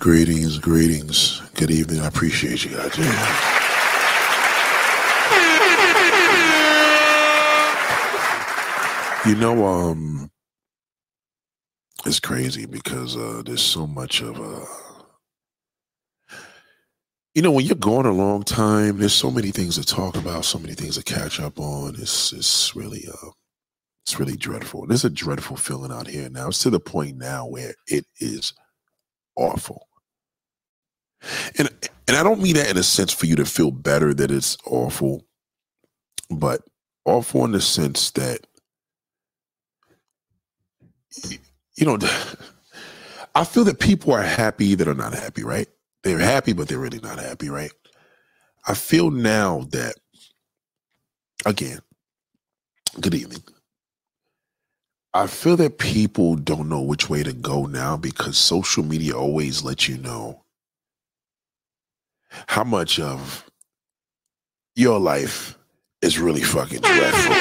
Greetings, greetings. Good evening. I appreciate you guys. You know, um, it's crazy because uh, there's so much of a. You know, when you're going a long time, there's so many things to talk about, so many things to catch up on. It's it's really uh, it's really dreadful. There's a dreadful feeling out here now. It's to the point now where it is awful. And and I don't mean that in a sense for you to feel better that it's awful, but awful in the sense that you know, I feel that people are happy that are not happy, right? They're happy, but they're really not happy, right? I feel now that, again, good evening. I feel that people don't know which way to go now because social media always lets you know how much of your life is really fucking dreadful.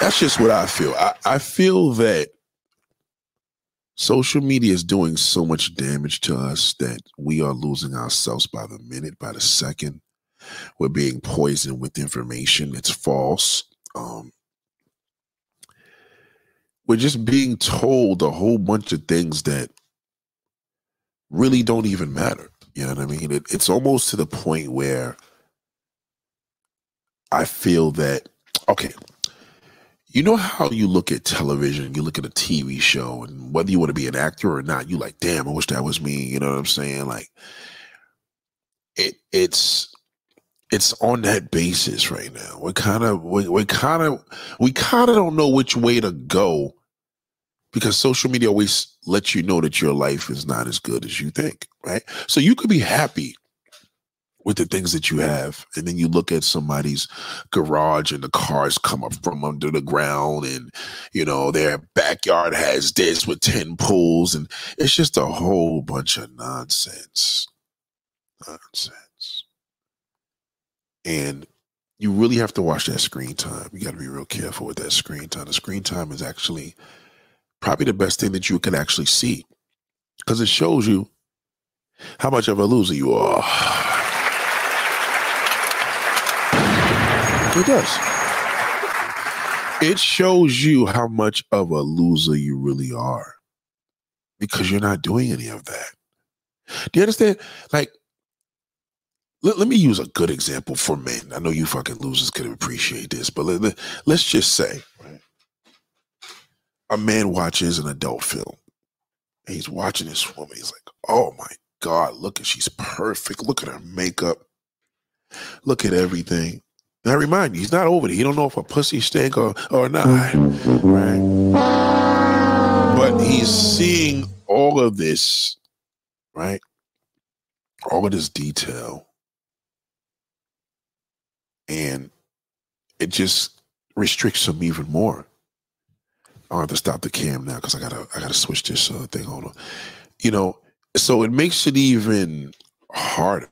That's just what I feel. I, I feel that social media is doing so much damage to us that we are losing ourselves by the minute, by the second. We're being poisoned with information. It's false. Um, we're just being told a whole bunch of things that really don't even matter. You know what I mean? It, it's almost to the point where I feel that, okay, you know how you look at television, you look at a TV show, and whether you want to be an actor or not, you like, damn, I wish that was me. You know what I'm saying? Like, it it's it's on that basis right now. We're kind of we we kind of we kind of don't know which way to go because social media always lets you know that your life is not as good as you think, right? So you could be happy with the things that you have. And then you look at somebody's garage and the cars come up from under the ground and, you know, their backyard has this with 10 pools. And it's just a whole bunch of nonsense. Nonsense. And you really have to watch that screen time. You got to be real careful with that screen time. The screen time is actually probably the best thing that you can actually see because it shows you how much of a loser you are. It does. It shows you how much of a loser you really are because you're not doing any of that. Do you understand? Like, let, let me use a good example for men. I know you fucking losers can appreciate this, but let, let, let's just say a man watches an adult film and he's watching this woman. He's like, oh my God, look at she's perfect. Look at her makeup. Look at everything. And I remind you, he's not over it. He don't know if a pussy stink or, or not. Right? But he's seeing all of this, right? All of this detail. And it just restricts him even more. I have to stop the cam now because I gotta I gotta switch this uh, thing. Hold on. You know, so it makes it even harder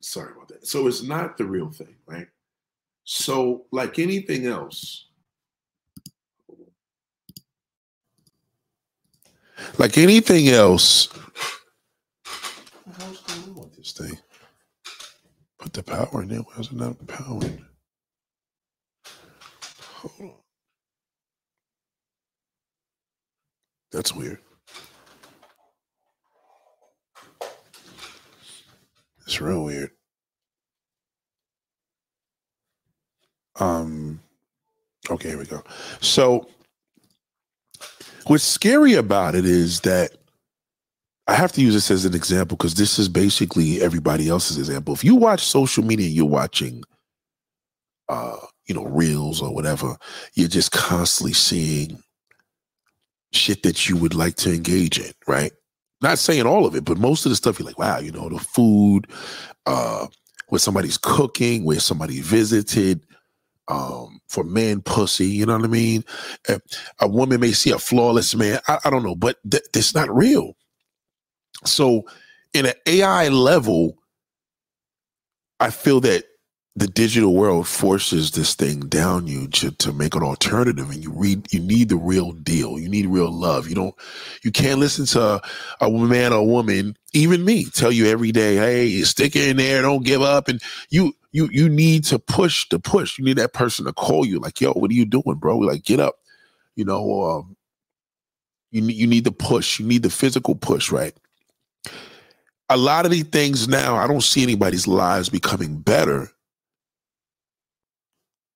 sorry about that. So it's not the real thing, right? So, like anything else, like anything else, hell's going on with this thing? Put the power in there. Why is it not powering? Hold on. That's weird. It's real weird. Um, okay, here we go. So, what's scary about it is that I have to use this as an example because this is basically everybody else's example. If you watch social media, you're watching, uh, you know, reels or whatever. You're just constantly seeing shit that you would like to engage in, right? Not saying all of it, but most of the stuff you're like, wow, you know, the food, uh, where somebody's cooking, where somebody visited, um, for men pussy, you know what I mean? A, a woman may see a flawless man. I, I don't know, but th- that's not real. So, in an AI level, I feel that the digital world forces this thing down you to, to make an alternative and you read you need the real deal. You need real love. You don't you can't listen to a man or a woman even me tell you every day hey stick in there don't give up. And you you you need to push the push. You need that person to call you like yo what are you doing bro? Like get up. You know um, you, you need the push. You need the physical push right? A lot of these things now, I don't see anybody's lives becoming better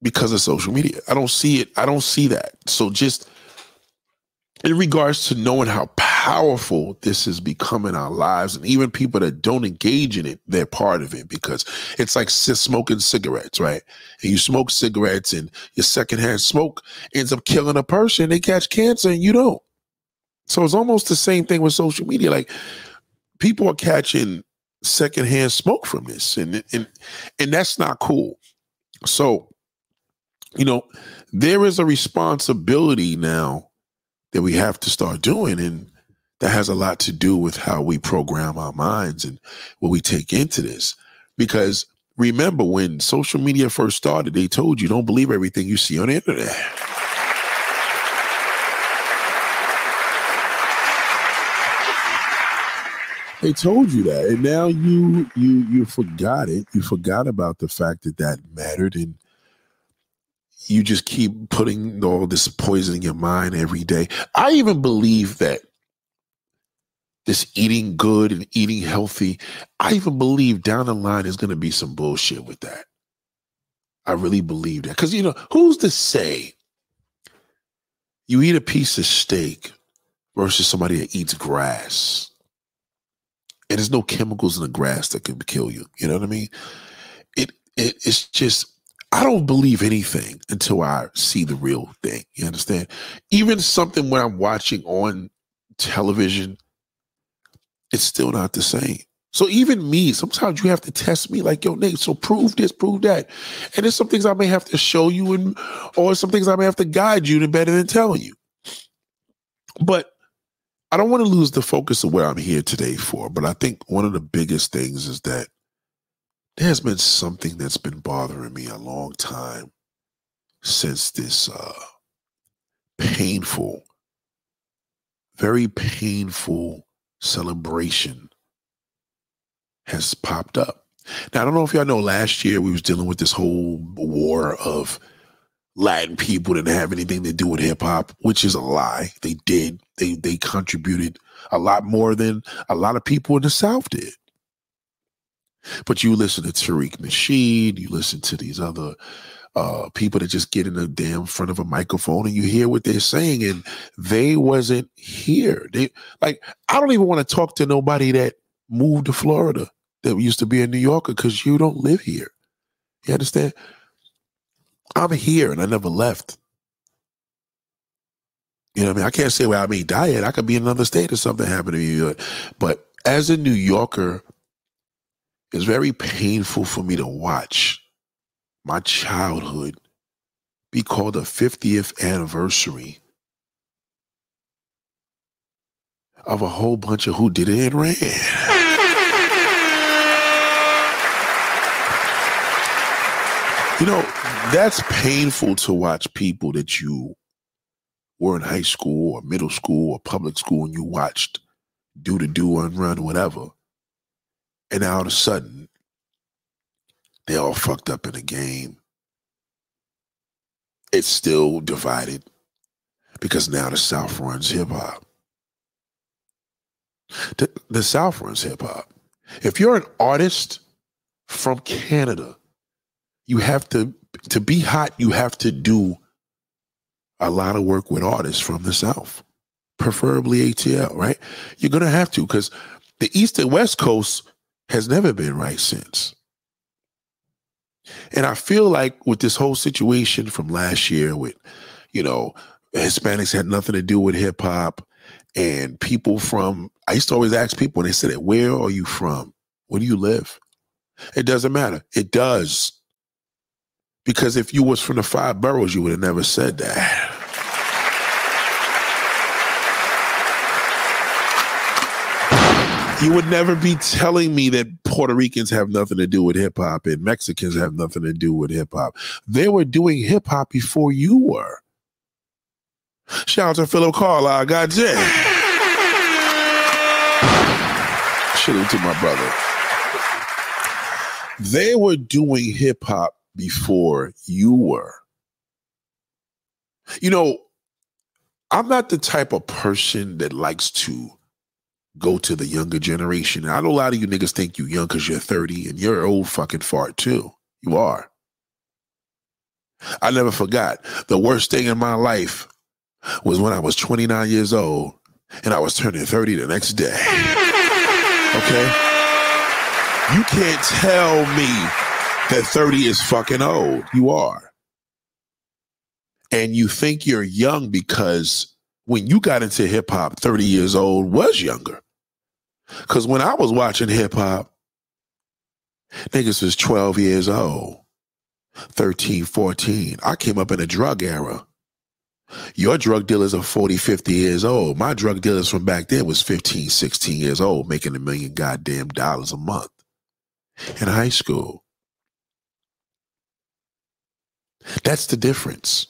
because of social media. I don't see it. I don't see that. So just in regards to knowing how powerful this has become in our lives, and even people that don't engage in it, they're part of it because it's like smoking cigarettes, right? And you smoke cigarettes, and your secondhand smoke ends up killing a person. They catch cancer, and you don't. So it's almost the same thing with social media. Like people are catching secondhand smoke from this, and and and that's not cool. So, you know, there is a responsibility now that we have to start doing, and that has a lot to do with how we program our minds and what we take into this. Because remember, when social media first started, they told you don't believe everything you see on the internet. They told you that, and now you you you forgot it. You forgot about the fact that that mattered, and you just keep putting all this poison in your mind every day. I even believe that this eating good and eating healthy, I even believe down the line is going to be some bullshit with that. I really believe that. Because, you know, who's to say you eat a piece of steak versus somebody that eats grass? and there's no chemicals in the grass that can kill you. You know what I mean? It, it it's just I don't believe anything until I see the real thing. You understand? Even something when I'm watching on television, it's still not the same. So even me, sometimes you have to test me like, yo, Nate, so prove this, prove that. And there's some things I may have to show you and or some things I may have to guide you to better than telling you. But I don't want to lose the focus of what I'm here today for, but I think one of the biggest things is that there's been something that's been bothering me a long time since this uh, painful, very painful celebration has popped up. Now, I don't know if y'all know last year we was dealing with this whole war of Latin people didn't have anything to do with hip hop, which is a lie. They did. They they contributed a lot more than a lot of people in the South did. But you listen to Tariq Nasheed, you listen to these other uh, people that just get in the damn front of a microphone and you hear what they're saying, and they wasn't here. They like I don't even want to talk to nobody that moved to Florida that used to be a New Yorker because you don't live here. You understand? I'm here and I never left. You know what I mean? I can't say, well, I mean, diet. I could be in another state or something happened to me. But as a New Yorker, it's very painful for me to watch my childhood be called a 50th anniversary of a whole bunch of who did it and ran. You know, that's painful to watch people that you were in high school or middle school or public school and you watched do the do and run, whatever. And all of a sudden, they all fucked up in a game. It's still divided because now the South runs hip hop. The, the South runs hip hop. If you're an artist from Canada, you have to to be hot, you have to do a lot of work with artists from the South, preferably ATL, right? You're going to have to because the East and West Coast has never been right since. And I feel like with this whole situation from last year with, you know, Hispanics had nothing to do with hip hop and people from, I used to always ask people when they said it, where are you from? Where do you live? It doesn't matter. It does. Because if you was from the five boroughs, you would have never said that. You would never be telling me that Puerto Ricans have nothing to do with hip hop and Mexicans have nothing to do with hip hop. They were doing hip hop before you were. Shout out to Philip Carlisle, God damn. Shout out to my brother. They were doing hip hop before you were. You know, I'm not the type of person that likes to go to the younger generation. I know a lot of you niggas think you young because you're 30 and you're old fucking fart too. You are. I never forgot the worst thing in my life was when I was 29 years old and I was turning 30 the next day. Okay? You can't tell me that 30 is fucking old. You are. And you think you're young because when you got into hip hop, 30 years old was younger. Because when I was watching hip hop, niggas was 12 years old, 13, 14. I came up in a drug era. Your drug dealers are 40, 50 years old. My drug dealers from back then was 15, 16 years old, making a million goddamn dollars a month in high school. That's the difference.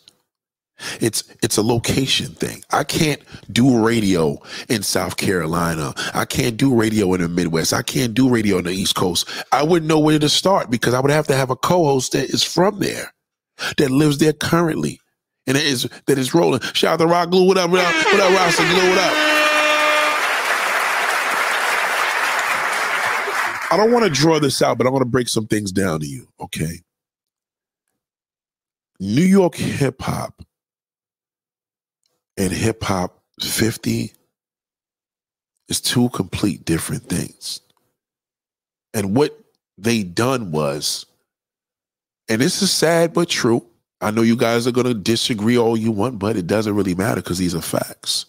It's it's a location thing. I can't do radio in South Carolina. I can't do radio in the Midwest. I can't do radio on the East Coast. I wouldn't know where to start because I would have to have a co-host that is from there, that lives there currently, and that is that is rolling. Shout out to Rock Glue. What up? What up? What up, Glue? What up? I don't want to draw this out, but I want to break some things down to you. Okay. New York hip hop and hip hop 50 is two complete different things. And what they done was, and this is sad but true. I know you guys are going to disagree all you want, but it doesn't really matter because these are facts.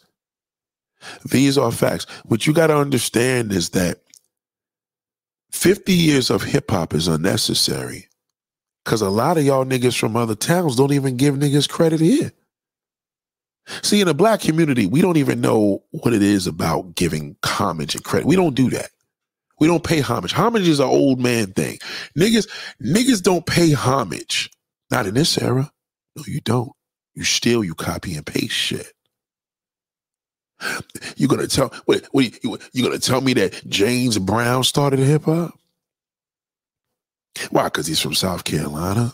These are facts. What you got to understand is that 50 years of hip hop is unnecessary because a lot of y'all niggas from other towns don't even give niggas credit here. See, in the black community, we don't even know what it is about giving homage and credit. We don't do that. We don't pay homage. Homage is an old man thing. Niggas, niggas don't pay homage. Not in this era. No, you don't. You steal, you copy and paste shit. You gonna tell wait, wait, you, you gonna tell me that James Brown started hip hop? Why? Because he's from South Carolina.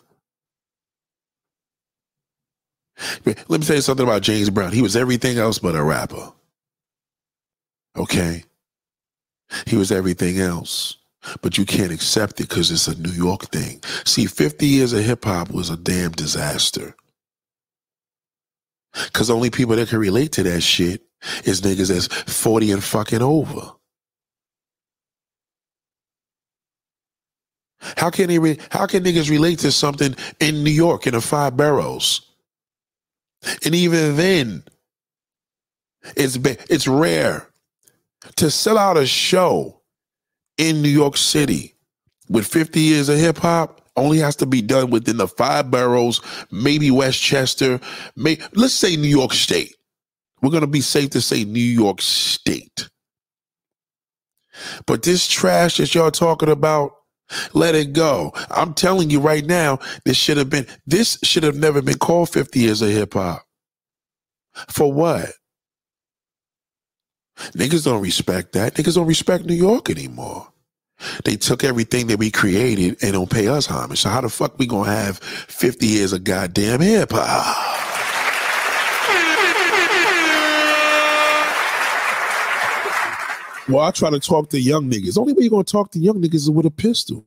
Let me tell you something about James Brown. He was everything else but a rapper. Okay? He was everything else. But you can't accept it because it's a New York thing. See, 50 years of hip hop was a damn disaster. Because only people that can relate to that shit is niggas that's 40 and fucking over. How can he re- how can niggas relate to something in New York in the five boroughs? And even then, it's it's rare to sell out a show in New York City with 50 years of hip hop only has to be done within the five boroughs, maybe Westchester, may, let's say New York State. We're going to be safe to say New York State. But this trash that y'all talking about, let it go. I'm telling you right now, this should have been, this should have never been called 50 years of hip hop. For what? Niggas don't respect that. Niggas don't respect New York anymore. They took everything that we created and don't pay us homage. So how the fuck we gonna have 50 years of goddamn hip hop? Well, I try to talk to young niggas. Only way you're gonna talk to young niggas is with a pistol.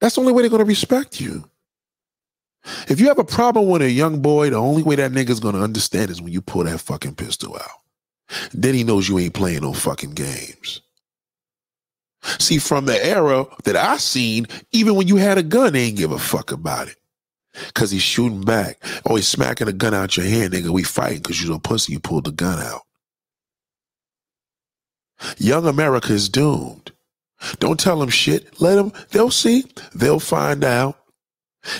That's the only way they're to respect you. If you have a problem with a young boy, the only way that nigga's to understand is when you pull that fucking pistol out. Then he knows you ain't playing no fucking games. See, from the era that I seen, even when you had a gun, they ain't give a fuck about it. Cause he's shooting back. Or he's smacking a gun out your hand, nigga. We fighting cause you're a pussy, you pulled the gun out. Young America is doomed. Don't tell them shit. Let them, they'll see. They'll find out.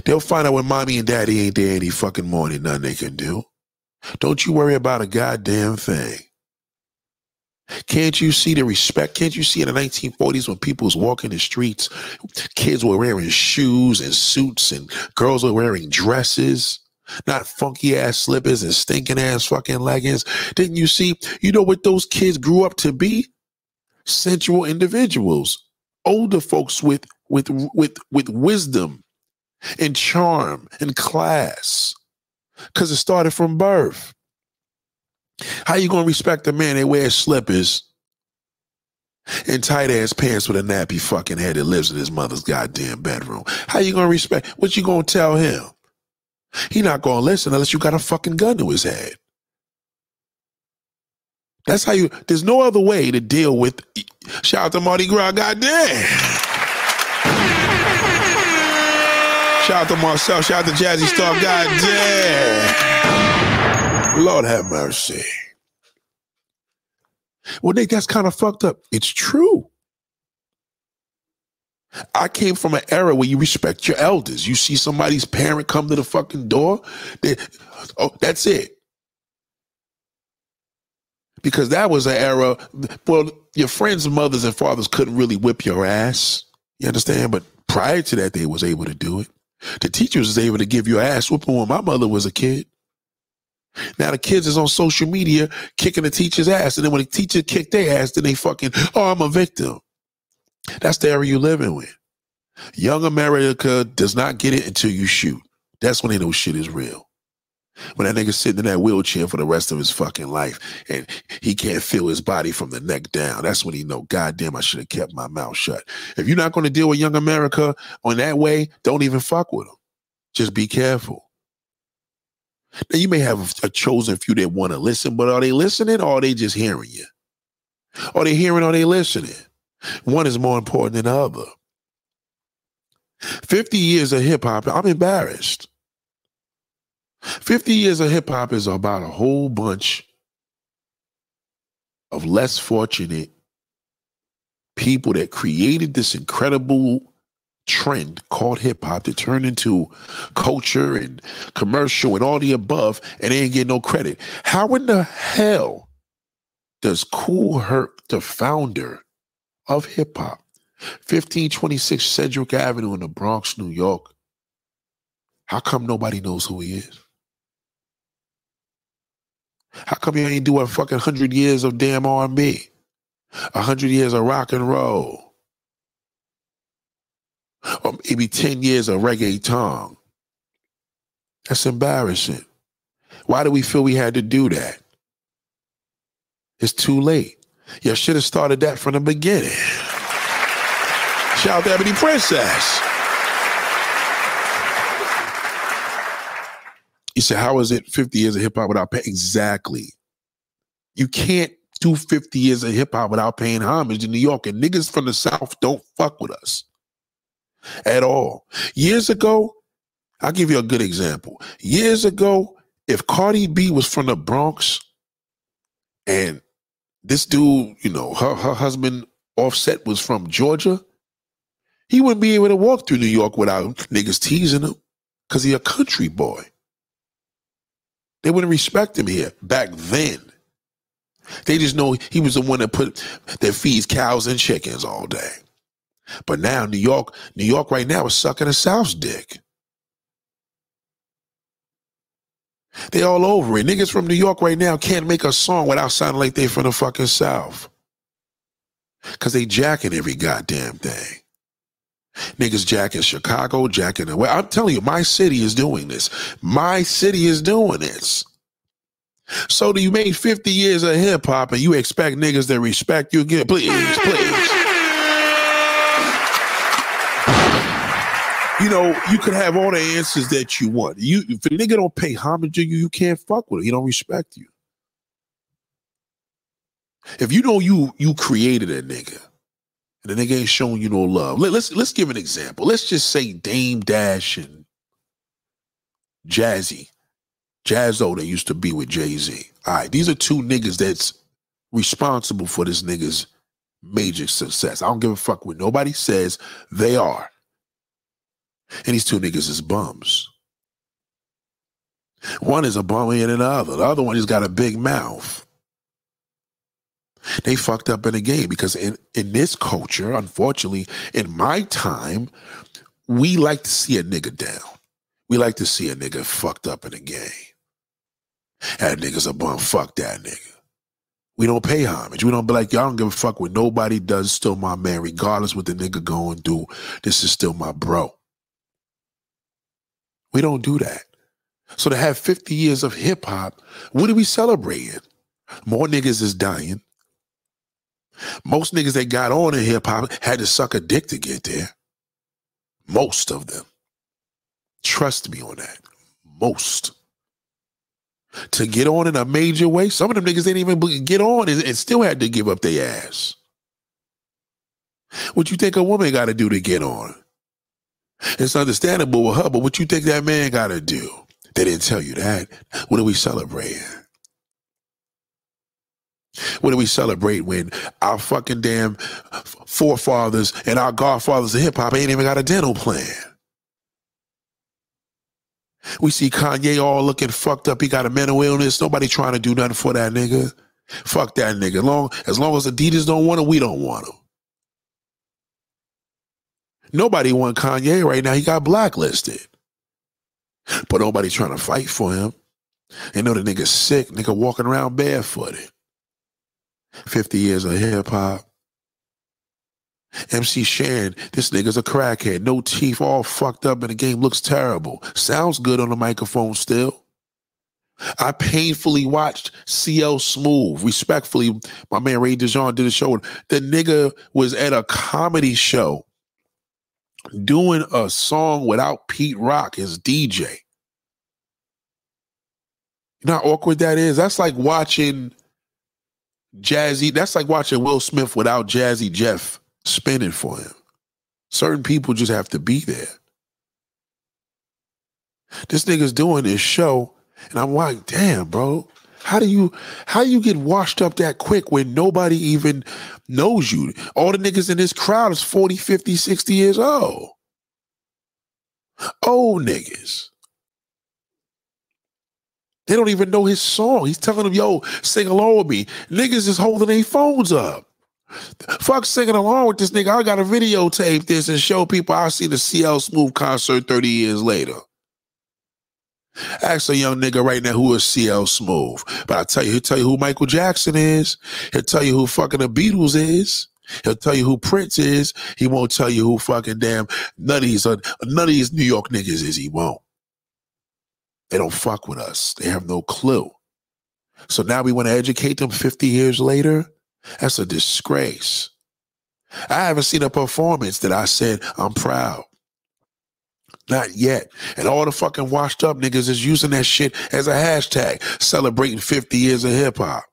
They'll find out when mommy and daddy ain't there any fucking morning, nothing they can do. Don't you worry about a goddamn thing. Can't you see the respect? Can't you see in the 1940s when people was walking the streets, kids were wearing shoes and suits and girls were wearing dresses, not funky ass slippers and stinking ass fucking leggings? Didn't you see? You know what those kids grew up to be? Sensual individuals, older folks with with with with wisdom and charm and class, because it started from birth. How you gonna respect a man that wears slippers and tight ass pants with a nappy fucking head that lives in his mother's goddamn bedroom? How you gonna respect? What you gonna tell him? He not gonna listen unless you got a fucking gun to his head. That's how you. There's no other way to deal with. Shout out to Mardi Gras, goddamn. Shout out to Marcel. Shout out to Jazzy Star, goddamn. Lord have mercy. Well, Nate, that's kind of fucked up. It's true. I came from an era where you respect your elders. You see somebody's parent come to the fucking door, they, oh, that's it. Because that was an era, well, your friends' mothers and fathers couldn't really whip your ass. You understand? But prior to that, they was able to do it. The teachers was able to give you ass whooping when my mother was a kid. Now the kids is on social media kicking the teacher's ass, and then when the teacher kicked their ass, then they fucking, oh, I'm a victim. That's the era you're living with. Young America does not get it until you shoot. That's when they know shit is real. When that nigga sitting in that wheelchair for the rest of his fucking life and he can't feel his body from the neck down, that's when he know, God damn, I should have kept my mouth shut. If you're not going to deal with young America on that way, don't even fuck with them. Just be careful. Now you may have a chosen few that want to listen, but are they listening or are they just hearing you? Are they hearing or are they listening? One is more important than the other. 50 years of hip hop, I'm embarrassed. 50 years of hip hop is about a whole bunch of less fortunate people that created this incredible trend called hip hop that turned into culture and commercial and all the above, and they ain't get no credit. How in the hell does Kool Herc, the founder of hip hop, 1526 Sedgwick Avenue in the Bronx, New York, how come nobody knows who he is? How come you ain't doing fucking hundred years of damn R&B, a hundred years of rock and roll? or maybe 10 years of reggae reggaeton. That's embarrassing. Why do we feel we had to do that? It's too late. You should have started that from the beginning. Shout out to Ebony Princess. You said, how is it 50 years of hip hop without paying? Exactly. You can't do 50 years of hip hop without paying homage in New York. And niggas from the South don't fuck with us at all. Years ago, I'll give you a good example. Years ago, if Cardi B was from the Bronx and this dude, you know, her, her husband Offset was from Georgia, he wouldn't be able to walk through New York without niggas teasing him because he a country boy. They wouldn't respect him here back then. They just know he was the one that put that feeds cows and chickens all day. But now New York, New York right now is sucking the South's dick. They all over it. Niggas from New York right now can't make a song without sounding like they from the fucking South. Cause they jacking every goddamn thing. Niggas jacking Chicago, jacking the I'm telling you, my city is doing this. My city is doing this. So do you made 50 years of hip hop and you expect niggas to respect you again? Please, please. You know, you could have all the answers that you want. You if a nigga don't pay homage to you, you can't fuck with it. He don't respect you. If you know you you created a nigga, and the nigga ain't showing you no love. Let, let's let's give an example. Let's just say Dame Dash and Jazzy. Jaz-O that used to be with Jay-Z. All right, these are two niggas that's responsible for this nigga's major success. I don't give a fuck what nobody says. They are. And these two niggas is bums. One is a bummer and the other. The other one has got a big mouth. They fucked up in the game because in, in this culture, unfortunately, in my time, we like to see a nigga down. We like to see a nigga fucked up in the game. That nigga's a bum. Fuck that nigga. We don't pay homage. We don't be like, y'all don't give a fuck what nobody does. Still my man, regardless what the nigga going do. This is still my bro. We don't do that. So to have 50 years of hip hop, what are we celebrating? More niggas is dying. Most niggas that got on in hip hop had to suck a dick to get there. Most of them. Trust me on that. Most. To get on in a major way, some of them niggas didn't even get on and, and still had to give up their ass. What you think a woman got to do to get on? It's understandable with her, but what you think that man got to do? They didn't tell you that. What are we celebrating? What do we celebrate when our fucking damn forefathers and our godfathers of hip hop ain't even got a dental plan? We see Kanye all looking fucked up. He got a mental illness. Nobody trying to do nothing for that nigga. Fuck that nigga. Long as long as Adidas don't want him, we don't want him. Nobody want Kanye right now. He got blacklisted. But nobody trying to fight for him. They know the nigga sick, nigga walking around barefooted. 50 years of hip hop. MC Shan, this nigga's a crackhead. No teeth, all fucked up, and the game looks terrible. Sounds good on the microphone still. I painfully watched CL Smooth. Respectfully, my man Ray DeJean did a show. The nigga was at a comedy show doing a song without Pete Rock as DJ. You know how awkward that is? That's like watching Jazzy. That's like watching Will Smith without Jazzy Jeff spinning for him. Certain people just have to be there. This nigga's doing this show, and I'm like, damn, bro. How do you how you get washed up that quick when nobody even knows you? All the niggas in this crowd is 40, 50, 60 years old. Old niggas. They don't even know his song. He's telling them, yo, sing along with me. Niggas is holding their phones up. Fuck singing along with this nigga. I got to videotape this and show people I see the CL Smooth concert 30 years later. Ask a young nigga right now who is CL Smooth. But I tell you, he'll tell you who Michael Jackson is. He'll tell you who fucking the Beatles is. He'll tell you who Prince is. He won't tell you who fucking damn none of these, none of these New York niggas is. He won't. They don't fuck with us. They have no clue. So now we want to educate them 50 years later? That's a disgrace. I haven't seen a performance that I said, I'm proud. Not yet. And all the fucking washed up niggas is using that shit as a hashtag, celebrating 50 years of hip hop.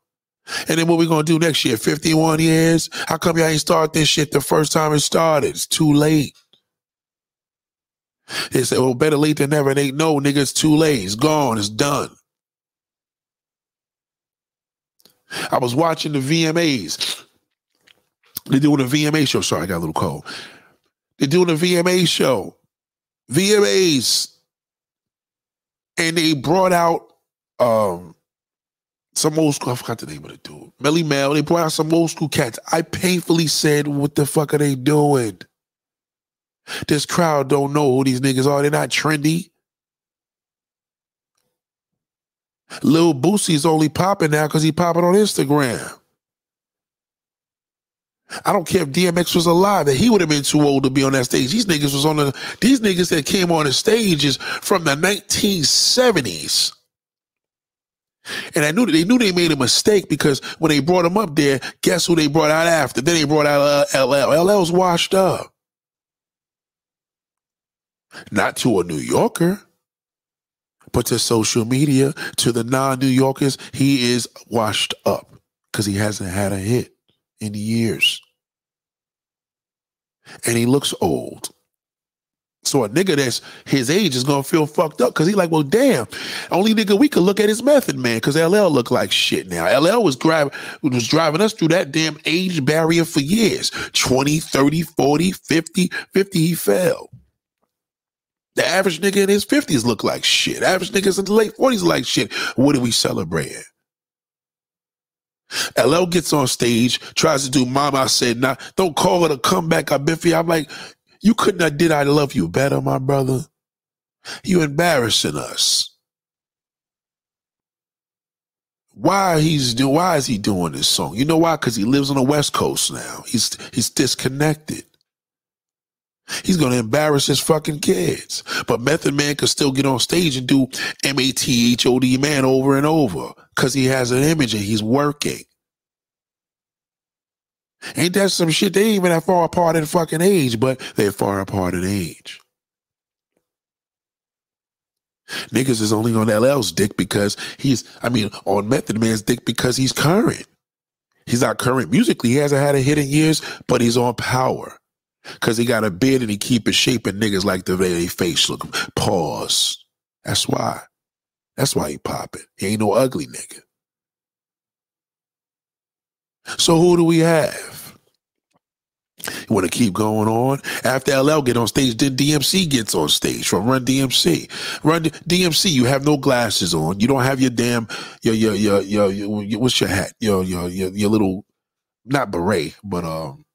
And then what we gonna do next year? 51 years? How come y'all ain't start this shit the first time it started? It's too late. They say, well, better late than never. And ain't no, nigga, it's too late. It's gone. It's done. I was watching the VMAs. They're doing a VMA show. Sorry, I got a little cold. They're doing a VMA show. VMAs. And they brought out um some old school, I forgot the name of the dude. Melle Mel. They brought out some old school cats. I painfully said, what the fuck are they doing? This crowd don't know who these niggas are. They're not trendy. Lil Boosie's only popping now because he popping on Instagram. I don't care if DMX was alive, that he would have been too old to be on that stage. These niggas was on the these niggas that came on the stages from the 1970s. And I knew they knew they made a mistake because when they brought him up there, guess who they brought out after? Then they brought out uh, LL. LL's washed up. Not to a New Yorker, but to social media, to the non New Yorkers, he is washed up because he hasn't had a hit in years. And he looks old. So a nigga that's his age is gonna feel fucked up because he like, well, damn, only nigga we could look at his Method Man because LL look like shit now. LL was driving was driving us through that damn age barrier for years. 20, 30, 40, 50, 50, he fell. The average nigga in his 50s look like shit. Average niggas in the late 40s like shit. What are we celebrating? LL gets on stage, tries to do Mama I Said Nah. Don't call it a comeback. I've been for you. I'm like, you couldn't have did I love you better, my brother. You embarrassing us. Why he's doing why is he doing this song? You know why? Because he lives on the West Coast now. He's he's disconnected. He's gonna embarrass his fucking kids. But Method Man could still get on stage and do M A T H O D man over and over because he has an image and he's working. Ain't that some shit? They even that far apart in fucking age, but they're far apart in age. Niggas is only on LL's dick because he's, I mean, on Method Man's dick because he's current. He's not current musically. He hasn't had a hit in years, but he's on power. Cause he got a beard and he keep his shape and niggas like the way they face look. Pause. That's why. That's why he popping. He ain't no ugly nigga. So who do we have? You want to keep going on? After LL get on stage, then DMC gets on stage from Run DMC. Run DMC, you have no glasses on. You don't have your damn your your your your, your what's your hat? Your, your your your little not beret, but um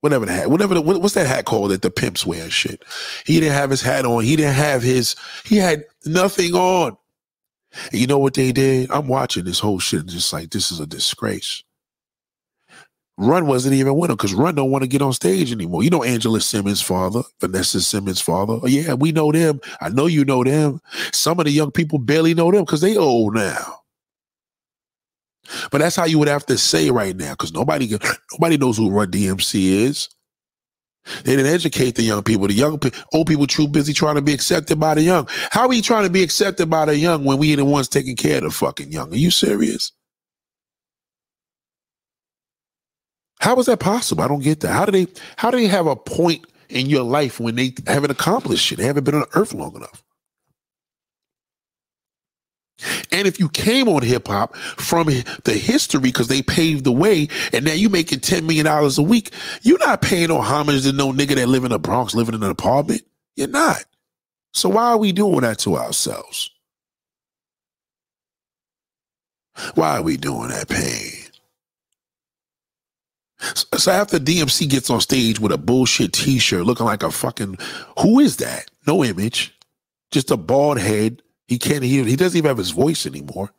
whatever the hat, whatever the, what's that hat called that the pimps wear and shit. He didn't have his hat on. He didn't have his. He had nothing on. And you know what they did? I'm watching this whole shit and just like this is a disgrace. Run wasn't even with him because Run don't want to get on stage anymore. You know Angela Simmons' father, Vanessa Simmons' father. Oh, yeah, we know them. I know you know them. Some of the young people barely know them because they old now. But that's how you would have to say right now because nobody nobody knows who Run DMC is. They didn't educate the young people. The young old people too busy trying to be accepted by the young. How are we trying to be accepted by the young when we ain't the ones taking care of the fucking young? Are you serious? How is that possible? I don't get that. How do they how do they have a point in your life when they haven't accomplished shit? They haven't been on earth long enough. And if you came on hip hop from the history because they paved the way and now you making $10 million a week, you're not paying no homage to no nigga that live in the Bronx living in an apartment. You're not. So why are we doing that to ourselves? Why are we doing that pain? So after DMC gets on stage with a bullshit t-shirt looking like a fucking who is that? No image. Just a bald head. He can't hear he doesn't even have his voice anymore.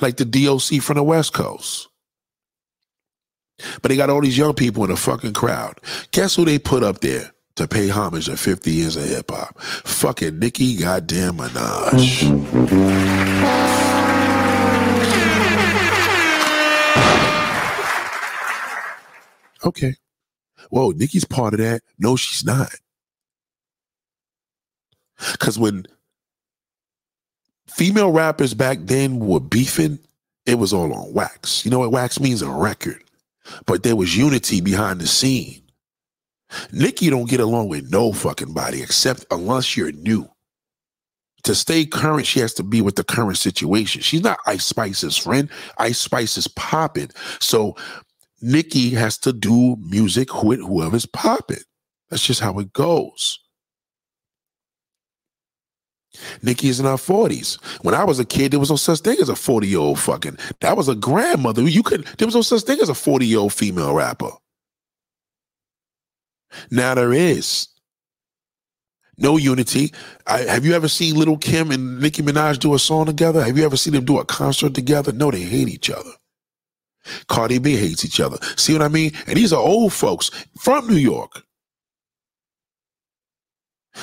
Like the DOC from the West Coast. But they got all these young people in the fucking crowd. Guess who they put up there to pay homage to 50 years of hip hop? Fucking Nicki goddamn Minaj. Okay. Whoa, Nicki's part of that. No, she's not. Because when female rappers back then were beefing, it was all on wax. You know what wax means? A record. But there was unity behind the scene. Nicki don't get along with no fucking body except unless you're new. To stay current, she has to be with the current situation. She's not Ice Spice's friend. Ice Spice is popping. So Nicki has to do music with whoever's popping. That's just how it goes. Nicki is in her 40s. When I was a kid, there was no such thing as a 40 year old fucking. That was a grandmother. You could there was no such thing as a 40 year old female rapper. Now there is. No unity. I, have you ever seen Little Kim and Nicki Minaj do a song together? Have you ever seen them do a concert together? No, they hate each other. Cardi B hates each other. See what I mean? And these are old folks from New York.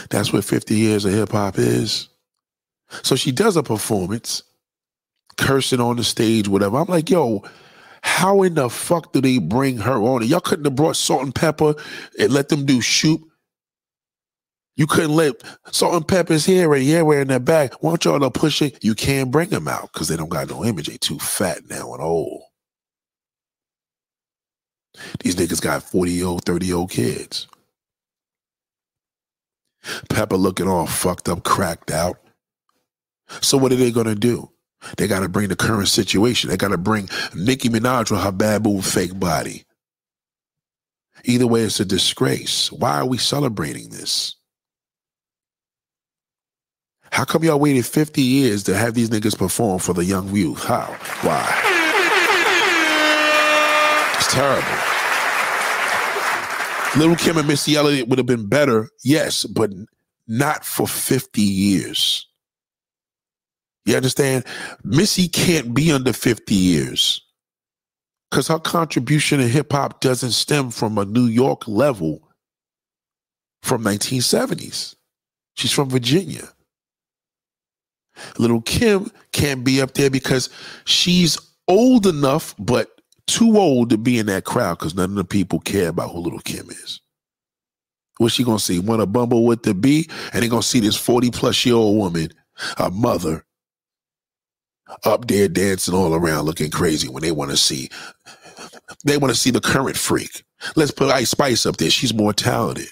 That's what 50 years of hip hop is. So she does a performance, cursing on the stage, whatever. I'm like, yo, how in the fuck do they bring her on? Y'all couldn't have brought Salt-N-Pepa and let them do shoot. You couldn't let Salt-N-Pepa's here and yeah, wearing that bag. Want y'all to push it? You can't bring them out because they don't got no image. They too fat now and old. These niggas got 40 year old, 30 year old kids. Pepa looking all fucked up, cracked out. So what are they gonna do? They gotta bring the current situation. They gotta bring Nicki Minaj with her baboon fake body. Either way, it's a disgrace. Why are we celebrating this? How come y'all waited 50 years to have these niggas perform for the young youth? How? Why? It's terrible. Lil' Kim and Missy Elliott would have been better, yes, but not for 50 years. You understand? Missy can't be under 50 years because her contribution to hip hop doesn't stem from a New York level from 1970s. She's from Virginia. Lil' Kim can't be up there because she's old enough, but too old to be in that crowd because none of the people care about who Lil' Kim is. What's she gonna see? Want to bumble with the bee? And they gonna see this 40 plus year old woman, a mother, up there dancing all around looking crazy when they want to see they want to see the current freak. Let's put Ice Spice up there. She's more talented.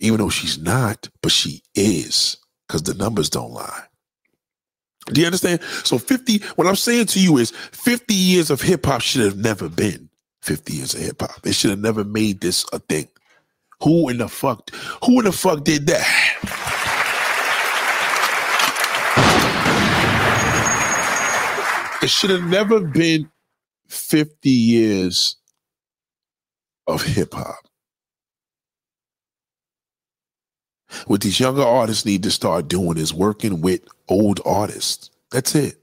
Even though she's not, but she is because the numbers don't lie. Do you understand? So 50, what I'm saying to you is 50 years of hip hop should have never been 50 years of hip hop. They should have never made this a thing. Who in the fuck, who in the fuck did that? It should have never been 50 years of hip hop. What these younger artists need to start doing is working with old artists. That's it.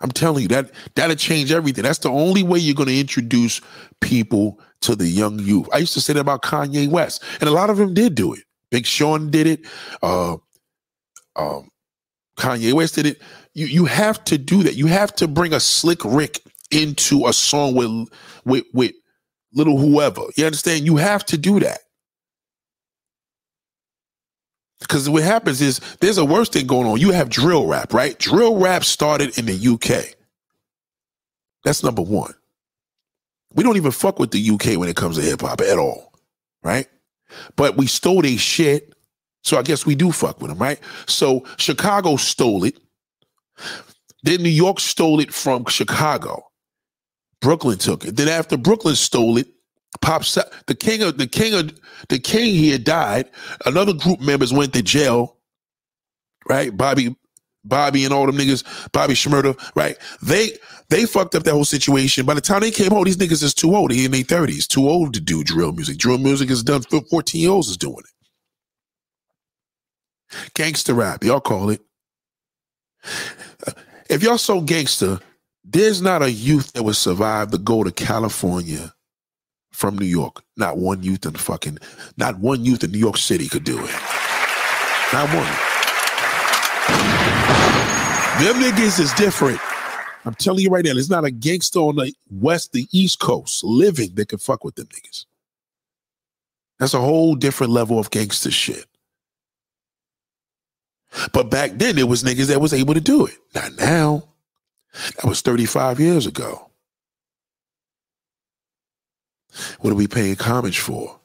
I'm telling you that that'll change everything. That's the only way you're going to introduce people to the young youth. I used to say that about Kanye West, and a lot of them did do it. Big Sean did it. Uh, um, Kanye West did it. You you have to do that. You have to bring a slick Rick into a song with with with little whoever. You understand? You have to do that. Because what happens is there's a worse thing going on. You have drill rap, right? Drill rap started in the UK. That's number one. We don't even fuck with the UK when it comes to hip hop at all, right? But we stole their shit. So I guess we do fuck with them, right? So Chicago stole it. Then New York stole it from Chicago. Brooklyn took it. Then after Brooklyn stole it, Pop the king of the king of the king here died. Another group members went to jail. Right, Bobby, Bobby, and all them niggas, Bobby Shmurda, right? They they fucked up that whole situation. By the time they came home, these niggas is too old. They in their thirties, too old to do drill music. Drill music is done. Fourteen year olds is doing it. Gangster rap, y'all call it. If y'all so gangster, there's not a youth that would survive to go to California from New York. Not one youth in fucking, not one youth in New York City could do it. Not one. Them niggas is different. I'm telling you right now, there's not a gangster on the west, the east coast living that can fuck with them niggas. That's a whole different level of gangster shit. But back then, there was niggas that was able to do it. Not now. That was 35 years ago. What are we paying homage for?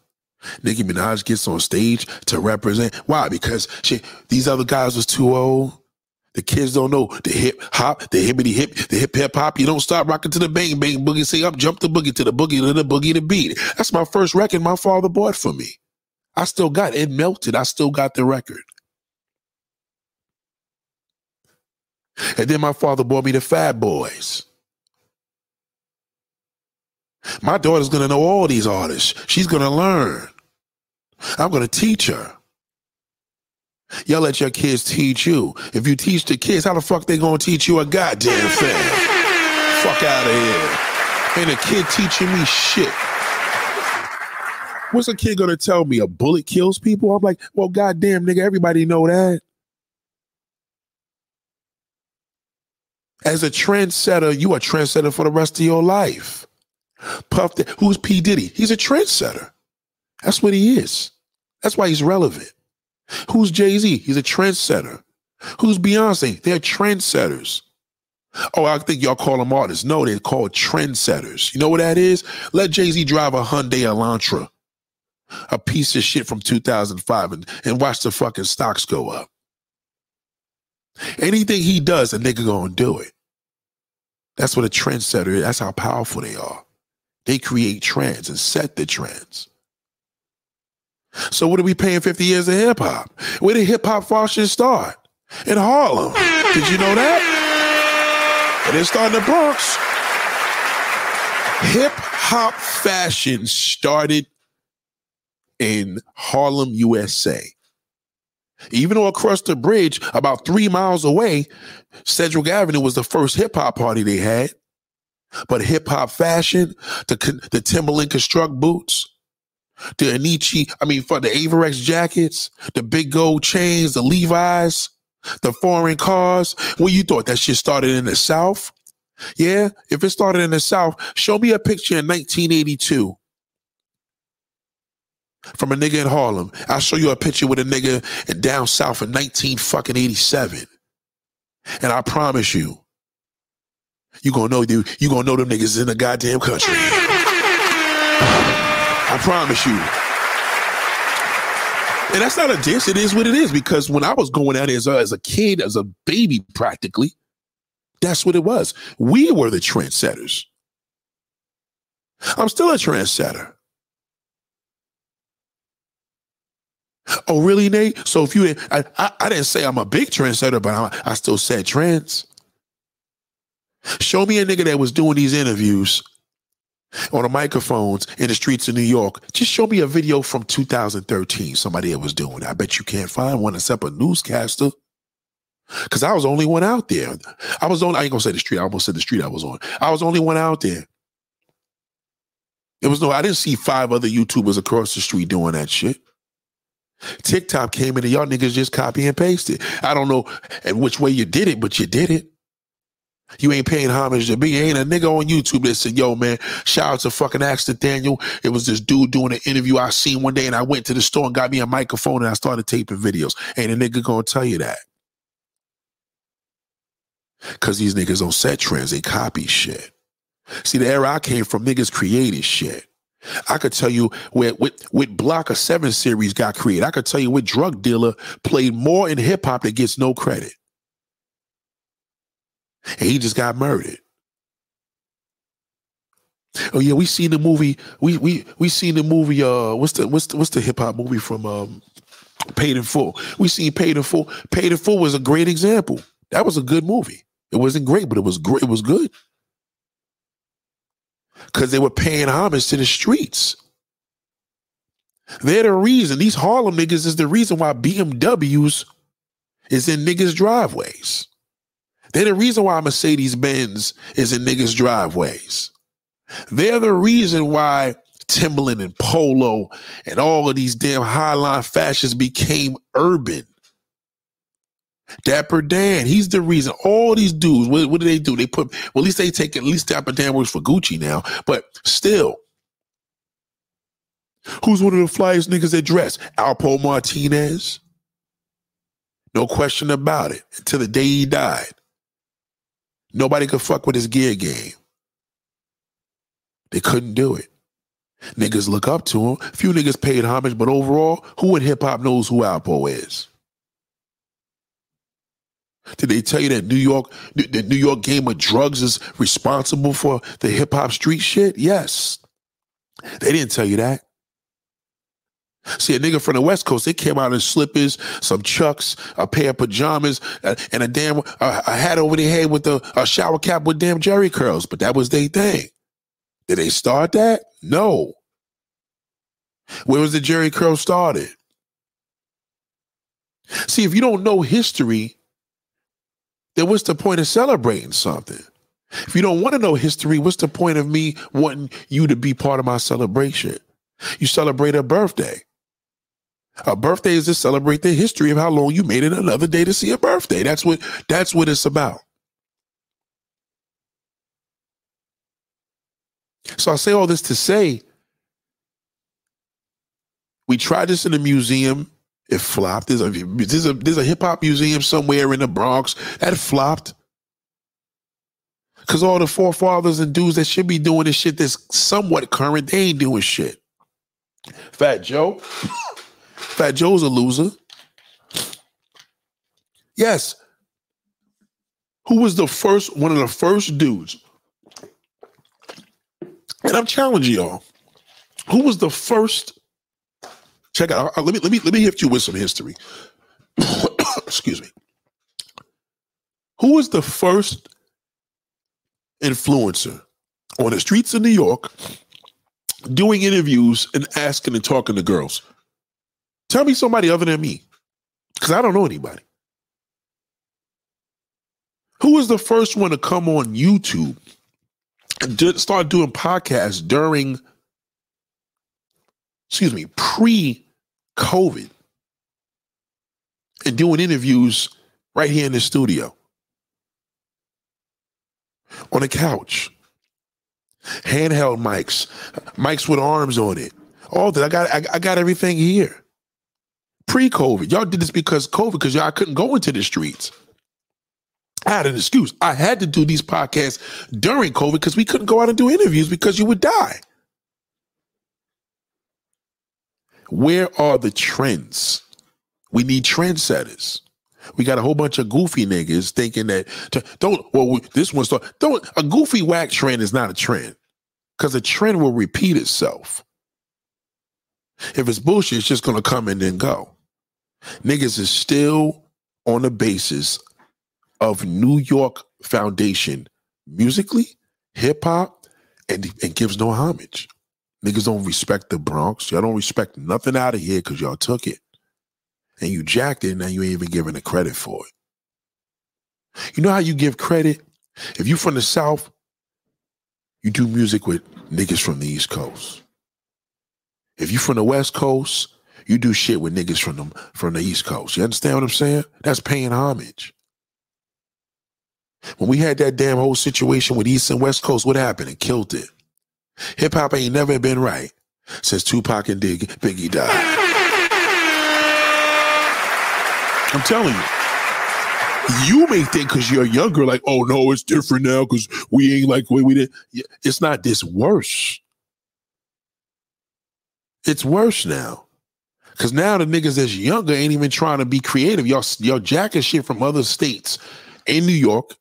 Nicki Minaj gets on stage to represent. Why? Because she, these other guys was too old. The kids don't know the hip hop, the hippity hip, the hip hip hop. You don't stop rocking to the bang bang boogie. Say up, jump the boogie to the boogie to the boogie to beat. That's my first record my father bought for me. I still got it. it melted. I still got the record. And then my father bought me the Fat Boys. My daughter's going to know all these artists. She's going to learn. I'm going to teach her. Y'all let your kids teach you. If you teach the kids, how the fuck they going to teach you a goddamn thing? fuck out of here. Ain't a kid teaching me shit. What's a kid gonna tell me? A bullet kills people? I'm like, well, goddamn, nigga, everybody know that. As a trendsetter, you a trendsetter for the rest of your life. Puff, who's P. Diddy? He's a trendsetter. That's what he is. That's why he's relevant. Who's Jay Z? He's a trendsetter. Who's Beyonce? They're trendsetters. Oh, I think y'all call them artists. No, they're called trendsetters. You know what that is? Let Jay Z drive a Hyundai Elantra, a piece of shit from 2005, and, and watch the fucking stocks go up. Anything he does, a nigga gonna do it. That's what a trendsetter is. That's how powerful they are. They create trends and set the trends. So what are we paying 50 years of hip hop? Where did hip hop fashion start? In Harlem. Did you know that? And it didn't in the Bronx. Hip hop fashion started in Harlem, USA. Even though across the bridge, about three miles away, Sedgwick Avenue was the first hip hop party they had. But hip hop fashion, the the Timberland construct boots, the Anichi, I mean, for the Avirex jackets, the big gold chains, the Levi's, the foreign cars. Well, you thought that shit started in the South? Yeah, if it started in the South, show me a picture in 1982 from a nigga in Harlem. I'll show you a picture with a nigga down south in 19 fucking 87. And I promise you, you gonna know you you gonna know them niggas in the goddamn country. I promise you. And that's not a diss. It is what it is. Because when I was going out as a, as a kid, as a baby, practically, that's what it was. We were the trendsetters. I'm still a trendsetter. Oh, really, Nate? So if you, I, I, I didn't say I'm a big trendsetter, but I, I still said trends. Show me a nigga that was doing these interviews on the microphones in the streets of New York. Just show me a video from 2013, somebody that was doing it. I bet you can't find one except a newscaster. Cause I was the only one out there. I was only, I ain't gonna say the street, I almost said the street I was on. I was the only one out there. It was no, I didn't see five other YouTubers across the street doing that shit. TikTok came in and y'all niggas just copy and pasted. I don't know which way you did it, but you did it. You ain't paying homage to me. Ain't a nigga on YouTube that said, yo, man, shout out to fucking Ask Daniel. It was this dude doing an interview I seen one day and I went to the store and got me a microphone and I started taping videos. Ain't a nigga gonna tell you that. Cause these niggas don't set trends, they copy shit. See, the era I came from, niggas created shit. I could tell you where with with Blocker Seven series got created. I could tell you what drug dealer played more in hip hop that gets no credit, and he just got murdered. Oh yeah, we seen the movie. We we we seen the movie. Uh, what's the what's the, what's the hip hop movie from um, Paid in Full? We seen Paid in Full. Paid in Full was a great example. That was a good movie. It wasn't great, but it was great. It was good because they were paying homage to the streets. They're the reason. These Harlem niggas is the reason why BMWs is in niggas' driveways. They're the reason why Mercedes Benz is in niggas' driveways. They're the reason why Timberland and Polo and all of these damn highline fashions became urban. Dapper Dan, he's the reason. All these dudes, what, what do they do? They put, well, at least they take, at least Dapper Dan works for Gucci now, but still. Who's one of the flyest niggas that dress? Alpo Martinez. No question about it. Until the day he died. Nobody could fuck with his gear game. They couldn't do it. Niggas look up to him. Few niggas paid homage, but overall, who in hip hop knows who Alpo is? Did they tell you that New York, the New York game of drugs is responsible for the hip hop street shit? Yes. They didn't tell you that. See, a nigga from the West Coast, they came out in slippers, some chucks, a pair of pajamas, and a damn a hat over their head with a, a shower cap with damn Jheri curls. But that was their thing. Did they start that? No. Where was the Jheri curl started? See, if you don't know history, then what's the point of celebrating something? If you don't want to know history, what's the point of me wanting you to be part of my celebration? You celebrate a birthday. A birthday is to celebrate the history of how long you made it another day to see a birthday. That's what that's what it's about. So I say all this to say We tried this in a museum. It flopped. There's a there's a there's a hip hop museum somewhere in the Bronx that flopped. Cause all the forefathers and dudes that should be doing this shit that's somewhat current, they ain't doing shit. Fat Joe. Fat Joe's a loser. Yes. Who was the first, one of the first dudes? And I'm challenging y'all. Who was the first? Check out. Uh, let me let me let me hit you with some history. Excuse me. Who was the first influencer on the streets of New York doing interviews and asking and talking to girls? Tell me somebody other than me, because I don't know anybody. Who was the first one to come on YouTube and start doing podcasts during, excuse me, pre COVID and doing interviews right here in the studio? On a couch, handheld mics, mics with arms on it. All that I got, I, I got everything here. Pre-COVID, y'all did this because COVID, because y'all couldn't go into the streets. I had an excuse. I had to do these podcasts during COVID because we couldn't go out and do interviews because you would die. Where are the trends? We need trendsetters. We got a whole bunch of goofy niggas thinking that don't. Well, we, this one start. Don't a goofy whack trend is not a trend because a trend will repeat itself. If it's bullshit, it's just gonna come and then go. Niggas is still on the basis of New York foundation musically, hip hop, and, and gives no homage. Niggas don't respect the Bronx. Y'all don't respect nothing out of here because y'all took it. And you jacked it, and now you ain't even giving the credit for it. You know how you give credit? If you from the South, you do music with niggas from the East Coast. If you from the West Coast, you do shit with niggas from the, from the East Coast. You understand what I'm saying? That's paying homage. When we had that damn whole situation with East and West Coast, what happened? It killed it. Hip hop ain't never been right since Tupac and Dig, Biggie died. I'm telling you. You may think because you're younger, like, oh no, it's different now because we ain't like way we did. It's not this worse. It's worse now. Cause now the niggas that's younger ain't even trying to be creative. Y'all, y'all jacking shit from other states in New York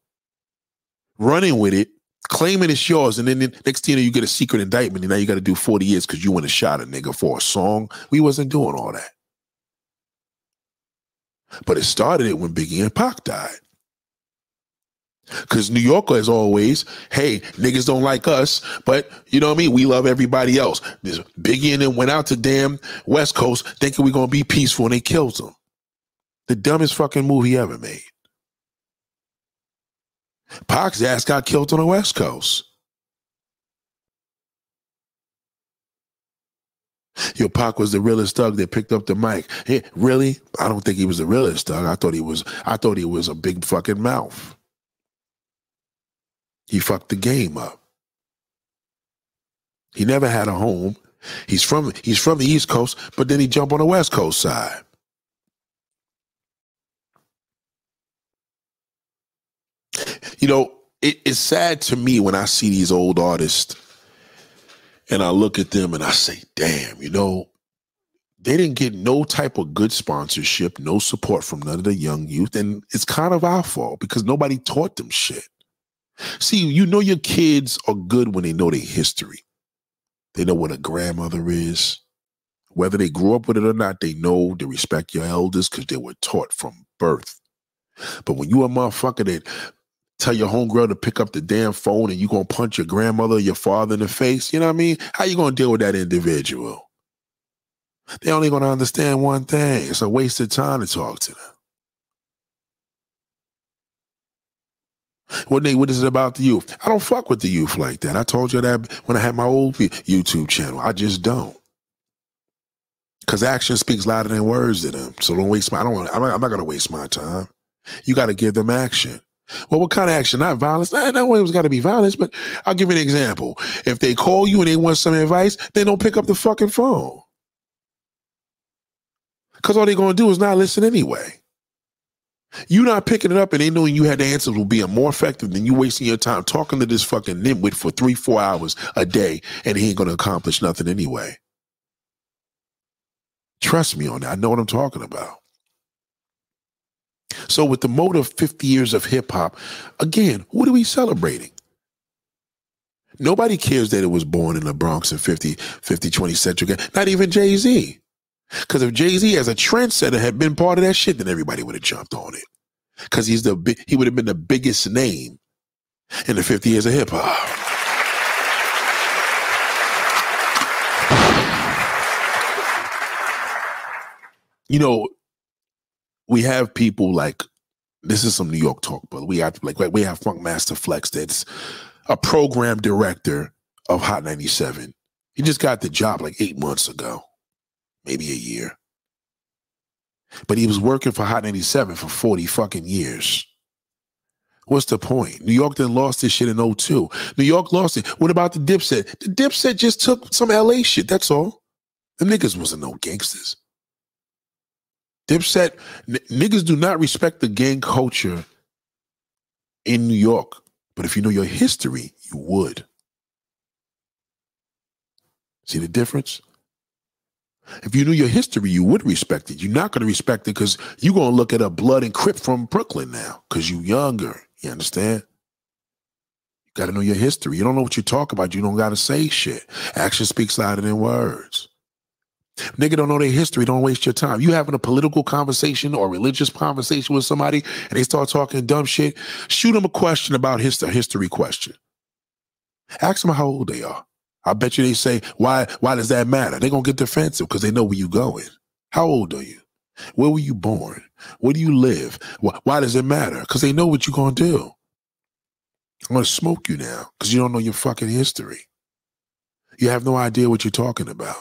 running with it, claiming it's yours, and then the next thing you know, you get a secret indictment, and now you got to do 40 years because you went and shot a nigga for a song. We wasn't doing all that. But it started it when Biggie and Pac died. Because New Yorker is always, hey, niggas don't like us, but you know what I mean? We love everybody else. This Biggie and then went out to damn West Coast thinking we're to be peaceful and they killed them. The dumbest fucking movie ever made. Pac's ass got killed on the West Coast. Yo, Pac was the realest thug that picked up the mic. Hey, really? I don't think he was the realest thug. I thought he was. I thought he was a big fucking mouth. He fucked the game up. He never had a home. He's from he's from the East Coast, but then he jumped on the West Coast side. you know, it, it's sad to me when I see these old artists and I look at them and I say, damn, you know, they didn't get no type of good sponsorship, no support from none of the young youth. And it's kind of our fault because nobody taught them shit. See, you know, your kids are good when they know their history. They know what a grandmother is. Whether they grew up with it or not, they know to respect your elders because they were taught from birth. But when you a motherfucker that tell your homegirl to pick up the damn phone and you gonna punch your grandmother your father in the face, you know what I mean? How you gonna deal with that individual? They only gonna understand one thing. It's a waste of time to talk to them. What they what is it about the youth? I don't fuck with the youth like that. I told you that when I had my old YouTube channel. I just don't. Cause action speaks louder than words to them. So don't waste my. I don't. I'm not, I'm not gonna waste my time. You got to give them action. Well, what kind of action? Not violence. Not, not always got to be violence, but I'll give you an example. If they call you and they want some advice, they don't pick up the fucking phone. Because all they're gonna do is not listen anyway. You not picking it up and they knowing you had the answers will be more effective than you wasting your time talking to this fucking nitwit for three, four hours a day, and he ain't gonna accomplish nothing anyway. Trust me on that. I know what I'm talking about. So, with the motive 50 years of hip hop, again, what are we celebrating? Nobody cares that it was born in the Bronx in 50, 50, 20 century. Not even Jay Z. Because if Jay Z as a trendsetter had been part of that shit, then everybody would have jumped on it. Because he's the he would have been the biggest name in the 50 years of hip hop. You know, we have people like this is some New York talk, but we have like we have Funkmaster Flex that's a program director of Hot 97. He just got the job like eight months ago, maybe a year. But he was working for Hot 97 for 40 fucking years. What's the point? New York then lost this shit in 02. New York lost it. What about the Dipset? The Dipset just took some LA shit. That's all. The niggas wasn't no gangsters. Dipset, n- niggas do not respect the gang culture in New York. But if you know your history, you would. See the difference? If you knew your history, you would respect it. You're not going to respect it because you're going to look at a blood and crip from Brooklyn now because you're younger. You understand? You got to know your history. You don't know what you talk about. You don't got to say shit. Action speaks louder than words. Nigga don't know their history. Don't waste your time. You having a political conversation or religious conversation with somebody and they start talking dumb shit, shoot them a question about his history question. Ask them how old they are. I bet you they say, why, why does that matter? They're going to get defensive because they know where you're going. How old are you? Where were you born? Where do you live? Why, why does it matter? Because they know what you're going to do. I'm going to smoke you now because you don't know your fucking history. You have no idea what you're talking about.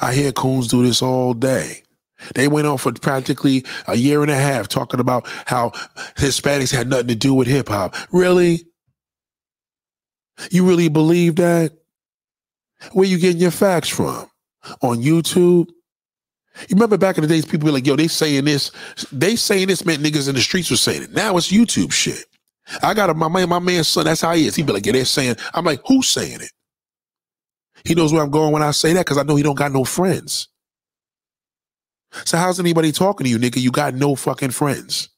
I hear coons do this all day. They went on for practically a year and a half talking about how Hispanics had nothing to do with hip hop. Really? You really believe that? Where you getting your facts from? On YouTube? You remember back in the days, people were like, yo, they saying this. They saying this meant niggas in the streets were saying it. Now it's YouTube shit. I got a, my man, my man's son, that's how he is. He be like, yeah, they're saying, I'm like, who's saying it? He knows where I'm going when I say that because I know he don't got no friends. So how's anybody talking to you, nigga? You got no fucking friends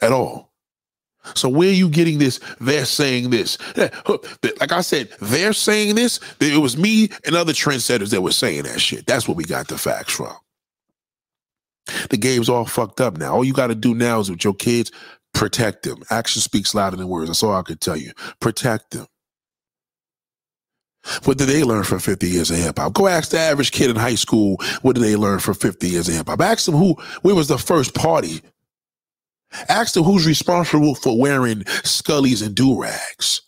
at all. So where are you getting this? They're saying this. Like I said, they're saying this. It was me and other trendsetters that were saying that shit. That's where we got the facts from. The game's all fucked up now. All you got to do now is with your kids, protect them. Action speaks louder than words. That's all I could tell you. Protect them. What did they learn from 50 years of hip hop? Go ask the average kid in high school, what did they learn from 50 years of hip hop? Ask them who, where was the first party? Ask them who's responsible for wearing scullies and do rags.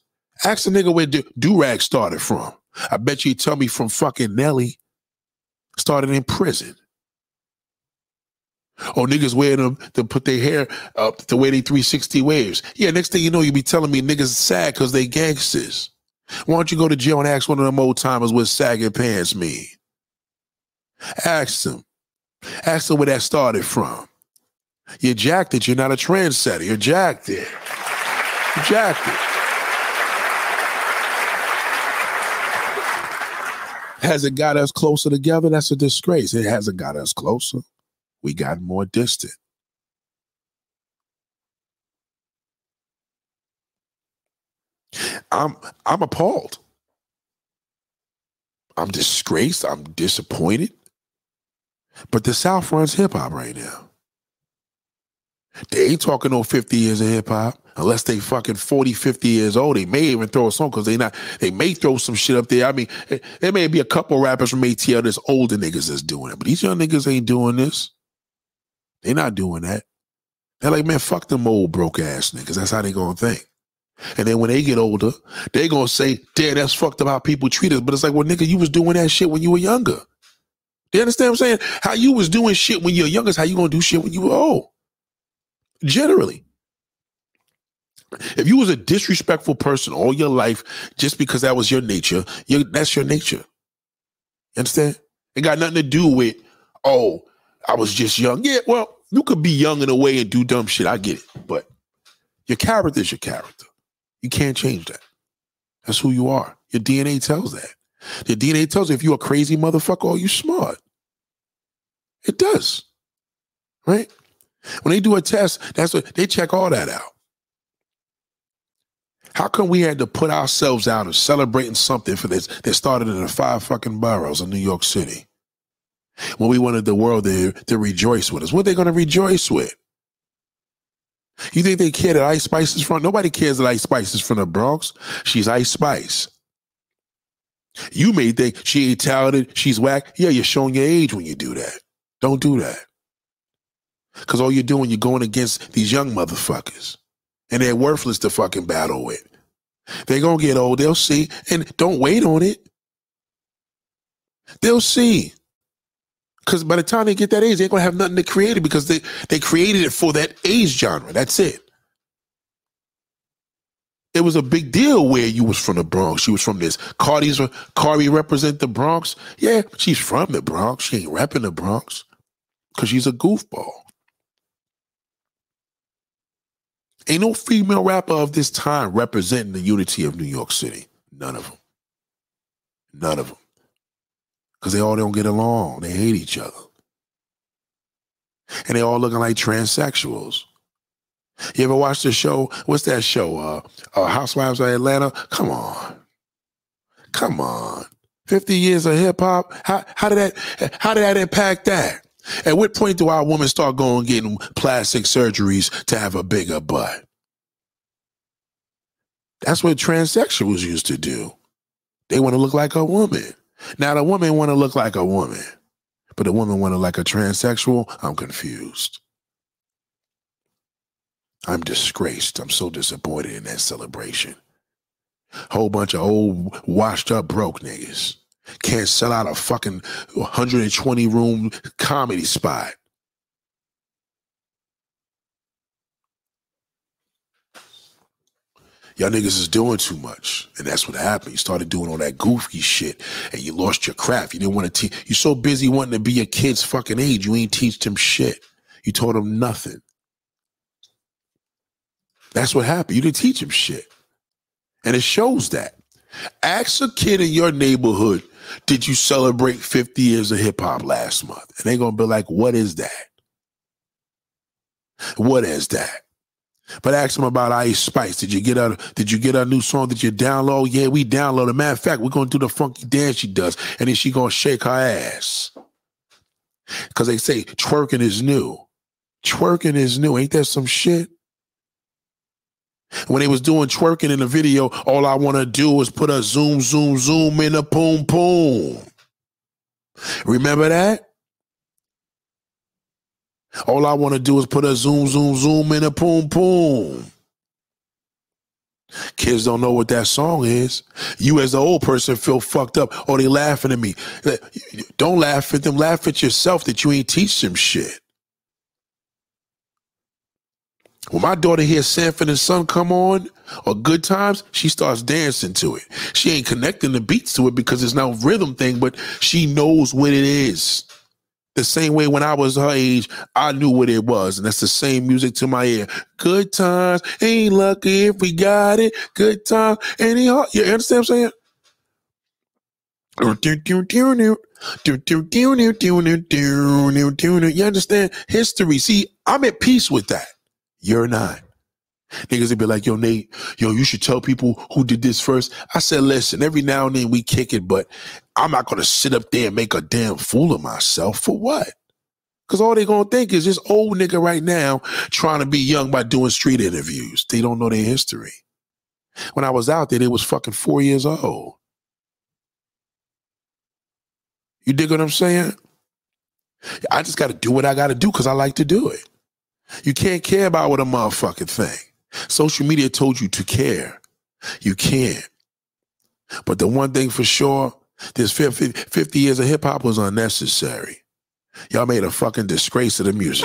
Ask the nigga where do rag started from. I bet you tell me from fucking Nelly. Started in prison. Or niggas wear them to put their hair up the way they 360 waves. Yeah, next thing you know, you be telling me niggas sad because they gangsters. Why don't you go to jail and ask one of them old timers what sagging pants mean? Ask them. Ask them where that started from. You're jacked it. You're not a trendsetter. You're jacked it. You're jacked it. Has it got us closer together? That's a disgrace. It hasn't got us closer. We got more distant. I'm I'm appalled. I'm disgraced. I'm disappointed. But the South runs hip hop right now. They ain't talking no 50 years of hip hop unless they fucking 40, 50 years old. They may even throw a song because they not, they may throw some shit up there. I mean, eh, there may be a couple rappers from ATL that's older niggas that's doing it, but these young niggas ain't doing this. They not doing that. They're like, man, fuck them old broke ass niggas. That's how they gonna think. And then when they get older, they gonna say, damn, that's fucked up how people treat us. But it's like, well, nigga, you was doing that shit when you were younger. You understand what I'm saying? How you was doing shit when you were younger is how you gonna do shit when you were old. Generally. If you was a disrespectful person all your life just because that was your nature, that's your nature. You understand? It got nothing to do with, oh, I was just young. Yeah, well, you could be young in a way and do dumb shit. I get it. But your character is your character. You can't change that. That's who you are. Your DNA tells that. Your DNA tells you if you're a crazy motherfucker or you smart. It does. Right? When they do a test, that's what they check all that out. How come we had to put ourselves out of celebrating something for this that started in the five fucking boroughs of New York City? When we wanted the world to, to rejoice with us. What are they to rejoice with? You think they care that Ice Spice is from? Nobody cares that Ice Spice is from the Bronx. She's Ice Spice. You may think she ain't talented, she's whack. Yeah, you're showing your age when you do that. Don't do that. Because all you're doing, you're going against these young motherfuckers. And they're worthless to fucking battle with. They're going to get old. They'll see. And don't wait on it. They'll see. Because by the time they get that age, they ain't going to have nothing to create it because they, they created it for that age genre. That's it. It was a big deal where you was from the Bronx. She was from this. Cardi's Cardi represent the Bronx. Yeah, she's from the Bronx. She ain't rapping the Bronx because she's a goofball. Ain't no female rapper of this time representing the unity of New York City. None of them. None of them. Because they all don't get along. They hate each other. And they all looking like transsexuals. You ever watch the show? What's that show? Uh, uh, Housewives of Atlanta? Come on. Come on. 50 years of hip hop. How, how did that how did that impact that? At what point do our women start going getting plastic surgeries to have a bigger butt? That's what transsexuals used to do. They want to look like a woman. Now the woman want to look like a woman, but the woman want to like a transsexual. I'm confused. I'm disgraced. I'm so disappointed in that celebration. Whole bunch of old, washed up, broke niggas. Can't sell out a fucking 120 room comedy spot. Y'all niggas is doing too much. And that's what happened. You started doing all that goofy shit and you lost your craft. You didn't want to teach. You're so busy wanting to be a kid's fucking age. You ain't teach them shit. You taught them nothing. That's what happened. You didn't teach them shit. And it shows that. Ask a kid in your neighborhood, did you celebrate 50 years of hip hop last month? And they're going to be like, what is that? What is that? But ask them about Ice Spice. Did you get a Did you get a new song? Did you download? Yeah, we downloaded. Matter of fact, we're gonna do the funky dance she does, and then she gonna shake her ass. Cause they say twerking is new. Twerking is new. Ain't that some shit? When they was doing twerking in the video, all I want to do is put a zoom, zoom, zoom in a boom, boom. Remember that? All I want to do is put a zoom, zoom, zoom in a boom, boom. Kids don't know what that song is. You, as the old person, feel fucked up. Or oh, they laughing at me. Don't laugh at them. Laugh at yourself that you ain't teach them shit. When my daughter hears Sanford and Son come on or Good Times, she starts dancing to it. She ain't connecting the beats to it because it's no rhythm thing, but she knows what it is. The same way when I was her age, I knew what it was, and that's the same music to my ear. Good times, ain't lucky if we got it. Good times, any heart. You understand what I'm saying? You understand history? See, I'm at peace with that. You're not. Niggas would be like, yo, Nate, yo, you should tell people who did this first. I said, listen, every now and then we kick it, but I'm not gonna sit up there and make a damn fool of myself for what? Cause all they gonna think is this old nigga right now trying to be young by doing street interviews. They don't know their history. When I was out there, they was fucking four years old. You dig what I'm saying? I just gotta do what I gotta do because I like to do it. You can't care about what a motherfucking thing. Social media told you to care. You can't. But the one thing for sure, this 50, 50 years of hip hop was unnecessary. Y'all made a fucking disgrace of the music.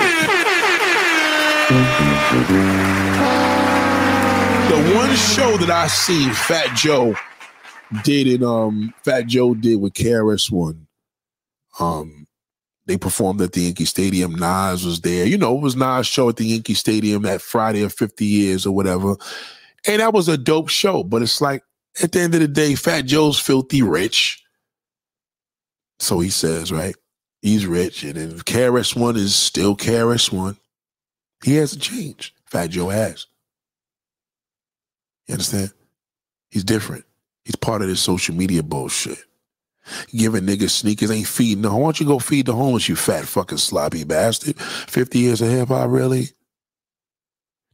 The one show that I seen Fat Joe did it, um, Fat Joe did with KRS One. Um, they performed at the Yankee Stadium. Nas was there. You know, it was Nas' show at the Yankee Stadium that Friday of 50 years or whatever. And that was a dope show. But it's like, at the end of the day, Fat Joe's filthy rich. So he says, right? He's rich. And then KRS One is still KRS One. He hasn't changed. Fat Joe has. You understand? He's different. He's part of this social media bullshit. Giving niggas sneakers ain't feeding them. Why don't you go feed the homeless, you fat fucking sloppy bastard? 50 years of hip hop, really?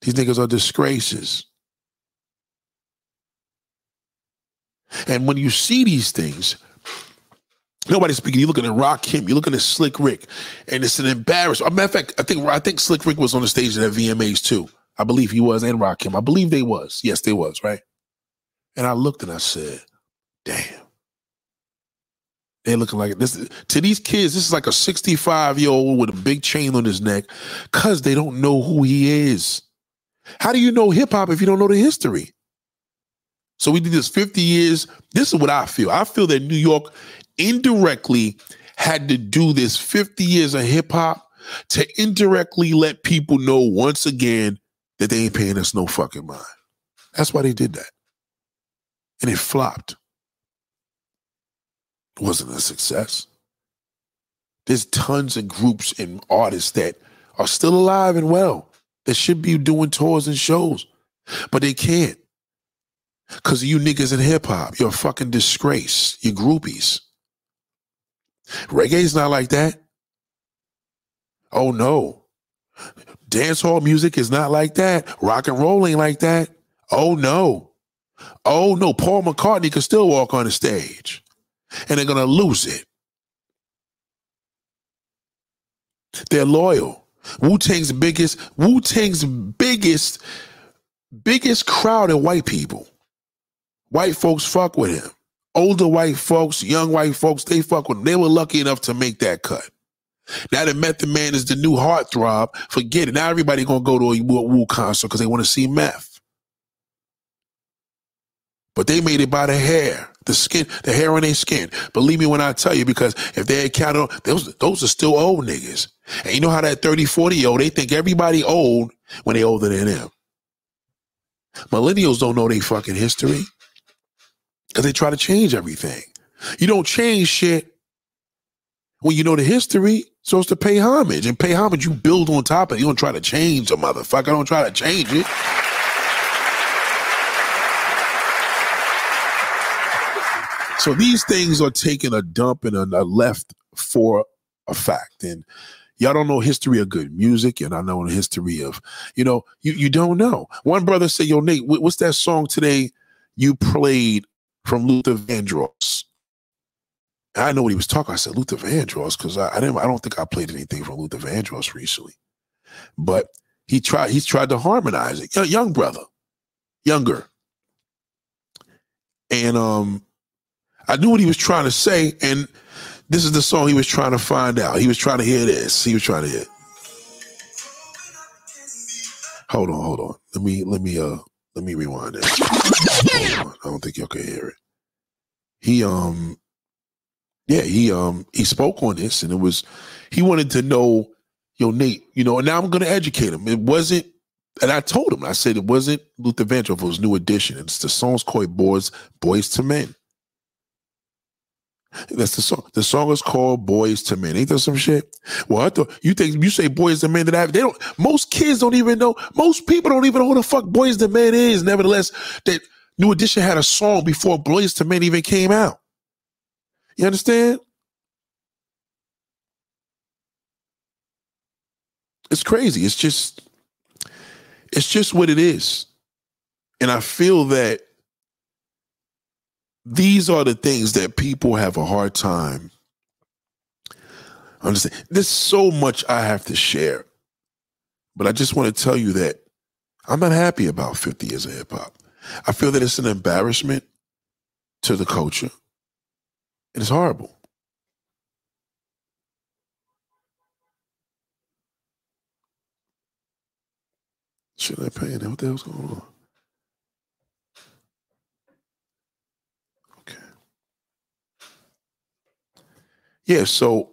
These niggas are disgraces. And when you see these things, nobody's speaking. You're looking at Rakim, you're looking at Slick Rick, and it's an embarrassment. Matter of fact, I think I think Slick Rick was on the stage at VMAs too. I believe he was, and Rakim. I believe they was. Yes, they was, right? And I looked and I said, damn. They're looking like this to these kids. This is like a 65 year old with a big chain on his neck because they don't know who he is. How do you know hip hop if you don't know the history? So we did this 50 years. This is what I feel. I feel that New York indirectly had to do this 50 years of hip hop to indirectly let people know once again that they ain't paying us no fucking mind. That's why they did that. And it flopped wasn't a success. There's tons of groups and artists that are still alive and well that should be doing tours and shows, but they can't. Because you niggas in hip hop. You're a fucking disgrace. You're groupies. Reggae's not like that. Oh no. Dancehall music is not like that. Rock and roll ain't like that. Oh no. Oh no. Paul McCartney can still walk on the stage and they're going to lose it. They're loyal. Wu Tang's biggest, Wu Tang's biggest, biggest crowd of white people. White folks fuck with him. Older white folks, young white folks, they fuck with him. They were lucky enough to make that cut. Now that Method Man is the new heartthrob, forget it. Now everybody gonna go to a Wu concert because they want to see Meth. But they made it by the hair the skin, the hair on their skin. Believe me when I tell you, because if they had counted, those those are still old niggas. And you know how that 30, 40 year old, they think everybody old when they older than them. Millennials don't know their fucking history because they try to change everything. You don't change shit when you know the history. So it's to pay homage and pay homage. You build on top of it. You don't try to change a motherfucker. Don't try to change it. So these things are taking a dump and a left for a fact. And y'all don't know history of good music, and I know the history of, you know, you you don't know. One brother said, "Yo, Nate, what's that song today you played from Luther Vandross?" I know what he was talking. I said Luther Vandross because I, I didn't. I don't think I played anything from Luther Vandross recently, but he tried. He's tried to harmonize it. Young brother, younger, and um, I knew what he was trying to say, and this is the song he was trying to find out. He was trying to hear this. He was trying to hear. It. Hold on, hold on. Let me let me uh let me rewind this. I don't think y'all can hear it. He um yeah, he um he spoke on this and it was he wanted to know, yo, Nate, you know, and now I'm gonna educate him. It wasn't and I told him, I said it wasn't Luther Vandross, it was New Edition. It's the song's called Boys, Boys to Men. That's the song. The song is called "Boys to Men. Ain't that some shit? Well, I thought you think you say "Boys to Men that I they don't most kids don't even know, most people don't even know who the fuck "Boyz II Men is. Nevertheless, that New Edition had a song before Boyz II Men even came out. You understand? It's crazy. It's just it's just what it is. And I feel that these are the things that people have a hard time understand. There's so much I have to share, but I just want to tell you that I'm not happy about 50 years of hip hop. I feel that it's an embarrassment to the culture. It is horrible. Should I pay? What the hell's going on? Yeah, so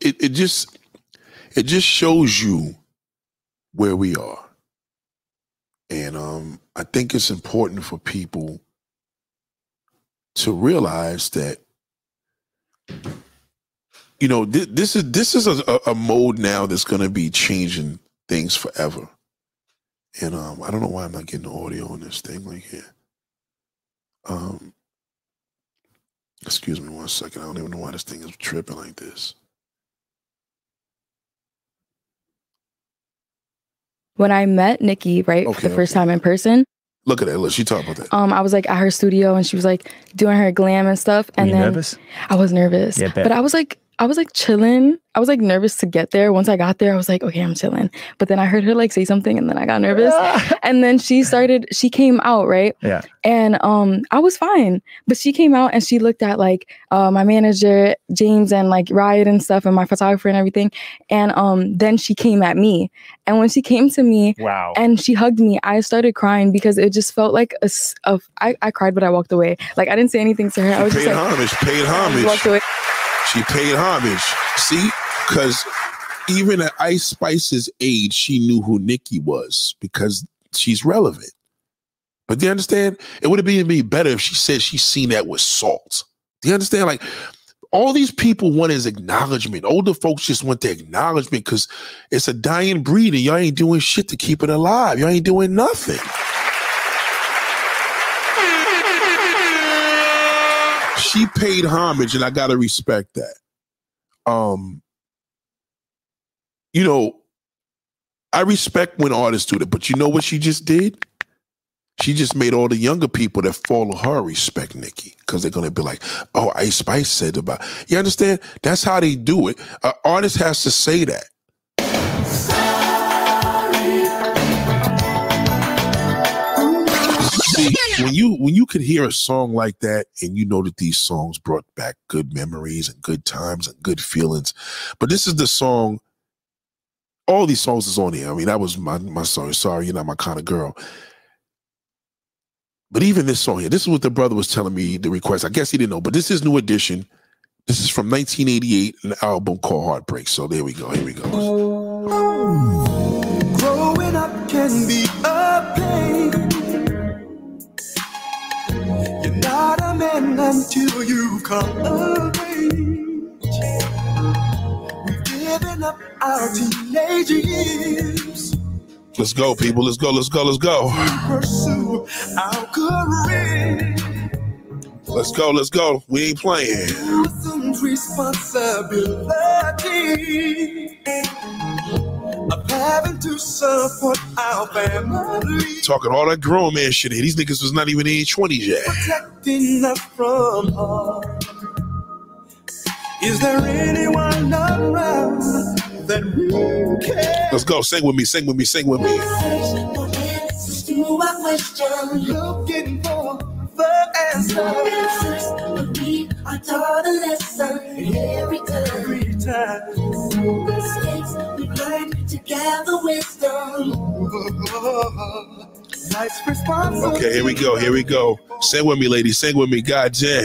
it, it just it just shows you where we are. And um, I think it's important for people to realize that you know th- this is this is a, a mode now that's going to be changing things forever. And um, I don't know why I'm not getting the audio on this thing like here. Um, excuse me one second. I don't even know why this thing is tripping like this. When I met Nicki, right, Okay, for the first okay. time in person, Look at that. Look, she talked about that. um, I was like at her studio and she was like doing her glam and stuff. Were And you then nervous? I was nervous. Yeah, bet. but I was like, I was like chilling. I was like nervous to get there. Once I got there, I was like, okay, I'm chilling. But then I heard her like say something and then I got nervous. and then she started, she came out, right? Yeah. And um, I was fine. But she came out and she looked at like uh, my manager, James, and like Riot and stuff, and my photographer and everything. And um, then she came at me. And when she came to me, Wow. and she hugged me. I started crying because it just felt like a. s- of- I, I cried, but I walked away. Like I didn't say anything to her. I was Paid just like, homage. Paid I walked away. She paid homage. See, because even at Ice Spice's age, she knew who Nicki was because she's relevant. But do you understand? It would have been me better if she said she's seen that with salt. Do you understand? Like all these people want is acknowledgement. Older folks just want the acknowledgement because it's a dying breed and y'all ain't doing shit to keep it alive. Y'all ain't doing nothing. She paid homage, and I gotta respect that. Um, you know, I respect when artists do that, but you know what she just did? She just made all the younger people that follow her respect Nicki because they're gonna be like, "Oh, Ice Spice said about." You understand? That's how they do it. An artist has to say that. See, when you when you could hear a song like that and you know that these songs brought back good memories and good times and good feelings, but this is the song. All these songs is on here. I mean, that was my my song. Sorry, you're not my kind of girl. But even this song here, this is what the brother was telling me the request. I guess he didn't know, but this is new edition. This is from 1988, an album called Heartbreak. So there we go. Here we go. Growing up can be man until you come of age. We've given up our teenage years. Let's go, people. Let's go. Let's go. Let's go. Pursue our career. Let's go. Let's go. We ain't playing. Responsibility having to support our family. Talking all that grown man shit here. These niggas was not even in their 20s yet. protecting us from harm. Is there anyone around that we can Let's go. Sing with me. Sing with me. Sing with me. to our question? Looking for the answer We are taught a lesson every time. every time. Mistakes we to gather wisdom. Life's responsibility. Okay, here we go. Here we go. Sing with me, ladies. Sing with me. God damn.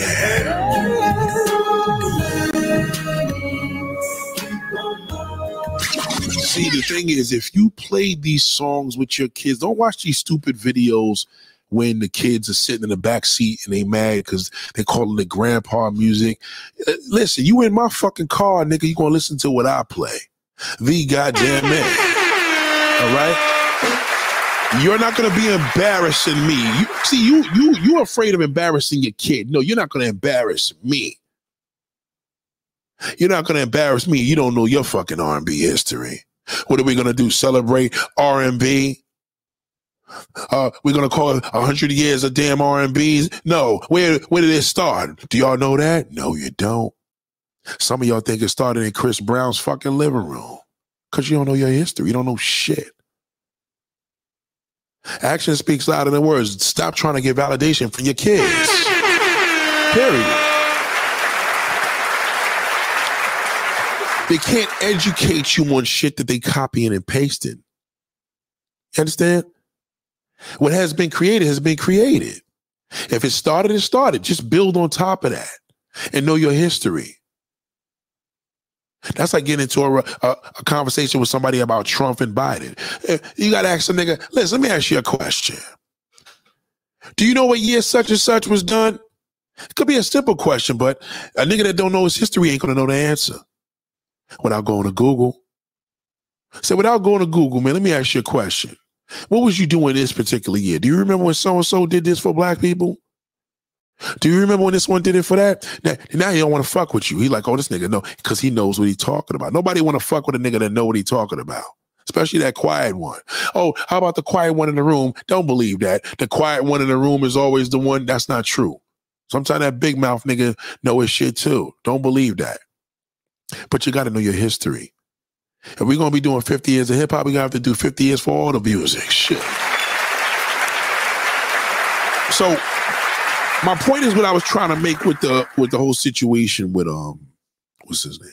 See, the thing is, if you play these songs with your kids, don't watch these stupid videos when the kids are sitting in the back seat and they mad because they calling it grandpa music. Uh, Listen, you in my fucking car, nigga. You gonna listen to what I play? The goddamn man. All right. You're not gonna be embarrassing me. You see, you you you're afraid of embarrassing your kid. No, you're not gonna embarrass me. You're not gonna embarrass me. You don't know your fucking R&B history. What are we gonna do? Celebrate R&B? Uh, we're gonna call it hundred years of damn R&Bs? No. Where where did it start? Do y'all know that? No, you don't. Some of y'all think it started in Chris Brown's fucking living room because you don't know your history. You don't know shit. Action speaks louder than words. Stop trying to get validation from your kids. Period. They can't educate you on shit that they copying and pasting. You understand? What has been created has been created. If it started, it started. Just build on top of that and know your history. That's like getting into a, a, a conversation with somebody about Trump and Biden. Eh, You got to ask a nigga, listen, let me ask you a question. Do you know what year such and such was done? It could be a simple question, but a nigga that don't know his history ain't gonna know the answer without going to Google. So without going to Google, man, let me ask you a question. What was you doing this particular year? Do you remember when so and so did this for black people? Do you remember when this one did it for that? Now, now he don't want to fuck with you. He like, oh, this nigga know because he knows what he's talking about. Nobody want to fuck with a nigga that know what he's talking about, especially that quiet one. Oh, how about the quiet one in the room? Don't believe that. The quiet one in the room is always the one. That's not true. Sometimes that big mouth nigga know his shit too. Don't believe that. But you got to know your history. If we're gonna be doing 50 years of hip hop, we gonna have to do 50 years for all the music. Shit. So my point is what I was trying to make with the with the whole situation with um what's his name?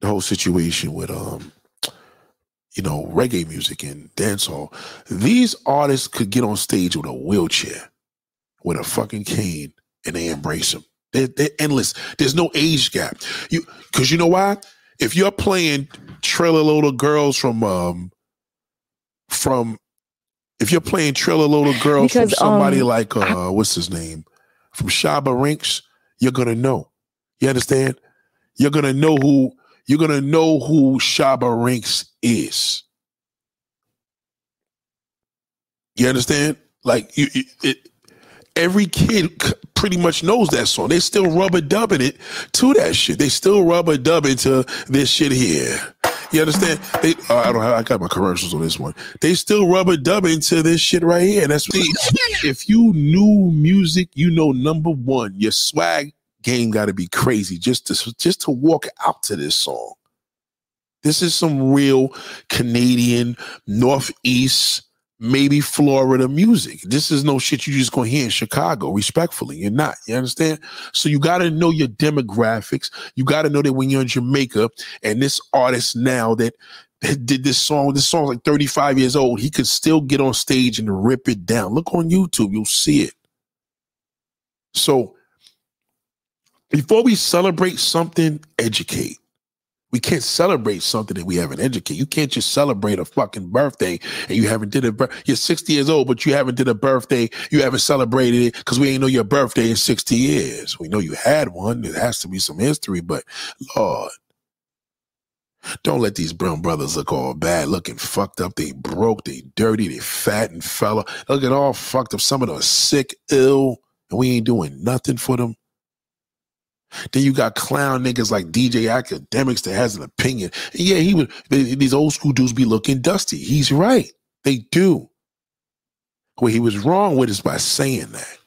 The whole situation with um you know reggae music and dancehall. These artists could get on stage with a wheelchair, with a fucking cane, and they embrace them. They're, they're endless. There's no age gap. You because you know why? If you're playing trailer load of girls from um from if you're playing trailer Little Girl Because, from somebody um, like uh what's his name from Shabba Ranks, you're gonna know. You understand? You're gonna know who you're gonna know who Shabba Ranks is. You understand? Like you, it, every kid c- pretty much knows that song. They still rubber dubbing it to that shit. They still rubber dubbing to this shit here. You understand? They, uh, I don't. Have, I got my commercials on this one. They still rubber dubbing to this shit right here. That's if you knew music, you know number one, your swag game got to be crazy just to just to walk out to this song. This is some real Canadian Northeast, maybe Florida music. This is no shit you just gonna hear in Chicago. Respectfully, you're not. You understand? So you got to know your demographics. You got to know that when you're in Jamaica and this artist now that did this song, this song's like 35 years old, he could still get on stage and rip it down. Look on YouTube, you'll see it. So before we celebrate something, educate. We can't celebrate something that we haven't educated. You can't just celebrate a fucking birthday and you haven't did a bir- you're 60 years old, but you haven't did a birthday. You haven't celebrated it because we ain't know your birthday in 60 years. We know you had one. There has to be some history, but Lord, don't let these brown brothers look all bad, looking fucked up. They broke, they dirty, they fat and fella. At all fucked up. Some of them are sick, ill, and we ain't doing nothing for them. Then you got clown niggas like DJ Akademiks that has an opinion. Yeah, he would. they- These old school dudes be looking dusty. He's right. They do. What he was wrong with is by saying that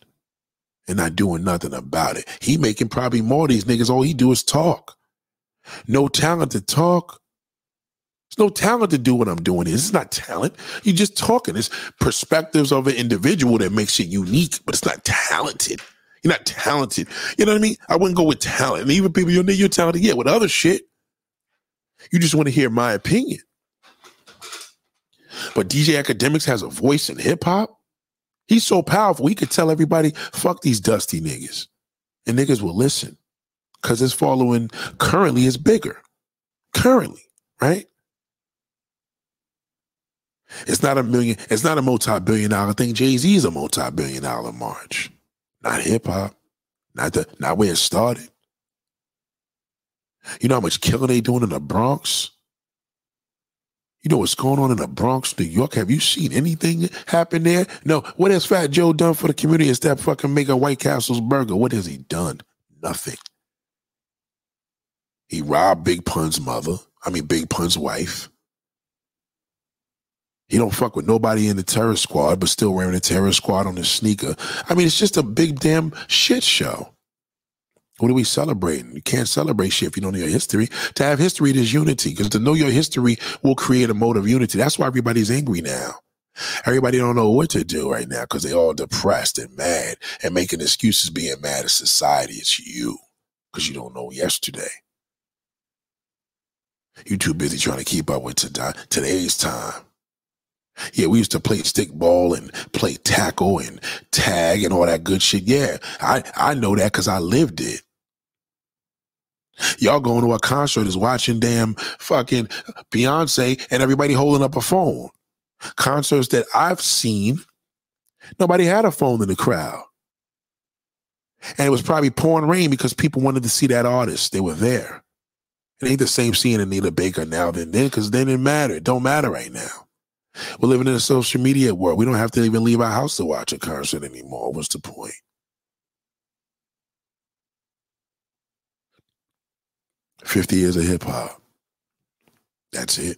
and not doing nothing about it. He making probably more of these niggas. All he do is talk. No talent to talk. There's no talent to do what I'm doing. This is not talent. You're just talking. It's perspectives of an individual that makes it unique, but it's not talented. You're not talented. You know what I mean? I wouldn't go with talent. And even people you know you're talented, yeah, with other shit. You just want to hear my opinion. But DJ Akademiks has a voice in hip hop. He's so powerful. He could tell everybody, fuck these dusty niggas. And niggas will listen. Because his following currently is bigger. Currently, right? It's not a million, it's not a multi-billion dollar thing. Jay-Z is a multi-billion dollar march. Not hip hop. Not the not where it started. You know how much killing they doing in the Bronx? You know what's going on in the Bronx, New York? Have you seen anything happen there? No. What has Fat Joe done for the community of fucking make a White Castle's burger? What has he done? Nothing. He robbed Big Pun's mother. I mean Big Pun's wife. He don't fuck with nobody in the terror squad, but still wearing a terror squad on his sneaker. I mean, it's just a big damn shit show. What are we celebrating? You can't celebrate shit if you don't know your history. To have history, there's unity, because to know your history will create a mode of unity. That's why everybody's angry now. Everybody don't know what to do right now because they all depressed and mad and making excuses being mad at society. It's you because you don't know yesterday. You too busy trying to keep up with today, today's time. Yeah, we used to play stickball and play tackle and tag and all that good shit. Yeah, I, I know that because I lived it. Y'all going to a concert is watching damn fucking Beyonce and everybody holding up a phone. Concerts that I've seen, nobody had a phone in the crowd. And it was probably pouring rain because people wanted to see that artist. They were there. It ain't the same seeing Anita Baker now than then because then it mattered. It don't matter right now. We're living in a social media world. We don't have to even leave our house to watch a concert anymore. What's the point? Fifty years of hip hop. That's it.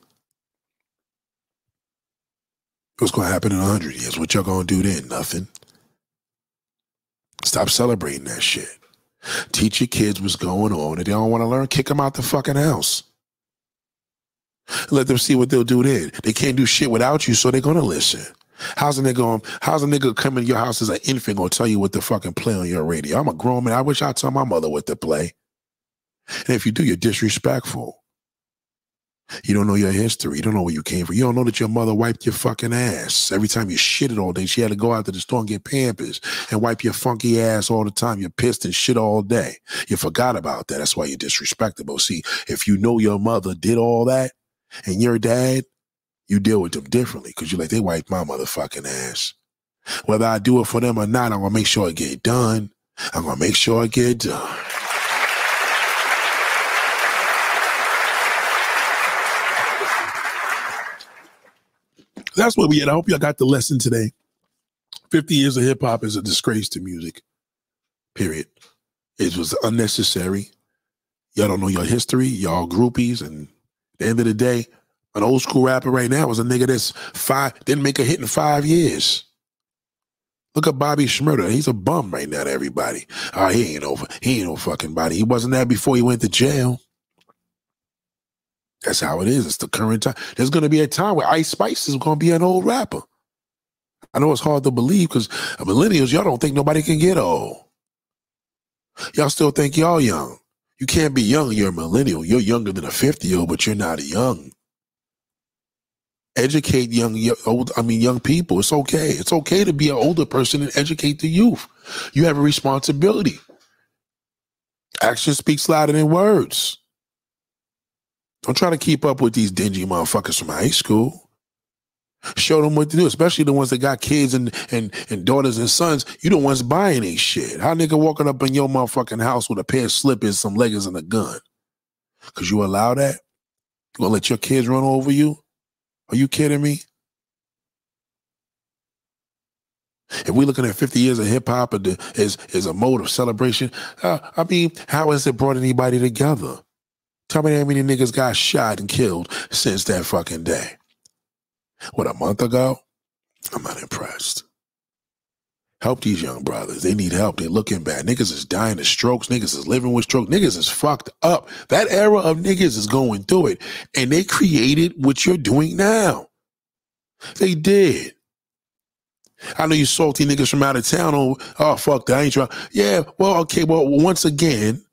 What's going to happen in hundred years? What y'all going to do then? Nothing. Stop celebrating that shit. Teach your kids what's going on. If they don't want to learn, kick them out the fucking house. Let them see what they'll do then. They can't do shit without you, so they're gonna listen. How's a nigga how's a nigga come in your house as an infant gonna tell you what to fucking play on your radio? I'm a grown man. I wish I'd tell my mother what to play. And if you do, you're disrespectful. You don't know your history. You don't know where you came from. You don't know that your mother wiped your fucking ass. Every time you shitted all day, she had to go out to the store and get Pampers and wipe your funky ass all the time. You're pissed and shit all day. You forgot about that. That's why you're disrespectable. See, if you know your mother did all that and your dad, you deal with them differently because you're like, they wiped my motherfucking ass. Whether I do it for them or not, I'm to make sure it get done. I'm to make sure it get done. That's what we had. I hope y'all got the lesson today. 50 years of hip hop is a disgrace to music. Period. It was unnecessary. Y'all don't know your history. Y'all groupies. And the end of the day, an old school rapper right now is a nigga that's five, didn't make a hit in five years. Look at Bobby Shmurda. He's a bum right now to everybody. Oh, he ain't over. He ain't no fucking body. He wasn't that before he went to jail. That's how it is. It's the current time. There's to be a time where Ice Spice is to be an old rapper. I know it's hard to believe because millennials, y'all don't think nobody can get old. Y'all still think y'all young. You can't be young. You're a millennial. You're younger than a 50 year old, but you're not young. Educate young, old. I mean, young people. It's okay. It's okay to be an older person and educate the youth. You have a responsibility. Action speaks louder than words. Don't try to keep up with these dingy motherfuckers from high school. Show them what to do, especially the ones that got kids and and and daughters and sons. You the ones buying these shit. How nigga walking up in your motherfucking house with a pair of slippers, some leggings, and a gun? Cause you allow that? You gonna let your kids run over you? Are you kidding me? If we're looking at 50 years of hip hop as, as a mode of celebration, uh, I mean, how has it brought anybody together? Tell me how many niggas got shot and killed since that fucking day. What, a month ago? I'm not impressed. Help these young brothers. They need help. They're looking bad. Niggas is dying of strokes. Niggas is living with stroke. Niggas is fucked up. That era of niggas is going through it. And they created what you're doing now. They did. I know you salty niggas from out of town. Oh, oh fuck that. I ain't trying. Yeah, well, okay. Well, once again,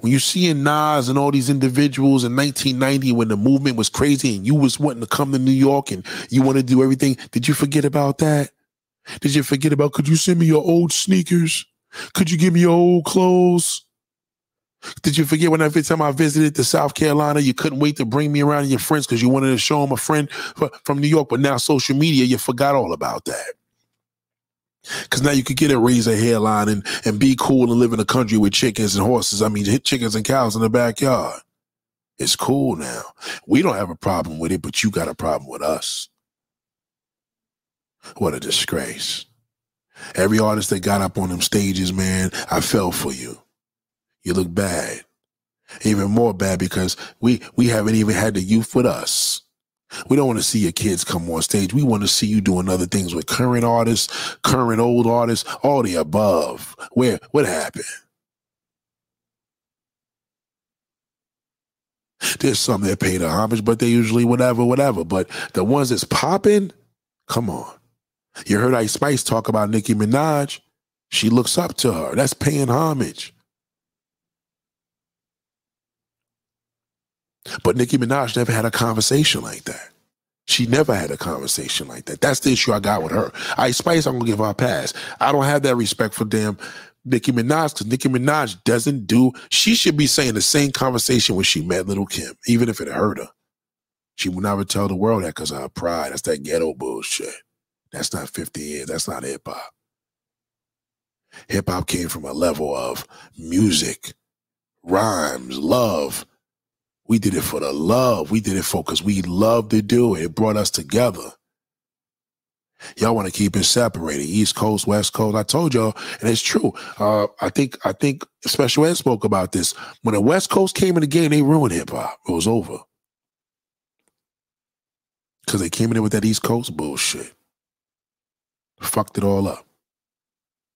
when you seeing Nas and all these individuals in 1990 when the movement was crazy and you was wanting to come to New York and you want to do everything, did you forget about that? Did you forget about could you send me your old sneakers? Could you give me your old clothes? Did you forget when every time I visited to South Carolina, you couldn't wait to bring me around your friends because you wanted to show them a friend from New York, but now social media, you forgot all about that. Cause now you could get it, raise a hairline and, and be cool and live in a country with chickens and horses. I mean, chickens and cows in the backyard. It's cool now. We don't have a problem with it, but you got a problem with us. What a disgrace. Every artist that got up on them stages, man, I fell for you. You look bad. Even more bad because we we haven't even had the youth with us. We don't want to see your kids come on stage. We want to see you doing other things with current artists, current old artists, all the above. Where what happened? There's some that pay the homage, but they usually whatever, whatever. But the ones that's popping, come on. You heard Ice Spice talk about Nicki Minaj. She looks up to her. That's paying homage. But Nicki Minaj never had a conversation like that. She never had a conversation like that. That's the issue I got with her. Ice Spice, I'm gonna give her a pass. I don't have that respect for damn Nicki Minaj because Nicki Minaj doesn't do. She should be saying the same conversation when she met Lil' Kim, even if it hurt her. She would never tell the world that because of her pride. That's that ghetto bullshit. That's not 50 years. That's not hip hop. Hip hop came from a level of music, rhymes, love. We did it for the love. We did it for because we love to do it. It brought us together. Y'all want to keep it separated, East Coast, West Coast. I told y'all, and it's true. Uh, I think I think Special Ed spoke about this. When the West Coast came in the game, they ruined hip hop. It was over because they came in with that East Coast bullshit. Fucked it all up.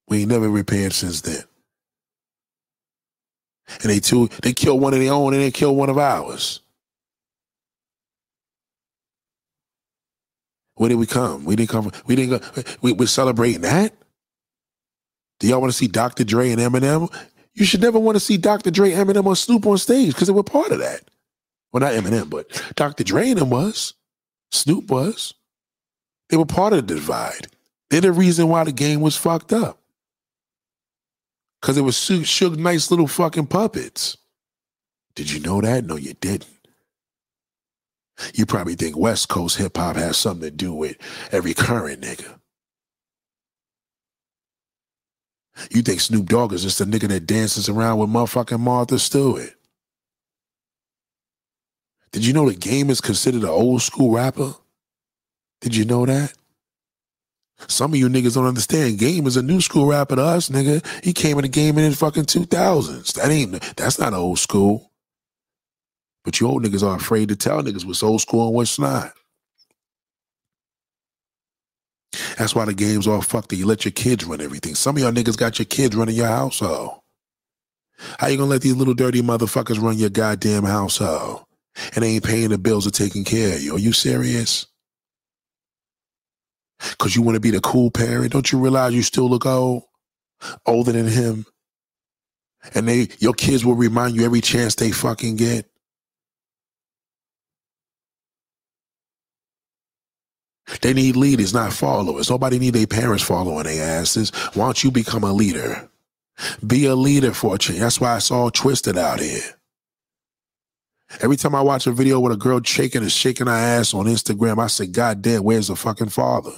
We ain't never repaired since then. And they too, they killed one of their own and they killed one of ours. Where did we come? We didn't come. From, We didn't go. We, we're celebrating that. Do y'all want to see Dr. Dre and Eminem? You should never want to see Dr. Dre, Eminem, or Snoop on stage because they were part of that. Well, not Eminem, but Dr. Dre and them was. Snoop was. They were part of the divide. They're the reason why the game was fucked up. Because it was Suge Knight's little fucking puppets. Did you know that? No, you didn't. You probably think West Coast hip hop has something to do with every current nigga. You think Snoop Dogg is just a nigga that dances around with motherfucking Martha Stewart. Did you know the game is considered an old school rapper? Did you know that? Some of you niggas don't understand. Game is a new school rapper to us, nigga. He came in the game in the fucking 2000s. That ain't, that's not old school. But you old niggas are afraid to tell niggas what's old school and what's not. That's why the game's all fucked up. You let your kids run everything. Some of y'all niggas got your kids running your household. How you gonna let these little dirty motherfuckers run your goddamn household? And they ain't paying the bills or taking care of you. Are you serious? Cause you want to be the cool parent. Don't you realize you still look old? Older than him. And they your kids will remind you every chance they fucking get. They need leaders, not followers. Nobody need their parents following their asses. Why don't you become a leader? Be a leader for a change. That's why it's all twisted out here. Every time I watch a video with a girl shaking and shaking her ass on Instagram, I say, God damn, where's the fucking father?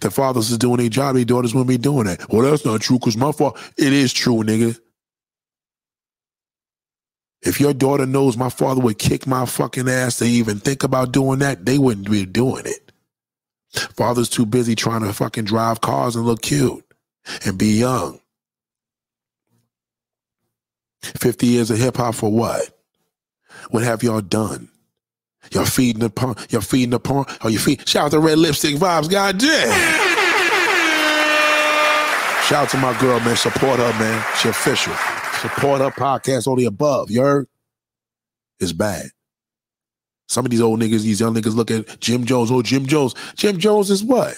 The fathers is doing their job, their daughters wouldn't be doing that. Well, that's not true because my father, it is true, nigga. If your daughter knows my father would kick my fucking ass to even think about doing that, they wouldn't be doing it. Father's too busy trying to fucking drive cars and look cute and be young. 50 years of hip hop for what? What have y'all done? Y'all feeding the porn. Y'all feeding the porn. Oh, you feed. Shout out to Red Lipstick Vibes. God damn. Shout out to my girl, man. Support her, man. She official. Support her podcast. All the above. You heard? It's bad. Some of these old niggas, these young niggas look at Jim Jones. Oh, Jim Jones. Jim Jones is what?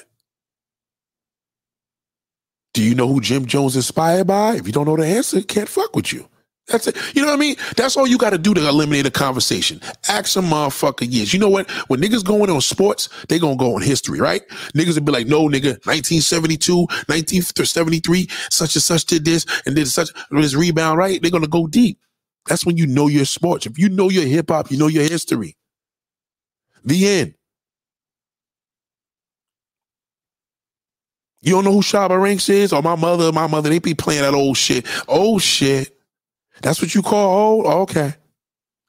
Do you know who Jim Jones inspired by? If you don't know the answer, can't fuck with you. That's it. You know what I mean? That's all you got to do to eliminate a conversation. Ask some motherfucker yes. You know what? When niggas going on sports, they gonna go on history, right? Niggas would be like, no, nigga, 1972, 1973, such and such did this and did such this rebound, right? They're gonna go deep. That's when you know your sports. If you know your hip hop, you know your history. The end. You don't know who Shabba Ranks is? Or my mother, my mother, they be playing that old shit. Old shit. That's what you call old? Oh, okay.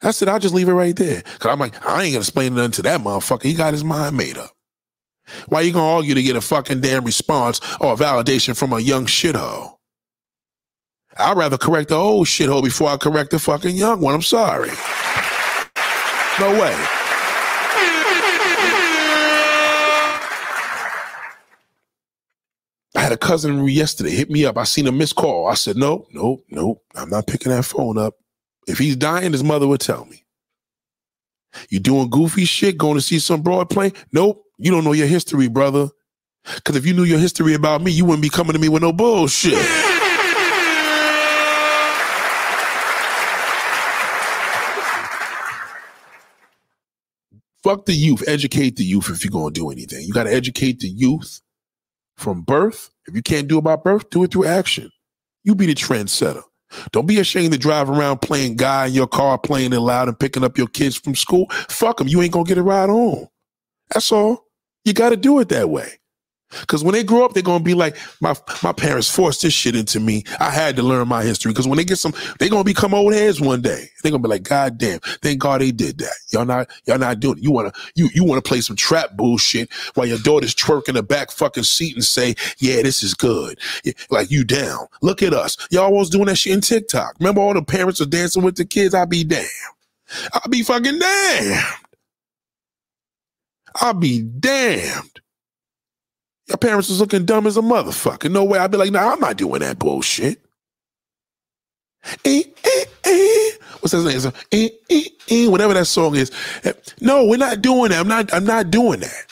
That's it. I'll just leave it right there. Cause I'm like, I ain't gonna explain nothing to that motherfucker. He got his mind made up. Why you gonna argue to get a fucking damn response or validation from a young shithole? I'd rather correct the old shithole before I correct the fucking young one. I'm sorry. No way. I had a cousin yesterday hit me up. I seen a missed call. I said, no, no, no, I'm not picking that phone up. If he's dying, his mother would tell me. You doing goofy shit, going to see some broad play? Nope, you don't know your history, brother. Because if you knew your history about me, you wouldn't be coming to me with no bullshit. Fuck the youth. Educate the youth if you're going to do anything. You got to educate the youth from birth. If you can't do it by birth, do it through action. You be the trendsetter. Don't be ashamed to drive around playing guy in your car, playing it loud and picking up your kids from school. Fuck them. You ain't gonna get a ride home. That's all. You got to do it that way. Because when they grow up, they're gonna be like, my my parents forced this shit into me. I had to learn my history. Because when they get some, they're gonna become old heads one day. They're gonna be like, God damn, thank God they did that. Y'all not y'all not doing it. You wanna you you wanna play some trap bullshit while your daughter's twerking in the back fucking seat and say, Yeah, this is good. Like you down. Look at us. Y'all was doing that shit in TikTok. Remember all the parents are dancing with the kids? I'll be damned. I'll be fucking damned. I'll be damned. Your parents is looking dumb as a motherfucker. No way. I'd be like, nah, I'm not doing that bullshit. Eh, eh, eh. What's that name? Eh, eh, eh, whatever that song is. Eh, No, we're not doing that. I'm not, I'm not doing that.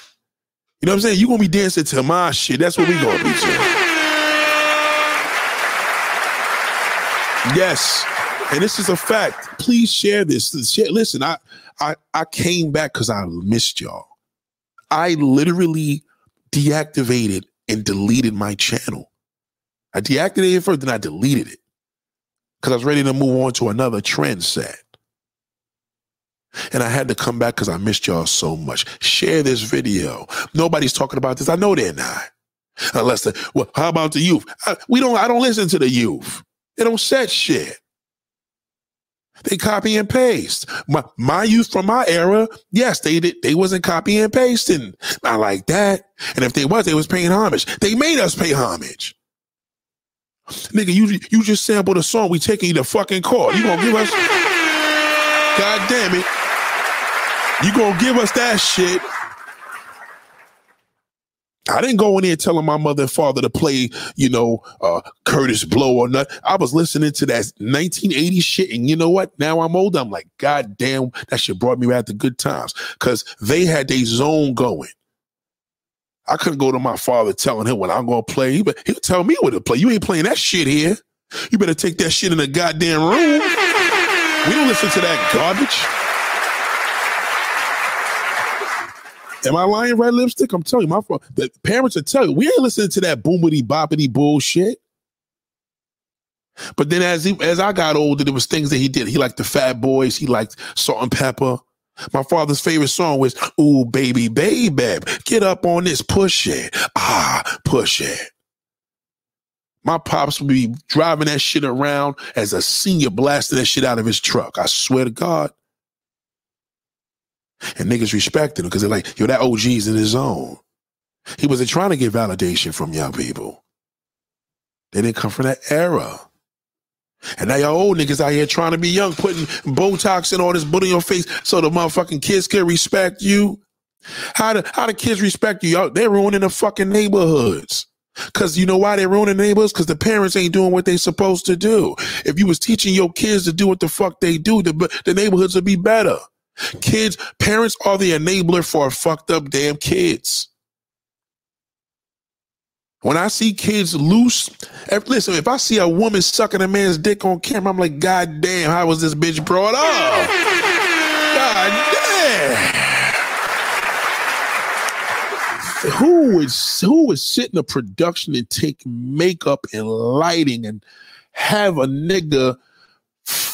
You know what I'm saying? You're gonna be dancing to my shit. That's what we gonna be doing. Yes. And this is a fact. Please share this. Listen, I I I came back because I missed y'all. I literally deactivated and deleted my channel. I deactivated it first, then I deleted it because I was ready to move on to another trend set. And I had to come back because I missed y'all so much. Share this video. Nobody's talking about this. I know they're not. Unless the well, how about the youth? I, we don't. I don't listen to the youth. They don't set shit. They copy and paste. My my youth from my era, yes, they did. They wasn't copy and pasting. Not like that. And if they was, they was paying homage. They made us pay homage. Nigga, you you just sampled a song. We taking you to fucking court. You gonna give us? God damn it! You gonna give us that shit? I didn't go in there telling my mother and father to play, you know, uh, Kurtis Blow or not. I was listening to that 1980 shit, and you know what? Now I'm old. I'm like, God damn, that shit brought me back to good times because they had their zone going. I couldn't go to my father telling him what I'm gonna play, but he'll tell me what to play. You ain't playing that shit here. You better take that shit in the goddamn room. We don't listen to that garbage. Am I lying, red lipstick? I'm telling you, my fa- the parents are telling you, we ain't listening to that boomity boppity bullshit. But then as he, as I got older, there was things that he did. He liked the Fat Boys. He liked Salt-N-Pepa. My father's favorite song was "Ooh Baby Baby, get up on this, push it, ah, push it." My pops would be driving that shit around as a senior, blasting that shit out of his truck. I swear to God. And niggas respected him because they're like, yo, that OG's in his zone. He wasn't trying to get validation from young people. They didn't come from that era. And now y'all old niggas out here trying to be young, putting Botox and all this butt on your face so the motherfucking kids can respect you. How do how the kids respect you? Y'all, they're ruining the fucking neighborhoods. Cause you know why they're ruining neighborhoods? Cause the parents ain't doing what they supposed to do. If you was teaching your kids to do what the fuck they do, the, the neighborhoods would be better. Kids, parents are the enabler for fucked up damn kids. When I see kids loose, if, listen, if I see a woman sucking a man's dick on camera, I'm like, God damn, how was this bitch brought up? God damn. Who would who would sit in a production and take makeup and lighting and have a nigga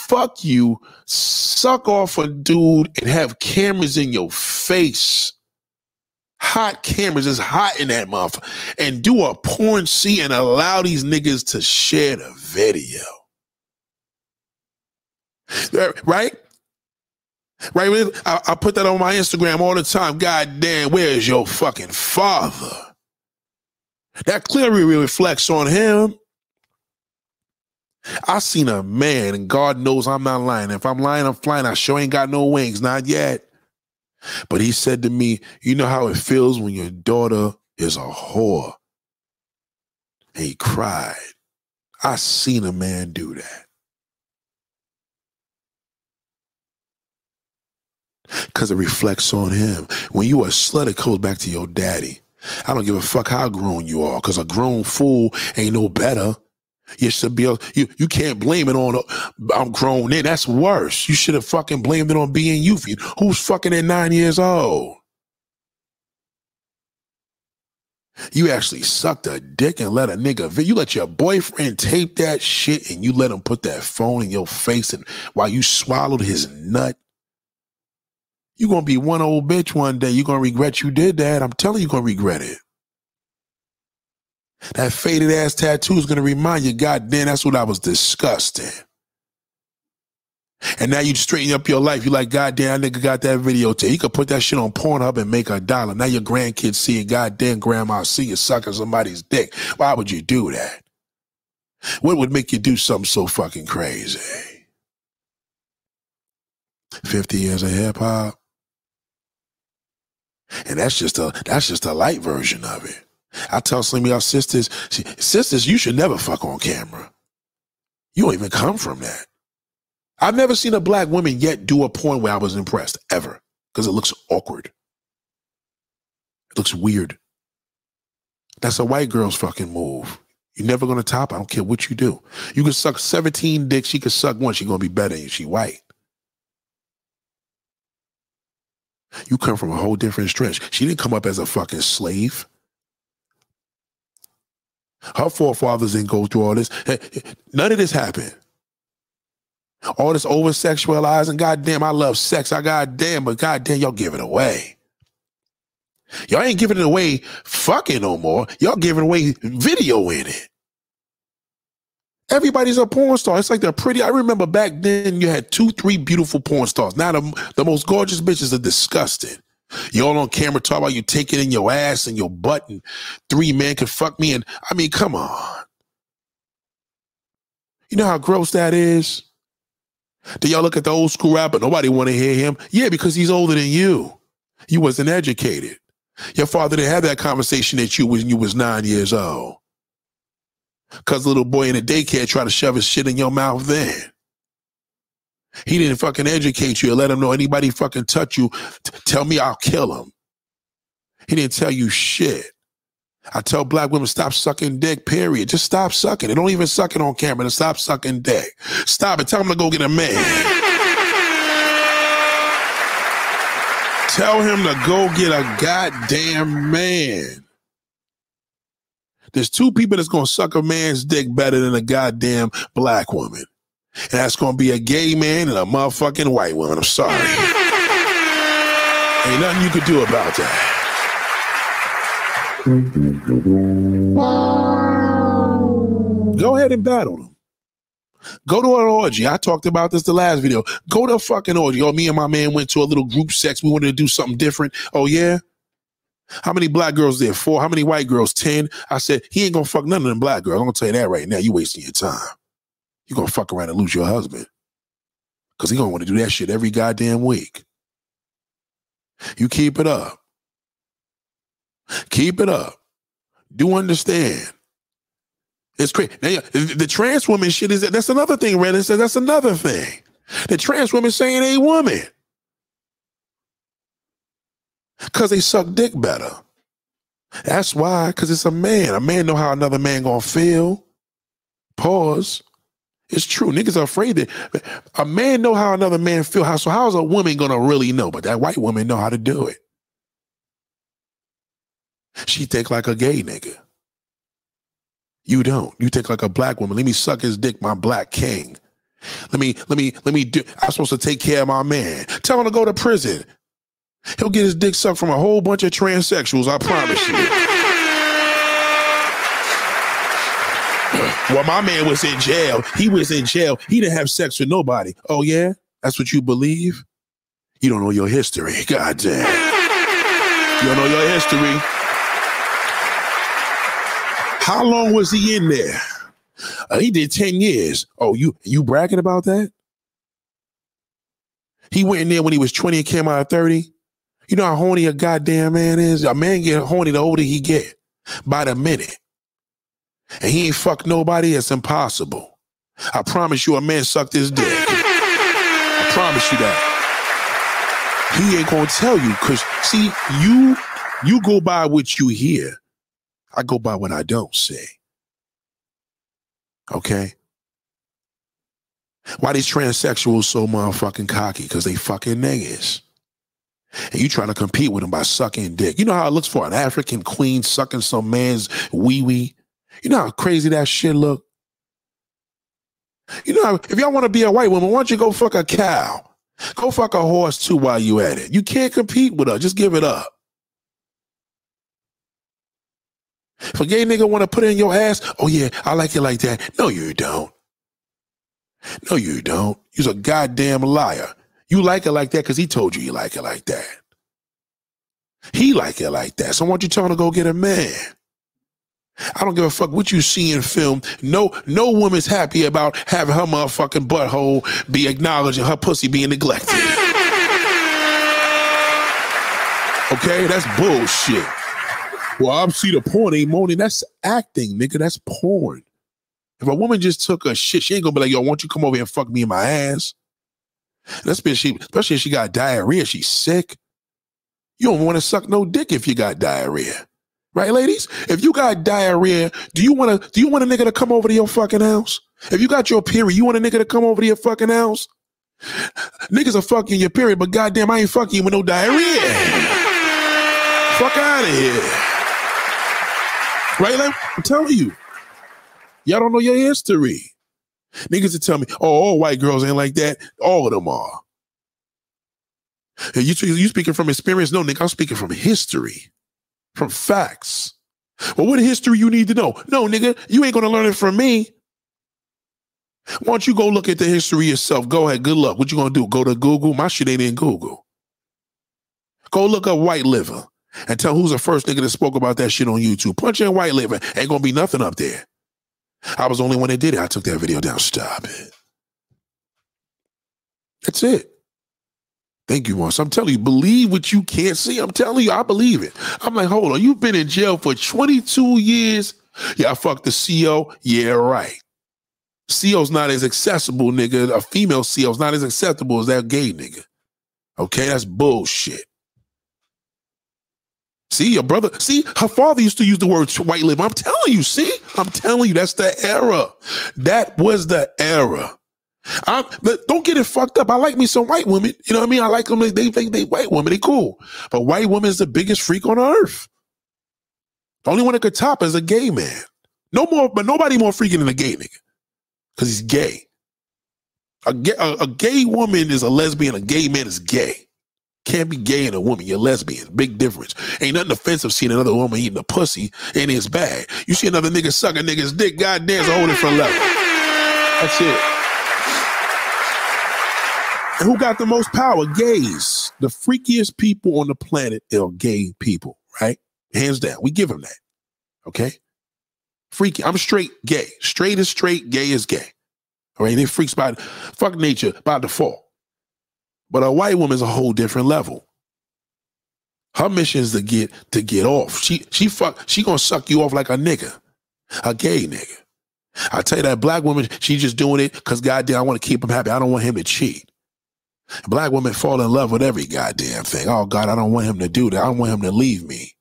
fuck you, suck off a dude, and have cameras in your face. Hot cameras is hot in that motherfucker. And do a porn scene and allow these niggas to share the video. Right? Right? I, I put that on my Instagram all the time. God damn, where is your fucking father? That clearly reflects on him. I seen a man, and God knows I'm not lying. If I'm lying, I'm flying. I sure ain't got no wings, not yet. But he said to me, You know how it feels when your daughter is a whore? And he cried. I seen a man do that. Because it reflects on him. When you a slut, it goes back to your daddy. I don't give a fuck how grown you are, because a grown fool ain't no better. You should be you you can't blame it on I'm grown in. That's worse. You should have fucking blamed it on being youthful. Who's fucking at nine years old? You actually sucked a dick and let a nigga. You let your boyfriend tape that shit and you let him put that phone in your face and while you swallowed his nut. You gonna be one old bitch one day. You gonna regret you did that. I'm telling you, you gonna regret it. That faded ass tattoo is gonna remind you, God damn, that's what I was disgusting. And now you straighten up your life. You like, God damn, nigga got that videotape. You could put that shit on Pornhub and make a dollar. Now your grandkids see. God damn, grandma see you sucking somebody's dick. Why would you do that? What would make you do something so fucking crazy? 50 years of hip hop. And that's just a that's just a light version of it. I tell some of y'all sisters, sisters, you should never fuck on camera. You don't even come from that. I've never seen a black woman yet do a porn where I was impressed, ever. Because it looks awkward. It looks weird. That's a white girl's fucking move. You're never gonna top. I don't care what you do. You can suck 17 dicks, she can suck one, she gonna be better than. She white. You come from a whole different stretch. She didn't come up as a fucking slave. Her forefathers didn't go through all this. None of this happened. All this over sexualizing. Goddamn, I love sex. I goddamn, but goddamn, y'all give it away. Y'all ain't giving it away fucking no more. Y'all giving away video in it. Everybody's a porn star. It's like they're pretty. I remember back then you had two, three beautiful porn stars. Now the, the most gorgeous bitches are disgusting. You all on camera talk about you taking in your ass and your butt and three men can fuck me. And I mean, come on. You know how gross that is? Do y'all look at the old school rapper? Nobody want to hear him. Yeah, because he's older than you. You wasn't educated. Your father didn't have that conversation at you when you was nine years old. Cause the little boy in the daycare tried to shove his shit in your mouth then. He didn't fucking educate you or let him know anybody fucking touch you. t- tell me I'll kill him. He didn't tell you shit. I tell black women stop sucking dick, period. Just stop sucking it. Don't even suck it on camera. Just stop sucking dick. Stop it. Tell him to go get a man. Tell him to go get a goddamn man. There's two people that's gonna suck a man's dick better than a goddamn black woman. And that's gonna be a gay man and a motherfucking white woman. I'm sorry. Ain't nothing you could do about that. Go ahead and battle them. Go to an orgy. I talked about this the last video. Go to a fucking orgy. Oh, me and my man went to a little group sex. We wanted to do something different. Oh, yeah? How many black girls there? Four. How many white girls? Ten. I said, he ain't gonna fuck none of them black girls. I'm gonna tell you that right now. You wasting your time. You're gonna fuck around and lose your husband. Cause he gonna want to do that shit every goddamn week. You keep it up. Keep it up. Do understand. It's crazy. Now, yeah, the, trans woman shit is that's another thing. Reddit says that's another thing. The trans woman saying a woman because they suck dick better. That's why. Because it's a man. A man know how another man gonna feel. Pause. It's true. Niggas are afraid that a man know how another man feel. How so? How is a woman gonna really know? But that white woman know how to do it. She think like a gay nigga. You don't. You think like a black woman. Let me suck his dick, my black king. Let me, let me, let me do. I'm supposed to take care of my man. Tell him to go to prison. He'll get his dick sucked from a whole bunch of transsexuals. I promise you. Well, my man was in jail. He was in jail. He didn't have sex with nobody. Oh yeah, that's what you believe. You don't know your history. God damn. You don't know your history. How long was he in there? Uh, he did 10 years. Oh, you you bragging about that? He went in there when he was 20 and came out at 30. You know how horny a goddamn man is? A man get horny the older he get. By the minute. And he ain't fucked nobody, it's impossible. I promise you a man sucked his dick. I promise you that. He ain't gonna tell you, cause see, you you go by what you hear. I go by what I don't say. Okay? Why these transsexuals so motherfucking cocky? Because they fucking niggas. And you trying to compete with them by sucking dick. You know how it looks for an African queen sucking some man's wee wee? You know how crazy that shit look? You know, if y'all want to be a white woman, why don't you go fuck a cow? Go fuck a horse too while you at it. You can't compete with her. Just give it up. If a gay nigga want to put in your ass, oh yeah, I like it like that. No, you don't. No, you don't. You're a goddamn liar. You like it like that because he told you you like it like that. He like it like that. So why don't you tell him to go get a man? I don't give a fuck what you see in film. No, no woman's happy about having her motherfucking butthole be acknowledged and her pussy being neglected. Okay, that's bullshit. Well, I see the porn ain't moaning. That's acting, nigga. That's porn. If a woman just took a shit, she ain't gonna be like, yo, won't you come over here and fuck me in my ass? That's been she, especially if she got diarrhea, she's sick. You don't want to suck no dick if you got diarrhea. Right, ladies? If you got diarrhea, do you want to do you want a nigga to come over to your fucking house? If you got your period, you want a nigga to come over to your fucking house? Niggas are fucking your period, but goddamn, I ain't fucking you with no diarrhea. Fuck out of here. Right? Like, I'm telling you. Y'all don't know your history. Niggas are tell me, oh, all white girls ain't like that. All of them are. You, you speaking from experience? No, nigga, I'm speaking from history from facts. Well, what history you need to know? No, nigga, you ain't gonna learn it from me. Why don't you go look at the history yourself? Go ahead, good luck. What you gonna do? Go to Google? My shit ain't in Google. Go look up white liver and tell who's the first nigga that spoke about that shit on YouTube. Punch in white liver. Ain't gonna be nothing up there. I was the only one that did it. I took that video down. Stop it. That's it. Thank you, Ross. I'm telling you, believe what you can't see. I'm telling you, I believe it. I'm like, hold on, you've been in jail for 22 years. Yeah, I fucked the CO. Yeah, right. CO's not as accessible, nigga. A female CO's not as acceptable as that gay nigga. Okay, that's bullshit. See, your brother, see, her father used to use the word white liver. I'm telling you, see, I'm telling you, that's the era. That was the era. I, but don't get it fucked up. I like me some white women. You know what I mean? I like them. They think they, white women. They cool. But white woman is the biggest freak on earth. The only one that could top is a gay man. No more, but nobody more freaking than a gay nigga. Cause he's gay. A, gay. a, a gay woman is a lesbian. A gay man is gay. Can't be gay and a woman. You're lesbian. Big difference. Ain't nothing offensive seeing another woman eating a pussy and it's bad. You see another nigga suck a nigga's dick, goddamn, it's a whole different level. That's it. Who got the most power? Gays. The freakiest people on the planet are gay people, right? Hands down. We give them that. Okay? Freaky. I'm straight gay. Straight is straight, gay is gay. All right? They freaks by fuck nature by default. But a white woman is a whole different level. Her mission is to get to get off. She she fuck she gonna suck you off like a nigga, a gay nigga. I tell you that black woman, she just doing it because goddamn, I want to keep him happy. I don't want him to cheat. Black women fall in love with every goddamn thing. Oh God, I don't want him to do that. I don't want him to leave me.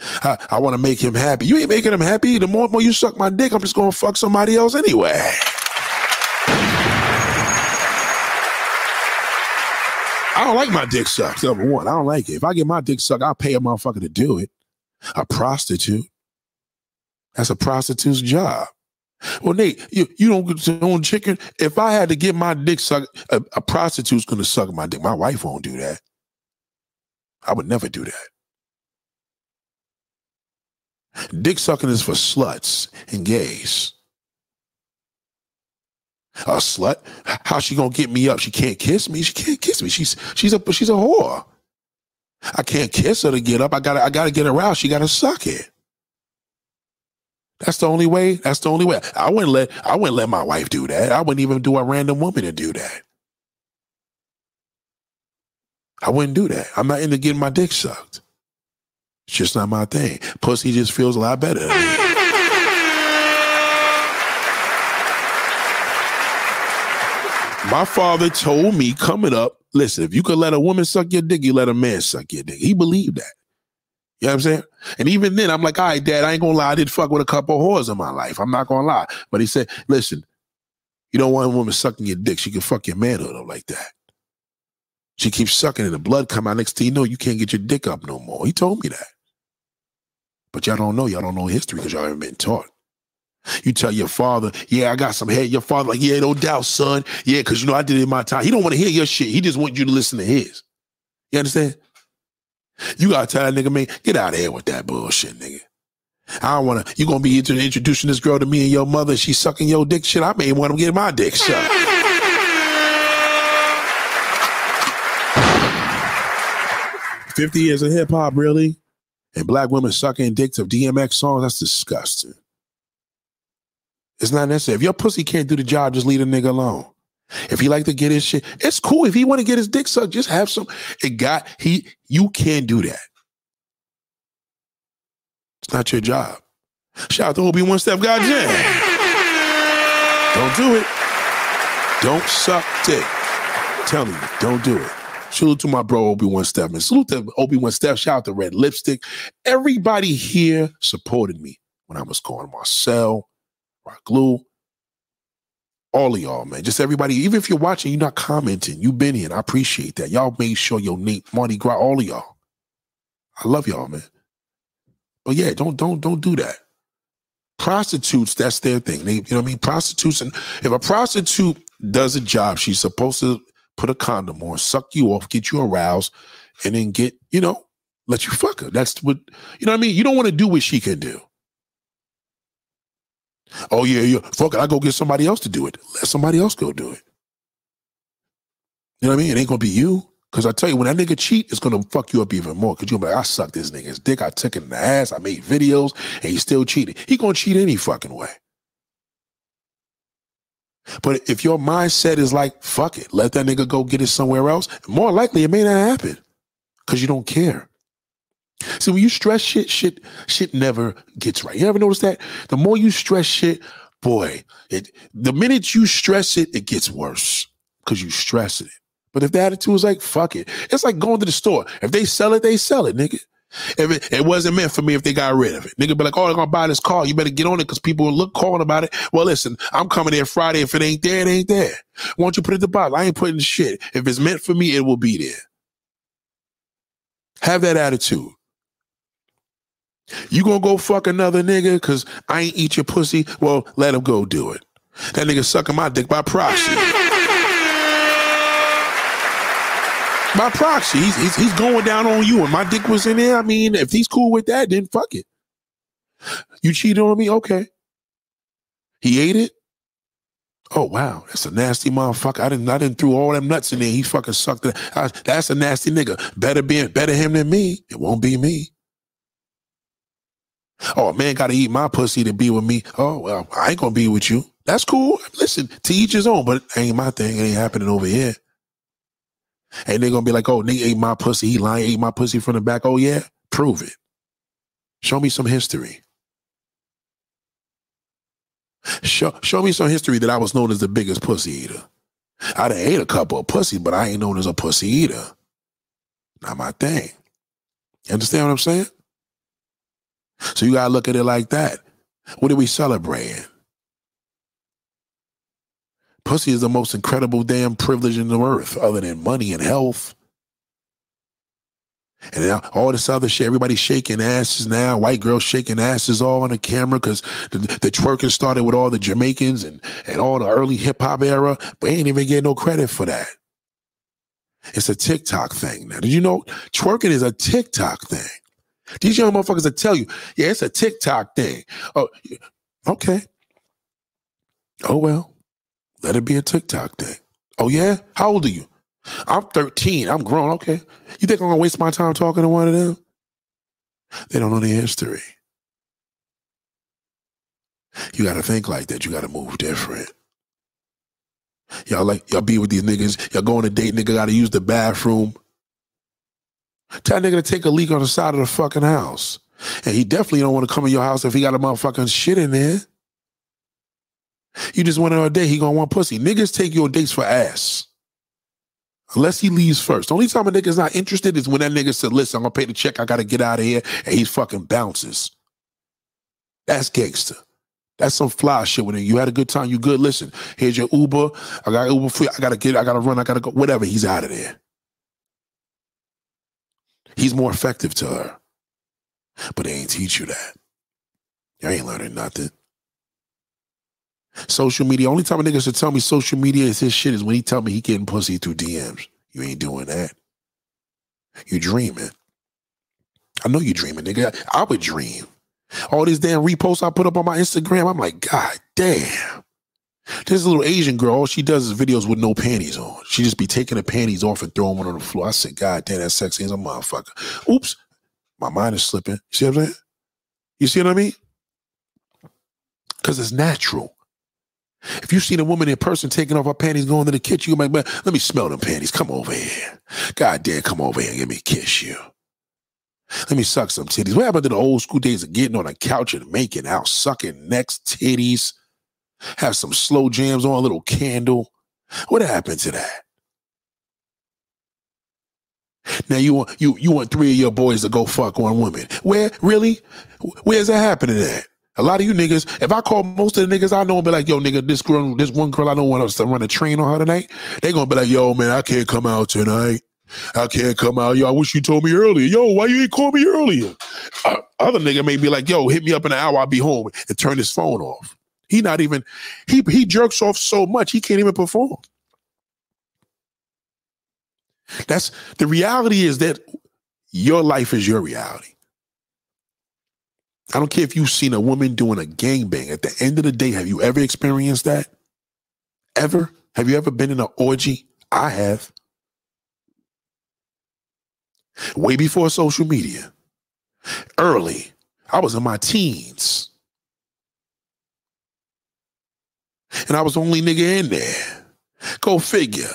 I, I want to make him happy. You ain't making him happy. The more, more you suck my dick, I'm just gonna fuck somebody else anyway. I don't like my dick sucked. Number one, I don't like it. If I get my dick sucked, I'll pay a motherfucker to do it. A prostitute. That's a prostitute's job. Well, Nate, you, you don't get your own chicken. If I had to get my dick sucked, a, a prostitute's gonna suck my dick. My wife won't do that. I would never do that. Dick sucking is for sluts and gays. A slut? How she gonna get me up? She can't kiss me. She can't kiss me. She's she's a she's a whore. I can't kiss her to get up. I gotta I gotta get her out. She gotta suck it. That's the only way. That's the only way. I wouldn't let I wouldn't let my wife do that. I wouldn't even do a random woman to do that. I wouldn't do that. I'm not into getting my dick sucked. It's just not my thing. Pussy just feels a lot better. My father told me coming up, listen, if you could let a woman suck your dick, you let a man suck your dick. He believed that. You know what I'm saying? And even then, I'm like, all right, dad, I ain't gonna lie. I did fuck with a couple of whores in my life. I'm not gonna lie. But he said, listen, you don't want a woman sucking your dick. She can fuck your manhood up like that. She keeps sucking and the blood come out. Next thing you know, you can't get your dick up no more. He told me that. But y'all don't know. Y'all don't know history because y'all haven't been taught. You tell your father, yeah, I got some head. Your father, like, yeah, no doubt, son. Yeah, because you know I did it in my time. He don't want to hear your shit. He just want you to listen to his. You understand? You gotta tell that nigga, man, get out of here with that bullshit, nigga. I don't wanna, you gonna be introducing this girl to me and your mother, she's sucking your dick shit. I may want to get my dick sucked. 50 years of hip hop, really? And black women sucking dicks of DMX songs? That's disgusting. It's not necessary. If your pussy can't do the job, just leave a nigga alone. If he like to get his shit, it's cool. If he want to get his dick sucked, just have some. It got he. You can't do that. It's not your job. Shout out to Obi One Step, God goddamn. Don't do it. Don't suck dick. Tell me, don't do it. Salute to my bro Obi One Step, man. Salute to Obi One Step. Shout out to Red Lipstick. Everybody here supported me when I was going Marcel, Rock Glue, all of y'all, man. Just everybody, even if you're watching, you're not commenting, you've been here. I appreciate that. Y'all made sure your name, Mardi Gras, all of y'all. I love y'all, man. But yeah, don't don't don't do that. Prostitutes, that's their thing. They, you know what I mean? Prostitutes, and if a prostitute does a job, she's supposed to put a condom on, suck you off, get you aroused, and then get, you know, let you fuck her. That's what you know what I mean? You don't want to do what she can do. Oh yeah, yeah. Fuck it. I go get somebody else to do it. Let somebody else go do it. You know what I mean? It ain't gonna be you. Cause I tell you, when that nigga cheat, it's gonna fuck you up even more. Cause you're gonna be like, I sucked this nigga's dick, I took it in the ass, I made videos, and he still cheated. He gonna cheat any fucking way. But if your mindset is like, fuck it, let that nigga go get it somewhere else, more likely it may not happen. Cause you don't care. See, when you stress shit, shit, shit never gets right. You ever notice that? The more you stress shit, boy, it the minute you stress it, it gets worse because you stress it. But if the attitude is like, fuck it, it's like going to the store. If they sell it, they sell it, nigga. If it, it wasn't meant for me, if they got rid of it, nigga be like, oh, I'm gonna buy this car. You better get on it because people will look calling about it. Well, listen, I'm coming there Friday. If it ain't there, it ain't there. Why don't you put it in the box? I ain't putting shit. If it's meant for me, it will be there. Have that attitude. You gonna go fuck another nigga because I ain't eat your pussy? Well, let him go do it. That nigga sucking my dick by proxy. by proxy, he's, he's, he's going down on you, and my dick was in there. I mean, if he's cool with that, then fuck it. You cheated on me, okay? He ate it. Oh wow, that's a nasty motherfucker. I didn't, I didn't threw all them nuts in there. He fucking sucked it. I, that's a nasty nigga. Better be, better him than me. It won't be me. Oh, man got to eat my pussy to be with me. Oh, well, I ain't going to be with you. That's cool. Listen, to each his own, but ain't my thing. It ain't happening over here. And they're going to be like, oh, nigga ate my pussy. He lying, ate my pussy from the back. Oh, yeah? Prove it. Show me some history. Show, show me some history that I was known as the biggest pussy eater. I done ate a couple of pussies, but I ain't known as a pussy eater. Not my thing. You understand what I'm saying? So you gotta look at it like that. What are we celebrating? Pussy is the most incredible damn privilege in the earth, other than money and health. And now all this other shit, everybody's shaking asses now. White girls shaking asses all on the camera because the, the twerking started with all the Jamaicans and, and all the early hip hop era, but ain't even getting no credit for that. It's a TikTok thing now. Did you know twerking is a TikTok thing? These young motherfuckers will tell you, yeah, it's a TikTok thing. Oh, okay. Oh, well, let it be a TikTok thing. Oh, yeah? How old are you? I'm 13. I'm grown. Okay. You think I'm to waste my time talking to one of them? They don't know the history. You got to think like that. You got to move different. Y'all like, y'all be with these niggas. Y'all go on a date, nigga got to use the bathroom. Tell nigga to take a leak on the side of the fucking house. And he definitely don't want to come in your house if he got a motherfucking shit in there. You just went on a date, he gonna want pussy. Niggas take your dates for ass. Unless he leaves first. The only time a nigga's not interested is when that nigga said, listen, I'm gonna pay the check, I gotta get out of here, and he fucking bounces. That's gangster. That's some fly shit with him. You had a good time, you good. Listen, here's your Uber. I got Uber free. I gotta get, I gotta run, I gotta go. Whatever, he's out of there. He's more effective to her. But they ain't teach you that. You ain't learning nothing. Social media, only time a nigga should tell me social media is his shit is when he tell me he getting pussy through DMs. You ain't doing that. You dreaming. I know you dreaming, nigga. I would dream. All these damn reposts I put up on my Instagram, I'm like, God damn. A little Asian girl. All she does is videos with no panties on. She just be taking the panties off and throwing them on the floor. I said, God damn, that sexy as a motherfucker. Oops, my mind is slipping. You see what I'm saying? You see what I mean? Because it's natural. If you've seen a woman in person taking off her panties going to the kitchen, you're like, man, let me smell them panties. Come over here. God damn, come over here and let me kiss you. Let me suck some titties. What happened to the old school days of getting on a couch and making out, sucking necks, titties, have some slow jams on, a little candle? What happened to that? Now you want you you want three of your boys to go fuck one woman. Where really? Where's that happening at? A lot of you niggas, if I call most of the niggas I know and be like, yo, nigga, this girl, this one girl I don't want us to run a train on her tonight, they gonna be like, yo, man, I can't come out tonight. I can't come out. Yo, I wish you told me earlier. Yo, why you ain't call me earlier? Uh, other nigga may be like, yo, hit me up in an hour, I'll be home and turn his phone off. He not even, he he jerks off so much, he can't even perform. That's the reality is that your life is your reality. I don't care if you've seen a woman doing a gangbang. At the end of the day, have you ever experienced that? Ever? Have you ever been in an orgy? I have. Way before social media. Early. I was in my teens. And I was the only nigga in there. Go figure.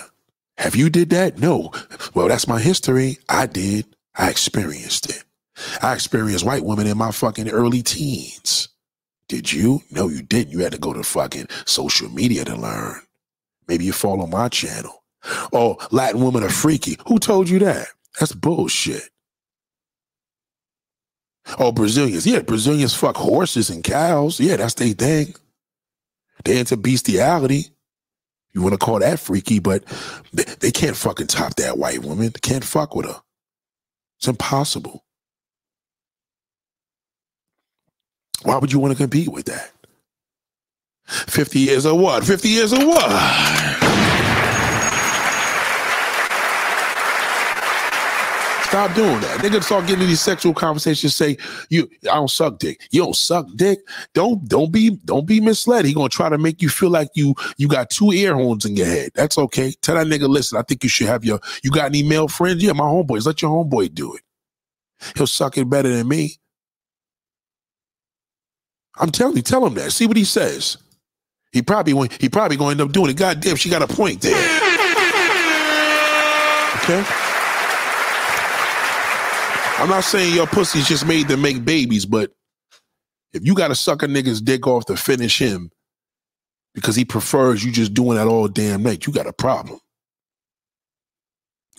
Have you did that? No. Well, that's my history. I did. I experienced it. I experienced white women in my fucking early teens. Did you? No, you didn't. You had to go to fucking social media to learn. Maybe you follow my channel. Oh, Latin women are freaky. Who told you that? That's bullshit. Oh, Brazilians. Yeah, Brazilians fuck horses and cows. Yeah, that's their thing. They into bestiality. You want to call that freaky, but they, they can't fucking top that white woman. They can't fuck with her. It's impossible. Why would you want to compete with that? 50 years of what? 50 years of what? Stop doing that. Niggas start getting these sexual conversations. Say you, I don't suck dick. You don't suck dick. Don't don't be don't be misled. He gonna try to make you feel like you you got two ear horns in your head. That's okay. Tell that nigga, listen. I think you should have your. You got any male friends? Yeah, my homeboys. Let your homeboy do it. He'll suck it better than me. I'm telling you, tell him that. See what he says. He probably went, he probably gonna end up doing it. God damn, she got a point there. Okay. I'm not saying your pussy's just made to make babies, but if you gotta suck a nigga's dick off to finish him because he prefers you just doing that all damn night, you got a problem.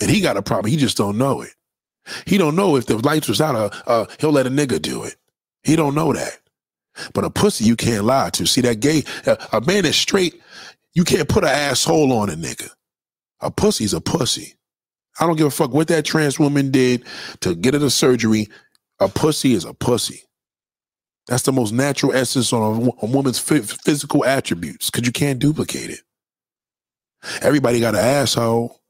And he got a problem. He just don't know it. He don't know if the lights was out, uh, uh, he'll let a nigga do it. He don't know that. But a pussy you can't lie to. See that gay, a, a man is straight, you can't put an asshole on a nigga. A pussy's a pussy. I don't give a fuck what that trans woman did to get her the surgery. A pussy is a pussy. That's the most natural essence on a, a woman's physical attributes because you can't duplicate it. Everybody got an asshole.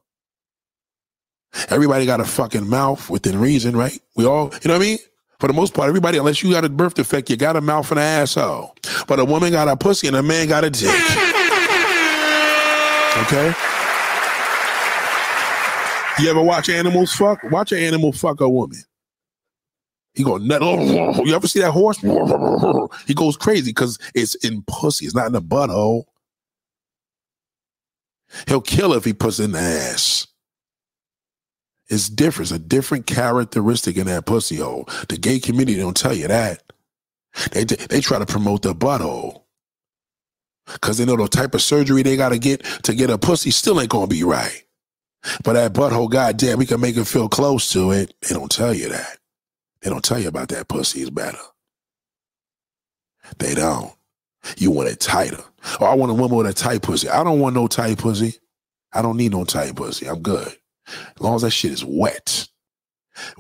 Everybody got a fucking mouth within reason, right? We all, you know what I mean? For the most part, everybody, unless you got a birth defect, you got a mouth and an asshole. But a woman got a pussy and a man got a dick. Okay? You ever watch animals fuck? Watch an animal fuck a woman. He go nut. You ever see that horse? He goes crazy because it's in pussy. It's not in the butthole. He'll kill if he puts in the ass. It's different. It's a different characteristic in that pussy hole. The gay community don't tell you that. They they try to promote the butthole. Cause they know the type of surgery they gotta get to get a pussy still ain't gonna be right. But that butthole, goddamn, we can make it feel close to it. They don't tell you that. They don't tell you about that pussy is better. They don't. You want it tighter. Oh, I want a woman with a tight pussy. I don't want no tight pussy. I don't need no tight pussy. I'm good. As long as that shit is wet.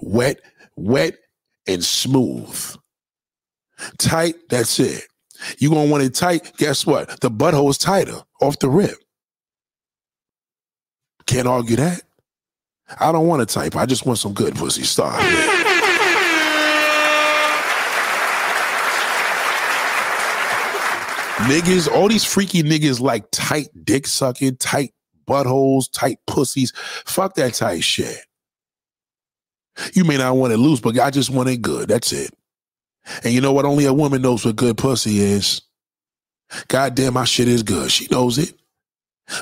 Wet, wet, and smooth. Tight, that's it. You gonna want it tight, guess what? The butthole is tighter off the rip. Can't argue that. I don't want a type. I just want some good pussy. Stop. niggas, all these freaky niggas like tight dick sucking, tight buttholes, tight pussies. Fuck that tight shit. You may not want it loose, but I just want it good. That's it. And you know what? Only a woman knows what good pussy is. God damn, my shit is good. She knows it.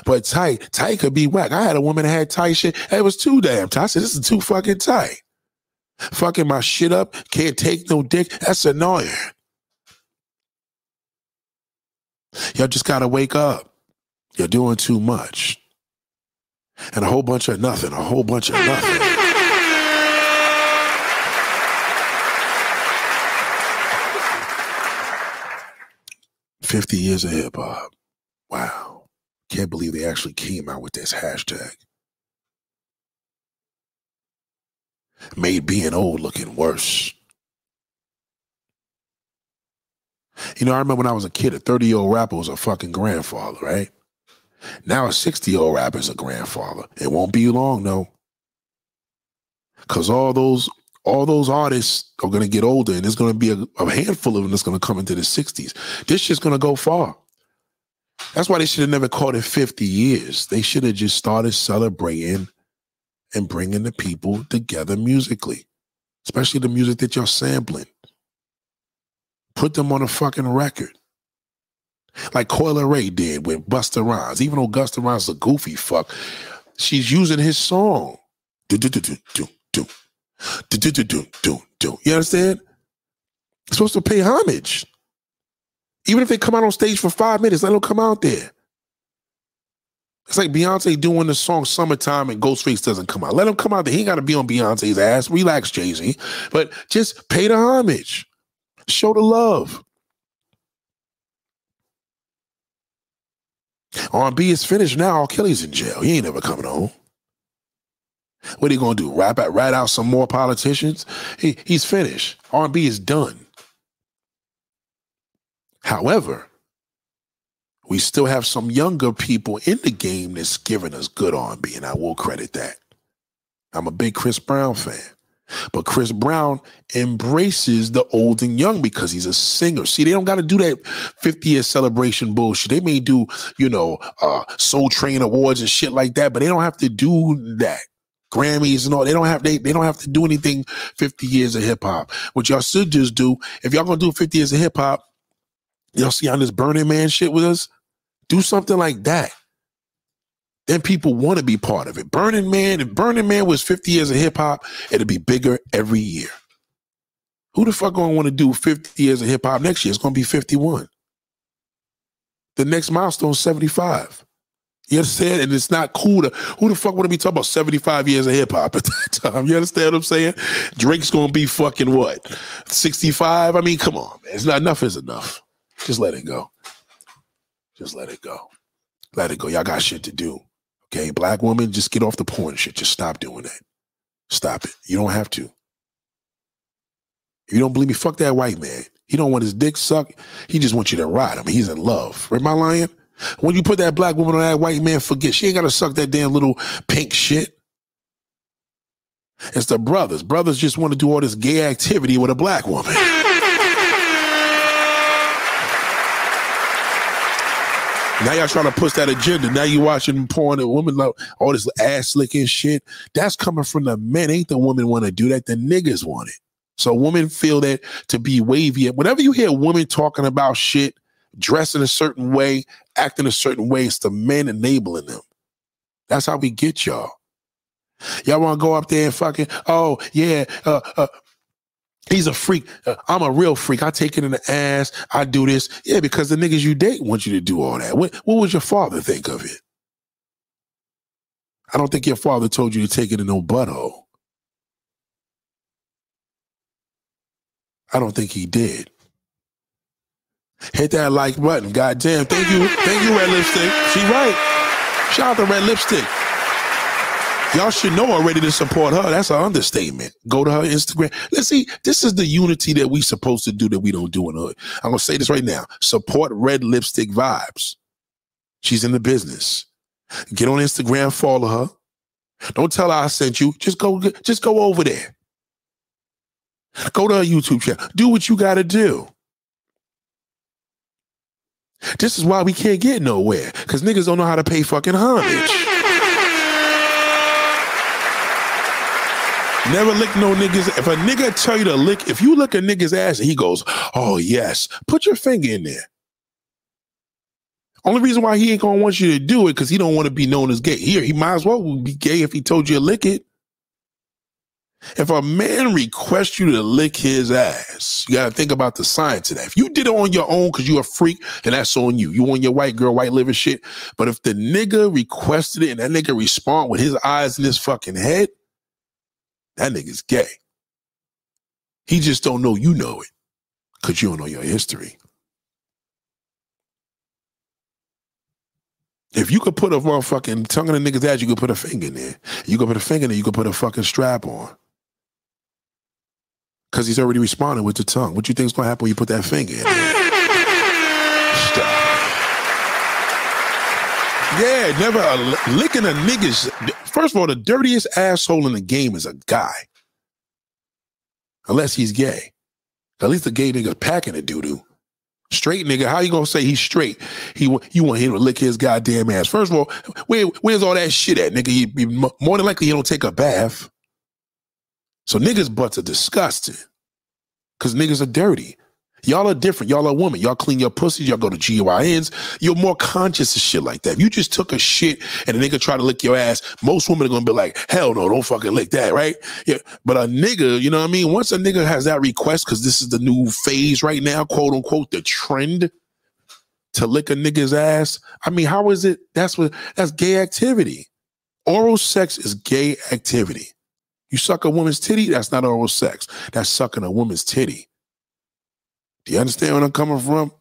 But tight, tight could be whack. I had a woman that had tight shit. It was too damn tight. I said, this is too fucking tight. Fucking my shit up, can't take no dick. That's annoying. Y'all just gotta wake up. You're doing too much. And a whole bunch of nothing, a whole bunch of nothing. Fifty years of hip hop. Wow. Can't believe they actually came out with this hashtag. Made being old looking worse. You know, I remember when I was a kid, a 30 year old rapper was a fucking grandfather, right? Now a 60 year old rapper is a grandfather. It won't be long, though. Cause all those all those artists are gonna get older, and there's gonna be a, a handful of them that's gonna come into the 60s. This shit's gonna go far. That's why they should have never called it 50 years. They should have just started celebrating and bringing the people together musically, especially the music that you're sampling. Put them on a fucking record. Like Coi Leray did with Busta Rhymes. Even though Busta Rhymes is a goofy fuck, she's using his song. Do, do, do, do, do, do. Do, do, do, do, do, do. You understand? You're supposed to pay homage. Even if they come out on stage for five minutes, let them come out there. It's like Beyonce doing the song Summertime and Ghostface doesn't come out. Let him come out there. He ain't got to be on Beyonce's ass. Relax, Jay Z. But just pay the homage, show the love. R&B is finished now. Kelly's in jail. He ain't never coming home. What are you gonna do? Rap out, rat out some more politicians? He, he's finished. R&B is done. However, we still have some younger people in the game that's giving us good R&B, and I will credit that. I'm a big Chris Brown fan. But Chris Brown embraces the old and young because he's a singer. See, they don't got to do that 50 year celebration bullshit. They may do, you know, uh, Soul Train awards and shit like that, but they don't have to do that. Grammys and all. They don't have they, they don't have to do anything 50 years of hip hop. What y'all should just do, if y'all gonna do 50 years of hip hop, y'all see on this Burning Man shit with us, do something like that. Then people want to be part of it. Burning Man, if Burning Man was 50 years of hip hop, it'd be bigger every year. Who the fuck gonna want to do 50 years of hip hop next year? It's gonna be 51. The next milestone 75. You understand? And it's not cool to who the fuck want to be talking about 75 years of hip hop at that time. You understand what I'm saying? Drake's gonna be fucking what? 65? I mean, come on, man. It's not enough is enough. Just let it go. Just let it go. Let it go. Y'all got shit to do. Okay, black woman, just get off the porn shit. Just stop doing that. Stop it. You don't have to. If you don't believe me, fuck that white man. He don't want his dick sucked. He just wants you to ride him. He's in love. Am I lying? When you put that black woman on that white man, forget she ain't gotta suck that damn little pink shit. It's the brothers. Brothers just want to do all this gay activity with a black woman. Now y'all trying to push that agenda. Now you watching porn and women love all this ass licking shit. That's coming from the men. Ain't the women want to do that? The niggas want it. So women feel that to be wavy. Whenever you hear women talking about shit, dressing a certain way, acting a certain way, it's the men enabling them. That's how we get y'all. Y'all want to go up there and fucking, oh, yeah, uh, uh, he's a freak. Uh, I'm a real freak. I take it in the ass. I do this. Yeah, because the niggas you date want you to do all that. What, what would your father think of it? I don't think your father told you to take it in no butthole. I don't think he did. Hit that like button. God damn. Thank you. Thank you, Red Lipstick. She right. Shout out to Red Lipstick. Y'all should know already to support her. That's an understatement. Go to her Instagram. Let's see. This is the unity that we supposed to do that we don't do in hood. I'm gonna say this right now. Support red lipstick vibes. She's in the business. Get on Instagram, follow her. Don't tell her I sent you. Just go, just go over there. Go to her YouTube channel. Do what you gotta do. This is why we can't get nowhere. Because niggas don't know how to pay fucking homage. Never lick no niggas. If a nigga tell you to lick, if you lick a nigga's ass and he goes, oh yes, put your finger in there. Only reason why he ain't gonna want you to do it because he don't want to be known as gay. Here, he might as well be gay if he told you to lick it. If a man requests you to lick his ass, you gotta think about the science of that. If you did it on your own because you're a freak, then that's on you. You want your white girl, white liver shit. But if the nigga requested it and that nigga respond with his eyes in his fucking head, that nigga's gay. He just don't know you know it because you don't know your history. If you could put a motherfucking tongue in a nigga's ass, you could put a finger in there. You could put a finger in there, you could put a fucking strap on. Because he's already responding with the tongue. What you think's gonna happen when you put that finger in there? Yeah, never uh, licking a nigga's. First of all, the dirtiest asshole in the game is a guy. Unless he's gay. At least the gay nigga packing a doo doo. Straight nigga, how you gonna say he's straight? He you want him to lick his goddamn ass? First of all, where where's all that shit at, nigga? He, he, more than likely he don't take a bath. So niggas' butts are disgusting, cause niggas are dirty. Y'all are different. Y'all are women. Y'all clean your pussies. Y'all go to GYNs. You're more conscious of shit like that. If you just took a shit and a nigga try to lick your ass, most women are gonna be like, hell no, don't fucking lick that, right? Yeah. But a nigga, you know what I mean? Once a nigga has that request, because this is the new phase right now, quote unquote, the trend to lick a nigga's ass. I mean, how is it? That's what that's gay activity. Oral sex is gay activity. You suck a woman's titty, that's not oral sex. That's sucking a woman's titty. Do you understand where I'm coming from?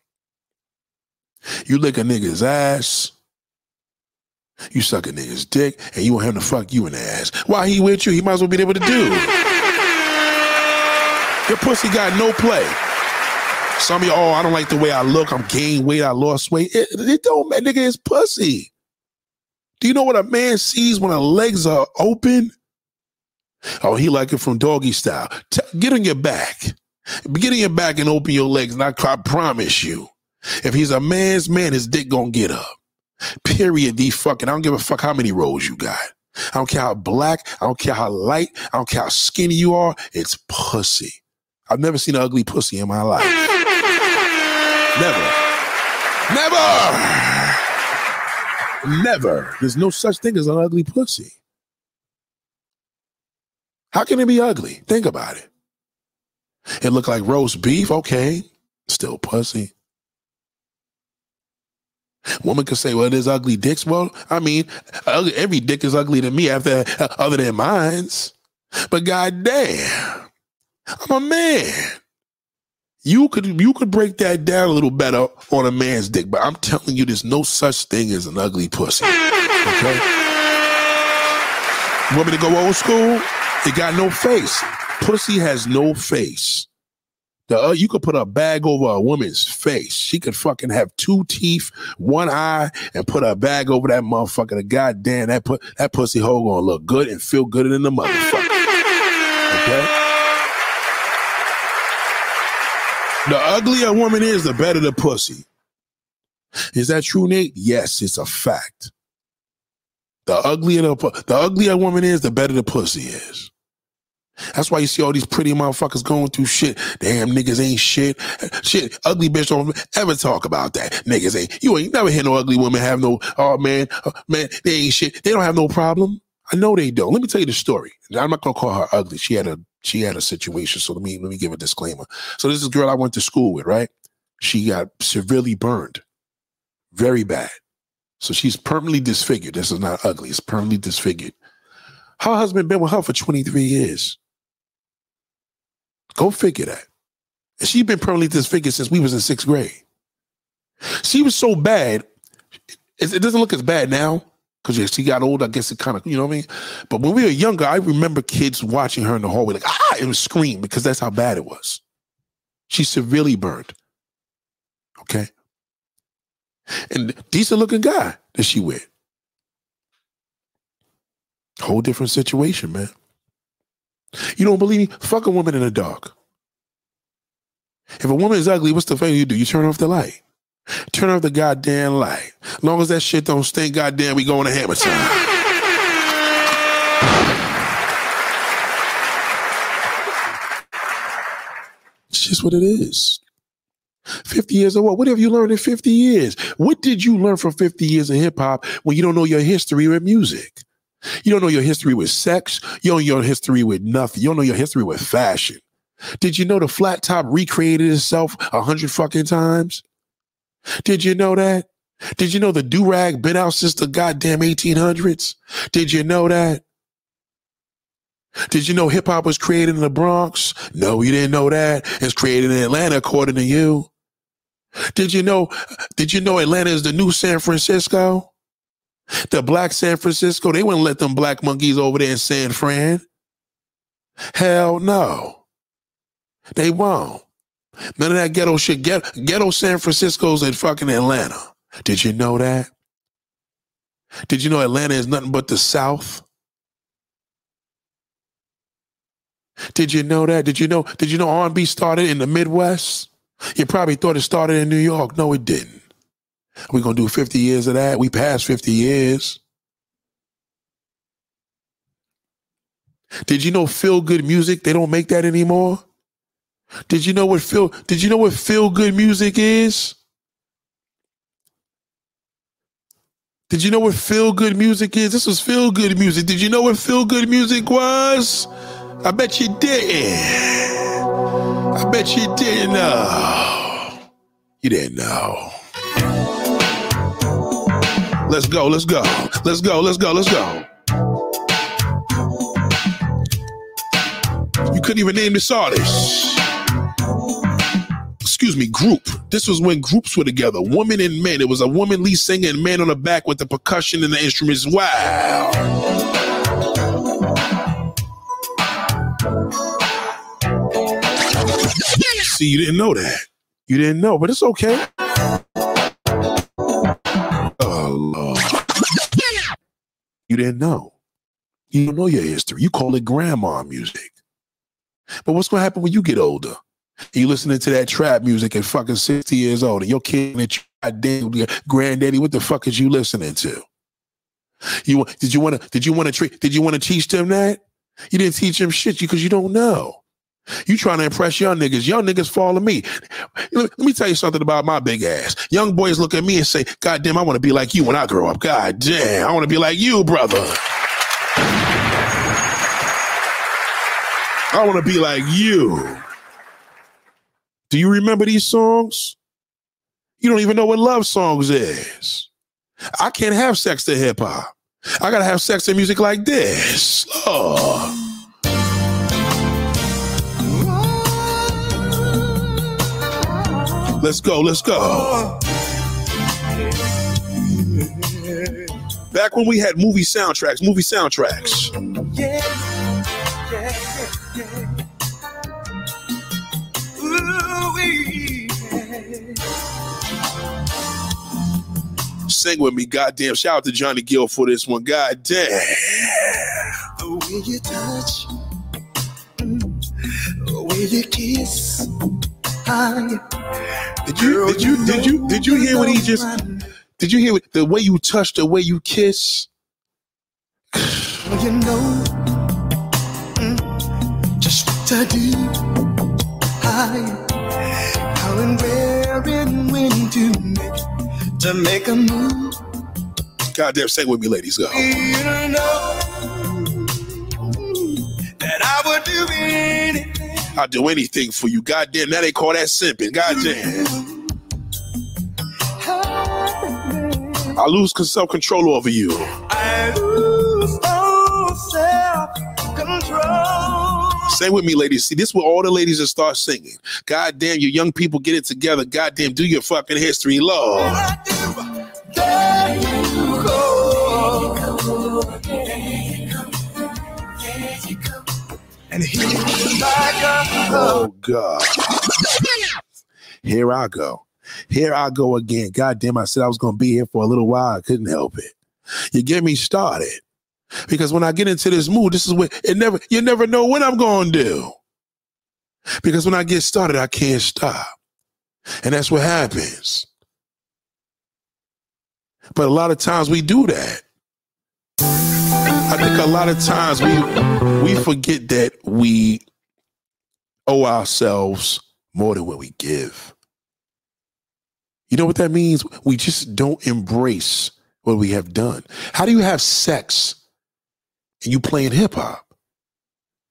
You lick a nigga's ass, you suck a nigga's dick, and you want him to fuck you in the ass. Why he with you? He might as well be able to do. Your pussy got no play. Some of you, oh, I don't like the way I look. I'm gained weight. I lost weight. It, it don't matter. Nigga, it's pussy. Do you know what a man sees when her legs are open? Oh, he like it from doggy style. T- get on your back. Get on your back and open your legs, and I, I promise you, if he's a man's man, his dick gonna get up. Period. The fucking. I don't give a fuck how many rolls you got. I don't care how black. I don't care how light. I don't care how skinny you are. It's pussy. I've never seen an ugly pussy in my life. Never. Never. Never. There's no such thing as an ugly pussy. How can it be ugly? Think about it. It looked like roast beef. Okay. Still pussy. Woman could say, well, there's ugly dicks. Well, I mean, every dick is ugly to me after uh, other than mine's. But goddamn, I'm a man. You could you could break that down a little better on a man's dick, but I'm telling you, there's no such thing as an ugly pussy. Okay? Want me to go old school? It got no face. Pussy has no face. The, uh, you could put a bag over a woman's face. She could fucking have two teeth, one eye, and put a bag over that motherfucker. The goddamn that put that pussy hole gonna look good and feel good in the motherfucker. Okay. The uglier a woman is, the better the pussy. Is that true, Nate? Yes, it's a fact. The uglier the, the uglier a woman is, the better the pussy is. That's why you see all these pretty motherfuckers going through shit. Damn, niggas ain't shit. Shit, ugly bitch don't ever talk about that. Niggas ain't. You ain't never hear no ugly woman have no, oh man, oh, man, they ain't shit. They don't have no problem. I know they don't. Let me tell you the story. I'm not gonna call her ugly. She had a she had a situation. So let me let me give a disclaimer. So this is a girl I went to school with, right? She got severely burned. Very bad. So she's permanently disfigured. This is not ugly, it's permanently disfigured. Her husband been with her for 23 years. Go figure that. And she been permanently disfigured since we was in sixth grade. She was so bad. It, it doesn't look as bad now, Because as she got old. I guess it kind of, you know what I mean? But when we were younger, I remember kids watching her in the hallway, like, ah, was scream because that's how bad it was. She severely burned. Okay. And decent looking guy that she with. Whole different situation, man. You don't believe me? Fuck a woman in the dark. If a woman is ugly, what's the thing you do? You turn off the light. Turn off the goddamn light. As long as that shit don't stink, goddamn, we going to hammer time. It's just what it is. 50 years of what? What have you learned in 50 years? What did you learn from 50 years of hip hop when you don't know your history with music? You don't know your history with sex. You don't know your history with nothing. You don't know your history with fashion. Did you know the flat top recreated itself a hundred fucking times? Did you know that? Did you know the do rag been out since the goddamn 1800s? Did you know that? Did you know hip hop was created in the Bronx? No, you didn't know that. It's created in Atlanta, according to you. Did you know? Did you know Atlanta is the new San Francisco? The black San Francisco, they wouldn't let them black monkeys over there in San Fran. Hell no. They won't. None of that ghetto shit. Ghetto, ghetto San Francisco's in fucking Atlanta. Did you know that? Did you know Atlanta is nothing but the South? Did you know that? Did you know? Did you know R&B started in the Midwest? You probably thought it started in New York. No, it didn't. We're gonna do 50 years of that. We passed 50 years. Did you know feel good music? They don't make that anymore. Did you know what feel did you know what feel good music is? Did you know what feel good music is? This was feel good music. Did you know what feel good music was? I bet you didn't. I bet you didn't know. You didn't know. Let's go, let's go, let's go, let's go, let's go. You couldn't even name this artist excuse me, group. This was when groups were together, women and men. It was a woman lead singer and man on the back with the percussion and the instruments. Wow. See, you didn't know that. You didn't know, but it's okay. You didn't know. You don't know your history. You call it grandma music. But what's going to happen when you get older? You listening to that trap music at fucking 60 years old, and your kid and goddamn granddaddy, what the fuck is you listening to? You did you want to did you want to treat did you want to teach them that? You didn't teach them shit because you don't know. You trying to impress young niggas. Young niggas follow me. Let me tell you something about my big ass. Young boys look at me and say, God damn, I want to be like you when I grow up. God damn, I want to be like you, brother. I want to be like you. Do you remember these songs? You don't even know what love songs is. I can't have sex to hip hop. I gotta have sex to music like this. Oh. Let's go, let's go. Back when we had movie soundtracks, movie soundtracks. Yeah, yeah, yeah, Sing with me, goddamn. Shout out to Johnny Gill for this one. God damn. The way you touch, the way you kiss. Did you did you did you did you hear what he just did you hear what, the way you touch, the way you kiss? you know mm, just what to do. I how and where and when to make to make a move. Goddamn, say with me, ladies, go. You know that I would do anything. I'll do anything for you. Goddamn, now they call that simping. Goddamn. I lose self control over you. I lose self control. Say with me, ladies. See, this is where all the ladies will start singing. God damn, you young people get it together. God damn, do your fucking history, Lord. And he's like a Oh God. Here I go. Here I go again. God damn, I said I was gonna be here for a little while. I couldn't help it. You get me started. Because when I get into this mood, this is what it never you never know what I'm gonna do. Because when I get started, I can't stop. And that's what happens. But a lot of times we do that. I think a lot of times we we forget that we owe ourselves more than what we give. You know what that means? We just don't embrace what we have done. How do you have sex and you playing hip hop?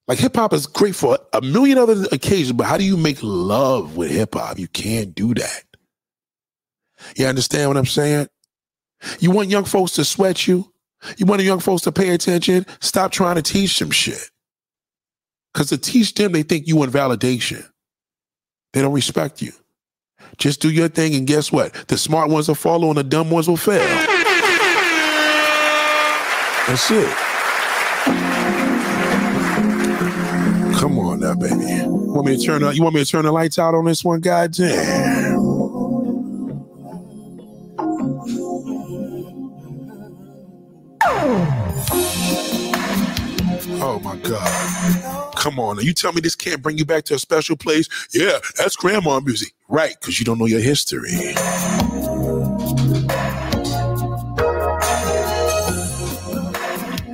Like hip hop is great for a million other occasions, but how do you make love with hip hop? You can't do that. You understand what I'm saying? You want young folks to sweat you? You want the young folks to pay attention? Stop trying to teach them shit. Because to teach them, they think you want validation. They don't respect you. Just do your thing, and guess what? The smart ones will follow, and the dumb ones will fail. That's it. Come on now, baby. Want me to turn the, You want me to turn the lights out on this one? Goddamn. Oh my God. Come on. You tell me this can't bring you back to a special place? Yeah, that's grandma music. Right, because you don't know your history.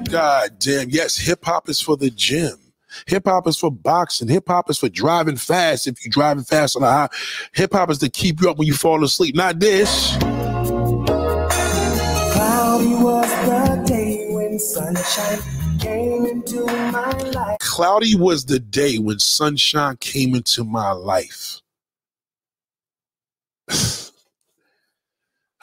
God damn. Yes, hip hop is for the gym. Hip hop is for boxing. Hip hop is for driving fast. If you're driving fast on the high, hip hop is to keep you up when you fall asleep. Not this. Cloudy was the day when sunshine came into my life.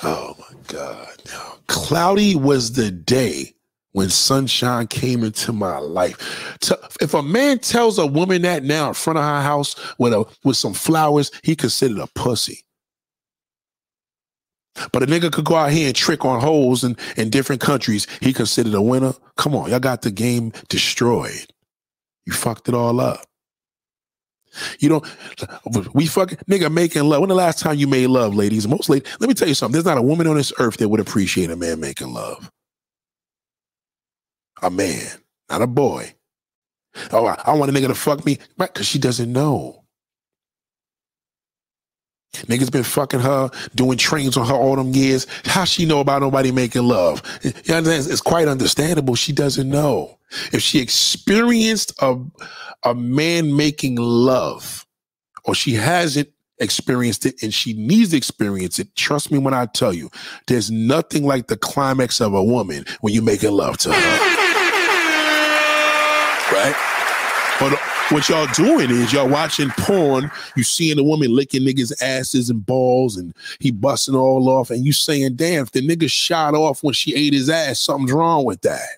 oh my God. Cloudy was the day when sunshine came into my life. If a man tells a woman that now in front of her house with a with some flowers, he considered a pussy. But a nigga could go out here and trick on holes in, in different countries. He considered a winner. Come on, y'all got the game destroyed. You fucked it all up. You don't. We fucking nigga making love. When the last time you made love, ladies? Most ladies. Let me tell you something. There's not a woman on this earth that would appreciate a man making love. A man, not a boy. Oh, I, I want a nigga to fuck me, right? Because she doesn't know. Niggas been fucking her, doing trains on her all them years. How she know about nobody making love? You understand? It's quite understandable. She doesn't know. If she experienced a, a man making love, or she hasn't experienced it and she needs to experience it, trust me when I tell you, there's nothing like the climax of a woman when you're making love to her. Right? But what y'all doing is y'all watching porn, you seeing a woman licking niggas' asses and balls, and he busting all off, and you saying, damn, if the nigga shot off when she ate his ass, something's wrong with that.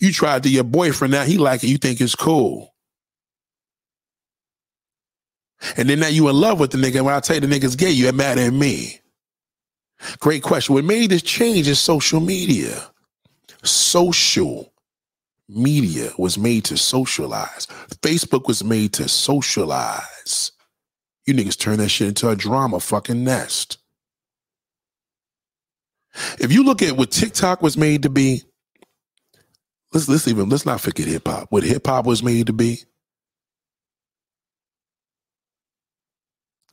You tried to your boyfriend, now he like it, you think it's cool. And then now you in love with the nigga. When I tell you the nigga's gay, you mad at me. Great question. What made this change is social media. Social media was made to socialize. Facebook was made to socialize. You niggas turn that shit into a drama fucking nest. If you look at what TikTok was made to be, let's let's even let's not forget hip hop. What hip hop was made to be.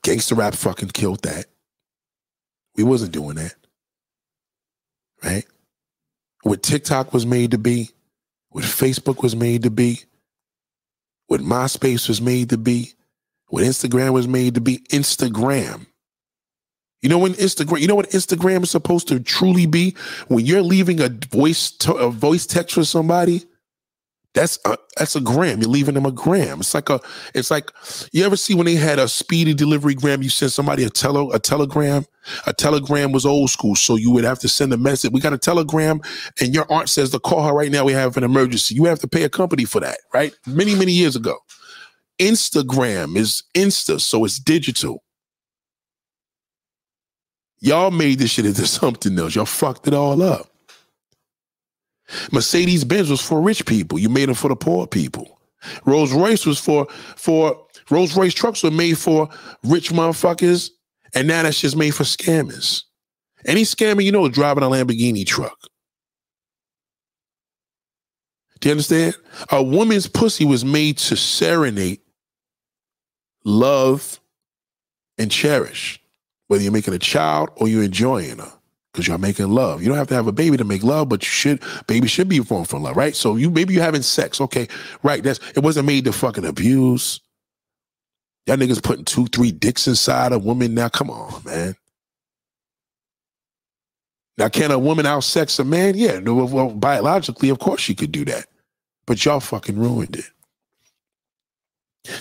Gangster rap fucking killed that. We wasn't doing that. Right? What TikTok was made to be, what Facebook was made to be, what MySpace was made to be, what Instagram was made to be, Instagram. You know when Instagram, you know what Instagram is supposed to truly be? When you're leaving a voice to, a voice text for somebody, that's a, that's a gram. You're leaving them a gram. It's like a it's like you ever see when they had a speedy delivery gram, you send somebody a tele a telegram. A telegram was old school, so you would have to send a message. We got a telegram, and your aunt says to call her right now. We have an emergency. You have to pay a company for that, right? Many many years ago. Instagram is Insta, so it's digital. Y'all made this shit into something else. Y'all fucked it all up. Mercedes Benz was for rich people. You made them for the poor people. Rolls Royce was for for Rolls Royce trucks were made for rich motherfuckers, and now that's just made for scammers. Any scammer you know is driving a Lamborghini truck. Do you understand? A woman's pussy was made to serenade, love, and cherish. Whether you're making a child or you're enjoying her, because you're making love. You don't have to have a baby to make love, but you should. Baby should be formed for love, right? So you maybe you're having sex, okay? Right? That's it wasn't made to fucking abuse. Y'all niggas putting two, three dicks inside a woman now. Come on, man. Now, can a woman outsex a man? Yeah, no, well, biologically, of course she could do that. But y'all fucking ruined it.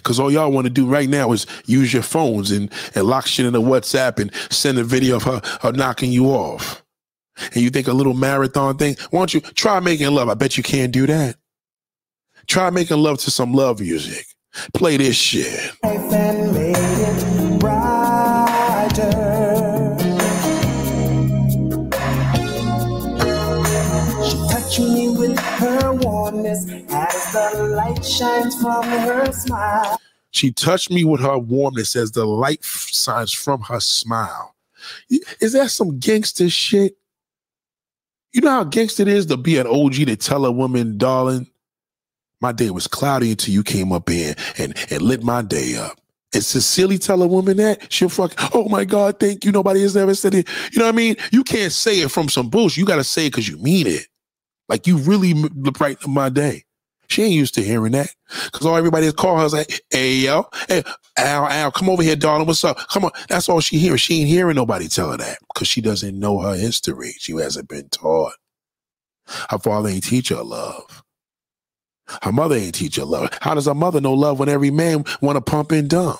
Cause all y'all want to do right now is use your phones and, and lock shit in a WhatsApp and send a video of her, her knocking you off. And you think a little marathon thing? Why don't you try making love? I bet you can't do that. Try making love to some love music. Play this shit. Light shines from her smile. She touched me with her warmness as the light shines from her smile. Is that some gangster shit? You know how gangster it is to be an OG to tell a woman, darling, my day was cloudy until you came up in and, and lit my day up. And sincerely tell a woman that, she'll fuck, oh my God, thank you. Nobody has ever said it. You know what I mean? You can't say it from some bullshit. You got to say it because you mean it. Like you really m- brighten my day. She ain't used to hearing that. Cause all everybody is calling her like, hey yo, hey, Al, Al, come over here, darling. What's up? Come on. That's all she hearing. She ain't hearing nobody tell her that. Cause she doesn't know her history. She hasn't been taught. Her father ain't teach her love. Her mother ain't teach her love. How does her mother know love when every man want to pump and dump?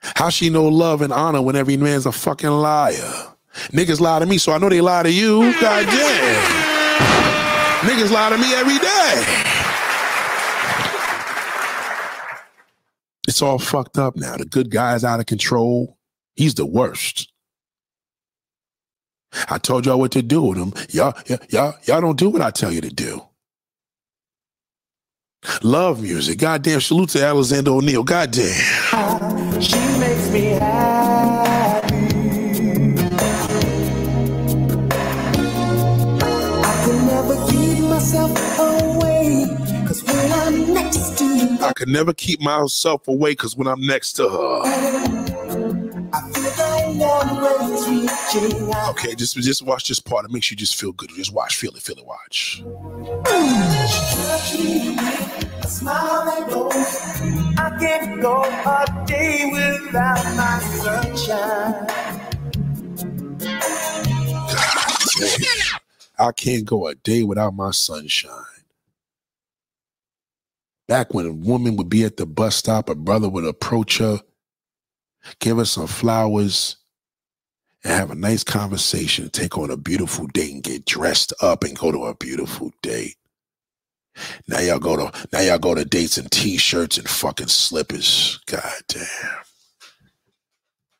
How she know love and honor when every man's a fucking liar? Niggas lie to me, so I know they lie to you. God damn. Niggas lie to me every day. It's all fucked up now. The good guy's out of control. He's the worst. I told y'all what to do with him. Y'all, y- y'all, y'all don't do what I tell you to do. Love music. Goddamn. Salute to Alexander O'Neal. Goddamn. She makes me happy. I could never keep myself away because when I'm next to her. I feel the warm rays reaching out. Okay, just just watch this part. It makes you just feel good. Just watch, feel it, feel it, watch. Touch me with a smile that goes. I can't go a day without my sunshine. I can't go a day without my sunshine. Back when a woman would be at the bus stop, a brother would approach her, give her some flowers, and have a nice conversation, take on a beautiful date and get dressed up and go to a beautiful date. Now y'all go to now y'all go to dates in t-shirts and fucking slippers. God damn.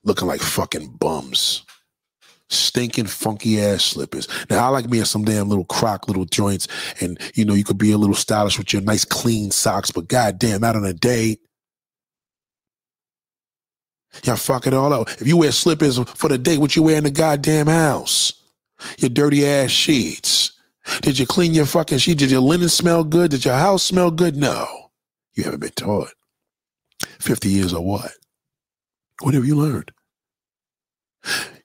Looking like fucking bums stinking funky ass slippers. Now I like me in some damn little croc little joints, and you know you could be a little stylish with your nice clean socks, but goddamn, not on a date. Y'all fuck it all up. If you wear slippers for the date, what you wear in the goddamn house? Your dirty ass sheets. Did you clean your fucking sheet? Did your linen smell good? Did your house smell good? No. You haven't been taught. 50 years or what? What have you learned?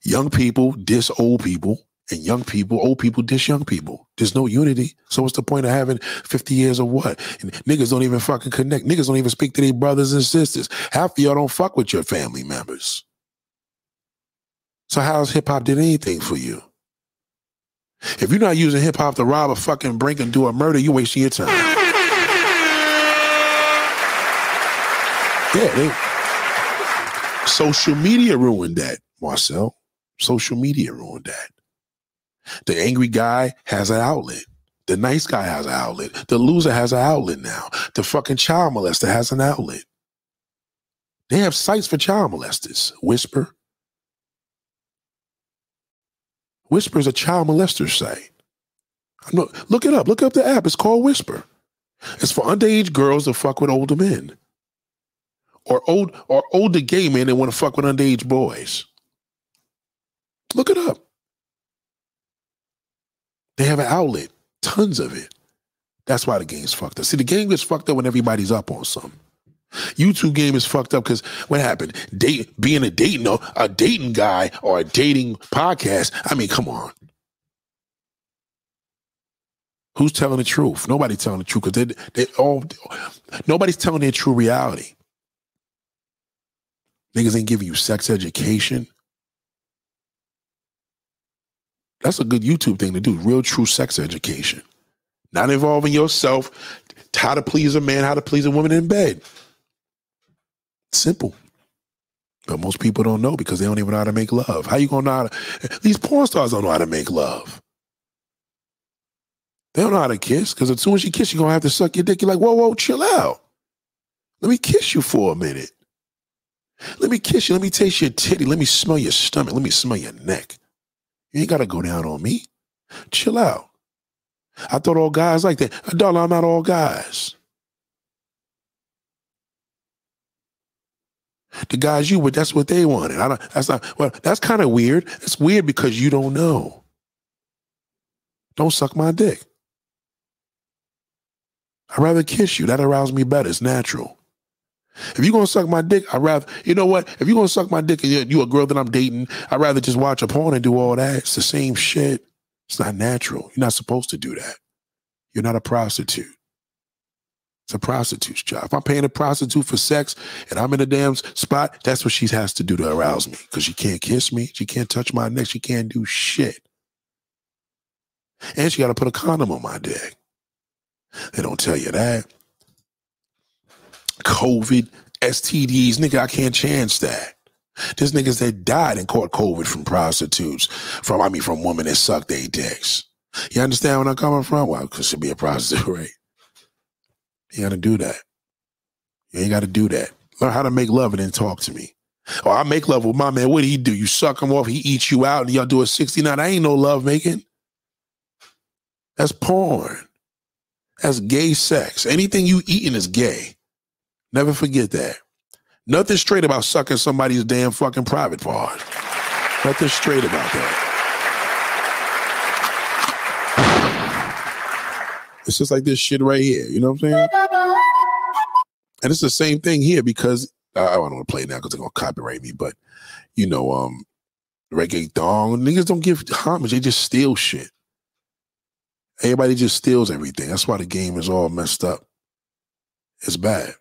Young people diss old people, and young people, old people diss young people. There's no unity. So what's the point of having 50 years of what? And niggas don't even fucking connect. Niggas don't even speak to their brothers and sisters. Half of y'all don't fuck with your family members. So how's hip hop did anything for you? If you're not using hip hop to rob a fucking brink and do a murder, you're wasting your time. Yeah, they, social media ruined that, Marcel. Social media ruined that. The angry guy has an outlet. The nice guy has an outlet. The loser has an outlet now. The fucking child molester has an outlet. They have sites for child molesters. Whisper. Whisper is a child molester site. Not, look it up. Look up the app. It's called Whisper. It's for underage girls to fuck with older men, or old or older gay men that want to fuck with underage boys. Look it up. They have an outlet, tons of it. That's why the game's fucked up. See, the game gets fucked up when everybody's up on something. YouTube game is fucked up because what happened? Date being a dating a dating guy or a dating podcast. I mean, come on. Who's telling the truth? Nobody's telling the truth because they they all nobody's telling their true reality. Niggas ain't giving you sex education. That's a good YouTube thing to do. Real true sex education. Not involving yourself, how to please a man, how to please a woman in bed. Simple. But most people don't know because they don't even know how to make love. How you gonna know how to these porn stars don't know how to make love. They don't know how to kiss, because as soon as you kiss, you're gonna have to suck your dick. You're like, whoa, whoa, chill out. Let me kiss you for a minute. Let me kiss you. Let me taste your titty. Let me smell your stomach. Let me smell your neck. You ain't gotta go down on me. Chill out. I thought all guys like that. Darling, I'm not all guys. The guys you with, that's what they wanted. I don't, that's not, well, that's kind of weird. It's weird because you don't know. Don't suck my dick. I'd rather kiss you. That arouses me better. It's natural. If you're gonna suck my dick, I'd rather, you know what? If you're gonna suck my dick and you're, you a girl that I'm dating, I'd rather just watch a porn and do all that. It's the same shit. It's not natural. You're not supposed to do that. You're not a prostitute. It's a prostitute's job. If I'm paying a prostitute for sex and I'm in a damn spot, that's what she has to do to arouse me. Because she can't kiss me, she can't touch my neck, she can't do shit. And she got to put a condom on my dick. They don't tell you that. COVID, STDs, nigga, I can't chance that. There's niggas that died and caught COVID from prostitutes, from I mean, from women that sucked their dicks. You understand where I'm coming from? Well, because she'd be a prostitute, right? You gotta do that. You ain't gotta do that. Learn how to make love and then talk to me. Oh, I make love with my man. What do he do? You suck him off, he eats you out, and y'all do a 69. I ain't no love making. That's porn. That's gay sex. Anything you eating is gay. Never forget that. Nothing straight about sucking somebody's damn fucking private part. Nothing straight about that. It's just like this shit right here. You know what I'm saying? And it's the same thing here because I don't want to play now because they're gonna copyright me. But you know, um, reggae dong niggas don't give homage; they just steal shit. Everybody just steals everything. That's why the game is all messed up. It's bad.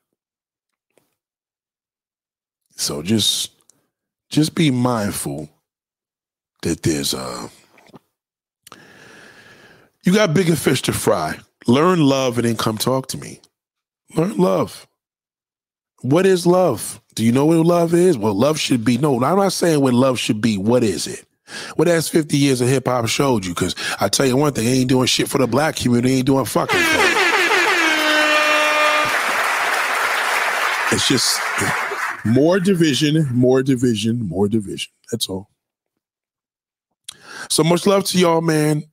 So just just be mindful that there's uh you got bigger fish to fry. Learn love and then come talk to me. Learn love. What is love? Do you know what love is? Well, love should be. No, I'm not saying what love should be. What is it? What has 50 years of hip hop showed you? Because I tell you one thing, ain't doing shit for the black community, ain't doing fucking. It's just more division, more division, more division. That's all. So much love to y'all, man.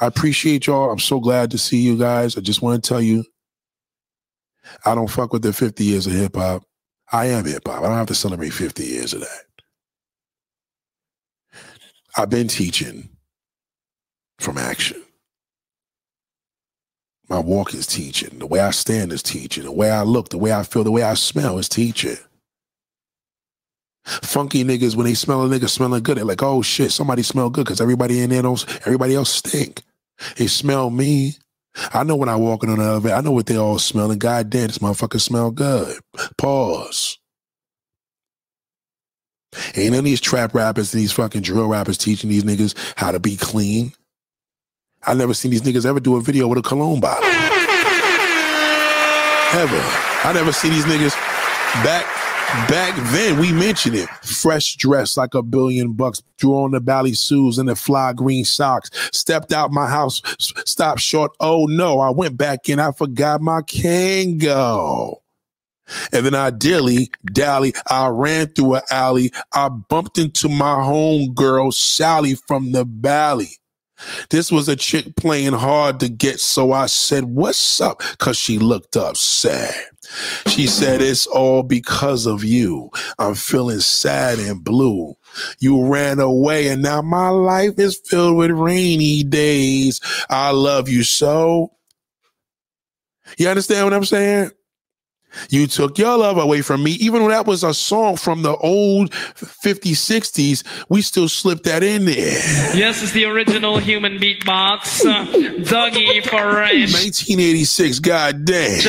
I appreciate y'all. I'm so glad to see you guys. I just want to tell you, I don't fuck with the 50 years of hip hop. I am hip hop. I don't have to celebrate 50 years of that. I've been teaching from action. My walk is teaching. The way I stand is teaching. The way I look, the way I feel, the way I smell is teaching. Funky niggas, when they smell a nigga smelling good, they're like, oh shit, somebody smell good because everybody in there knows everybody else stink. They smell me. I know when I walk in on the elevator, I know what they all smelling. god damn, this motherfucker smell good. Pause. Ain't none of these trap rappers these fucking drill rappers teaching these niggas how to be clean. I never seen these niggas ever do a video with a cologne bottle. Ever. I never see these niggas back back then. We mentioned it. Fresh dress like a billion bucks, drew on the Bally shoes and the fly green socks. Stepped out my house, stopped short. Oh no, I went back in. I forgot my Kangol. And then I dilly dally. I ran through an alley. I bumped into my homegirl, Sally from the valley. This was a chick playing hard to get, so I said, What's up? Because she looked up sad. She said, It's all because of you. I'm feeling sad and blue. You ran away, and now my life is filled with rainy days. I love you so. You understand what I'm saying? You took your love away from me. Even though that was a song from the old 50s, 60s, we still slipped that in there. Yes, it's the original human beatbox. Uh, Dougie Foresh 1986, goddamn.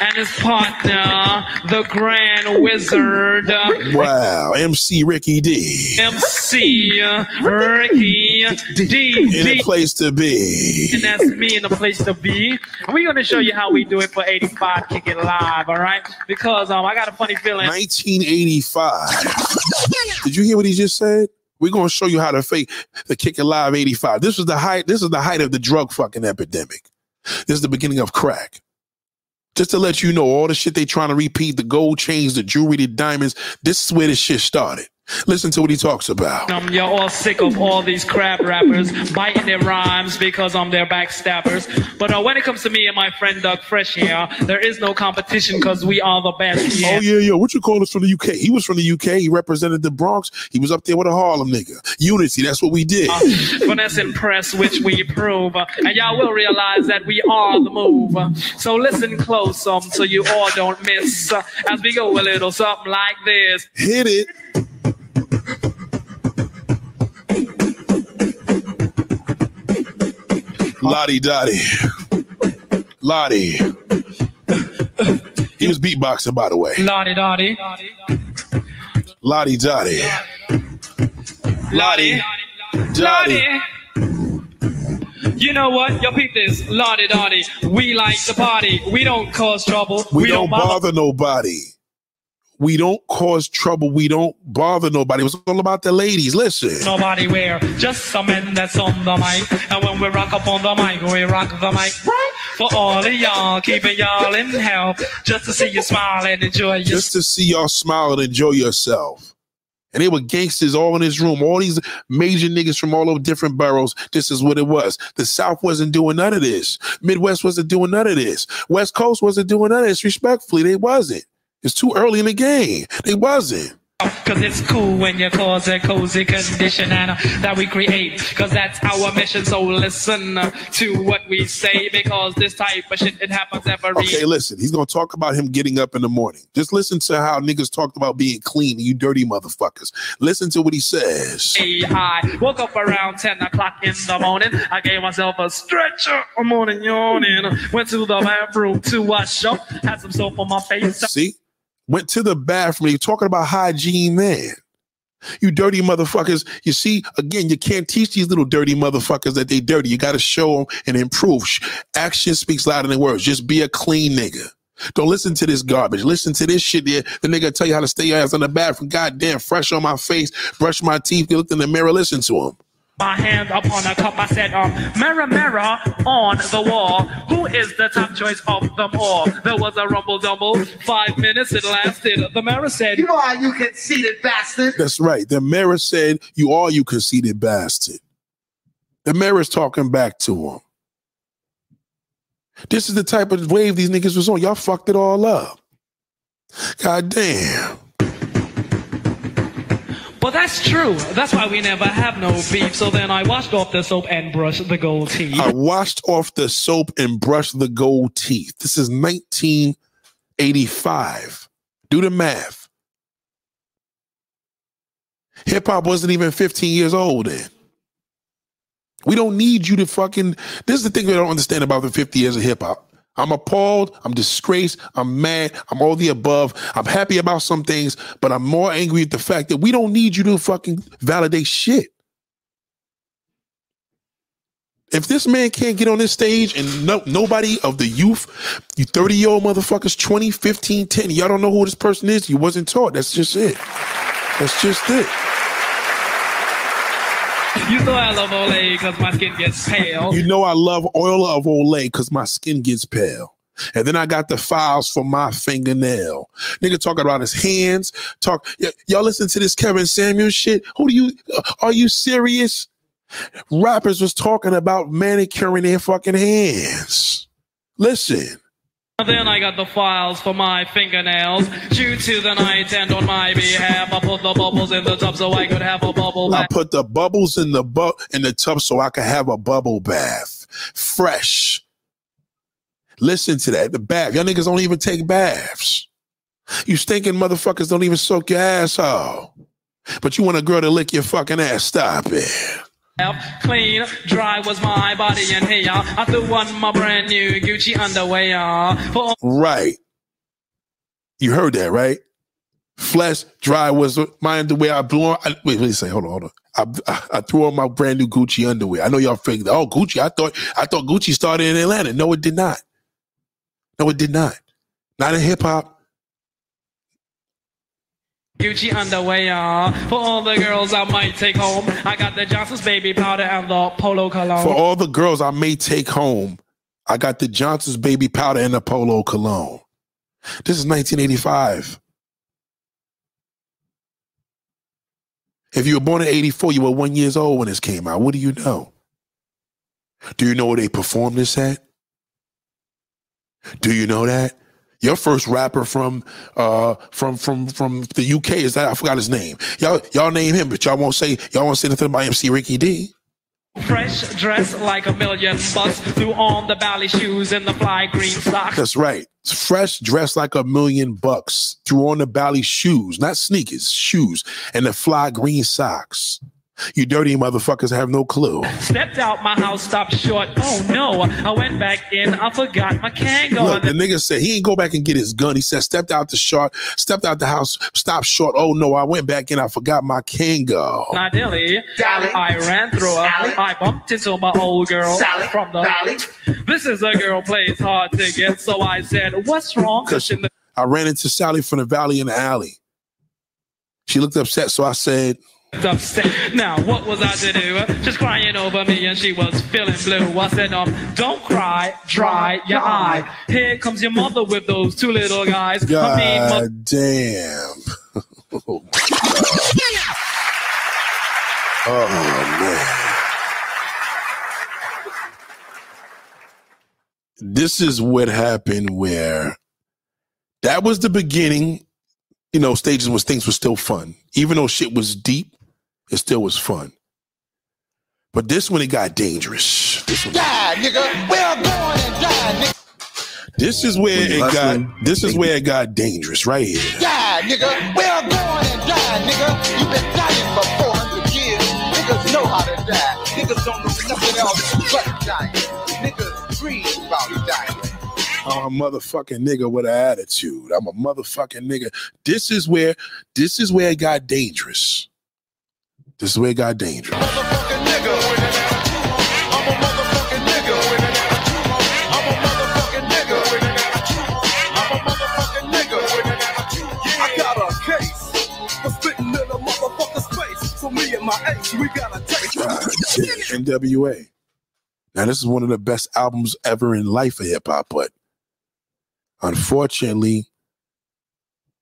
and his partner, the Grand Wizard, uh, Wow, MC Ricky D. MC uh, Ricky D. In a D. place to be. And that's me in the place to be. And we're gonna show you how we do it for 85 Kick It Live, all right? Because um, I got a funny feeling. 1985. Did you hear what he just said? We're gonna show you how to fake the Kick Live 85. This was the height, this is the height of the drug fucking epidemic. This is the beginning of crack. Just to let you know, all the shit they trying to repeat, the gold chains, the jewelry, the diamonds, this is where this shit started. Listen to what he talks about. Um, you're all sick of all these crap rappers biting their rhymes because um, they're backstabbers. But uh, when it comes to me and my friend Doug Fresh here, there is no competition because we are the best. Oh yeah, yeah. What you call us from the UK? He was from the UK. He represented the Bronx. He was up there with a Harlem nigga. Unity. That's what we did. Uh, finesse and press, which we prove. Uh, and y'all will realize that we are the move. So listen close um, so you all don't miss uh, as we go a little something like this. Hit it. Lottie Dottie. Lottie. He was beatboxing, by the way. Lottie Dottie. Lottie Dottie. Lottie. Dottie. You know what? Yo, peep this. Lottie Dottie. We like the party. We don't cause trouble. We, don't bother nobody. We don't cause trouble. We don't bother nobody. It was all about the ladies. Listen. Nobody wear just some men that's on the mic. And when we rock up on the mic, we rock the mic. For all of y'all, keeping y'all in hell. Just to see you smile and enjoy yourself. Just to see y'all smile and enjoy yourself. And they were gangsters all in this room. All these major niggas from all over different boroughs. This is what it was. The South wasn't doing none of this. Midwest wasn't doing none of this. West Coast wasn't doing none of this. Respectfully, they wasn't. It's too early in the game. They wasn't. Cause it's cool when you cause a cozy condition and uh, that we create. Cause that's our mission. So listen uh, to what we say because this type of shit, it happens every Okay, listen. He's gonna talk about him getting up in the morning. Just listen to how niggas talked about being clean. You dirty motherfuckers. Listen to what he says. Hey, I woke up around 10 o'clock in the morning. I gave myself a stretcher, a morning yawning. Went to the bathroom to wash up, had some soap on my face. See, went to the bathroom. You're talking about hygiene, man. You dirty motherfuckers. You see, again, you can't teach these little dirty motherfuckers that they dirty. You got to show them and improve. Action speaks louder than words. Just be a clean nigga. Don't listen to this garbage. Listen to this shit there. The nigga tell you how to stay your ass in the bathroom. Goddamn, fresh on my face, brush my teeth. Looked in the mirror, listen to him. My hand upon a cup, I said, um, mirror, mirror on the wall. Who is the top choice of them all? There was a rumble dumble. Five minutes it lasted. The mirror said, You are, you conceited bastard. That's right. The mirror said, You are, you conceited bastard. The mirror's talking back to him. This is the type of wave these niggas was on. Y'all fucked it all up. God damn. But that's true. That's why we never have no beef. So then I washed off the soap and brushed the gold teeth. I washed off the soap and brushed the gold teeth. This is 1985. Do the math. Hip hop wasn't even 15 years old then. We don't need you to fucking. This is the thing we don't understand about the 50 years of hip hop. I'm appalled. I'm disgraced. I'm mad. I'm all the above. I'm happy about some things, but I'm more angry at the fact that we don't need you to fucking validate shit. If this man can't get on this stage and no, nobody of the youth, you 30 year old motherfuckers, 20, 15, 10, y'all don't know who this person is, you wasn't taught. That's just it. That's just it. You know I love Olay because my skin gets pale. You know I love oil of Olay because my skin gets pale. And then I got the files for my fingernail. Nigga talking about his hands. Talk. Y- y'all listen to this Kevin Samuel shit. Who do you? uh, Are you serious? Rappers was talking about manicuring their fucking hands. Listen. Then I got the files for my fingernails. Due to the night and on my behalf, I put the bubbles in the tub so I could have a bubble I bath. put the bubbles in the bu- in the tub so I could have a bubble bath, fresh. Listen to that. The bath. Y'all niggas don't even take baths. You stinking motherfuckers don't even soak your asshole. But you want a girl to lick your fucking ass. Stop it. Clean, dry was my body and hair. I threw on my brand new Gucci underwear. Right. You heard that, right? Flesh dry was my underwear. I blew on. I, wait, wait, say, hold on, hold on. I, I, I threw on my brand new Gucci underwear. I know y'all figured, that. oh, Gucci. I thought I thought Gucci started in Atlanta. No, it did not. No, it did not. Not in hip hop. Gucci underwear. For all the girls I might take home, I got the Johnson's baby powder and the Polo cologne. For all the girls I may take home, I got the Johnson's baby powder and the Polo cologne. This is 1985. If you were born in 84, you were one years old when this came out. What do you know? Do you know where they performed this at? Do you know that? Your first rapper from uh from from from the UK is that I forgot his name. Y'all y'all name him, but y'all won't say y'all won't say anything about MC Ricky D. Fresh dress like a million bucks. Threw on the Bally shoes and the fly green socks. That's right. Fresh, dressed like a million bucks. Threw on the Bally shoes, not sneakers, shoes, and the fly green socks. You dirty motherfuckers have no clue. Stepped out my house, stopped short. Oh no, I went back in. I forgot my Kangol. Look, the nigga said he ain't go back and get his gun. He said stepped out the short, stepped out the house, stopped short. Oh no, I went back in. I forgot my Kangol. Not dilly. Sally. I ran through her. Sally. I bumped into my old girl Sally. from the. Sally. This is a girl plays hard to get. So I said, "What's wrong?" Cause in I ran into Sally from the valley in the alley. She looked upset, so I said, upset. Now what was I to do? Just crying over me, and she was feeling blue. I said, "Um, don't cry, dry your eye. Here comes your mother with those two little guys. I mean, God damn. oh, God. Oh, man. This is what happened where that was the beginning, you know, stages where things were still fun. Even though shit was deep, it still was fun. But this when it got dangerous. This, one- Die, nigga. We're going and die, nigga. this is where it you hustling, got this is where it got dangerous right here. Die, nigga. We're going and die, nigga. You've been dying for 400 years. Niggas know how to die. Niggas don't know nothing else but dying. Niggas dream about dying. I'm a motherfucking nigga with an attitude. I'm a motherfucking nigga. This is where this is where it got dangerous. This is where it got dangerous. Motherfucking nigga with an attitude. I'm a motherfucking nigga with an attitude. I'm a motherfucking nigga with an attitude. I'm a motherfucking nigga with an attitude. I got a case for spitting in a motherfucker's face. So me and my ex, we got a taste. NWA. Now this is one of the best albums ever in life of hip hop, but unfortunately,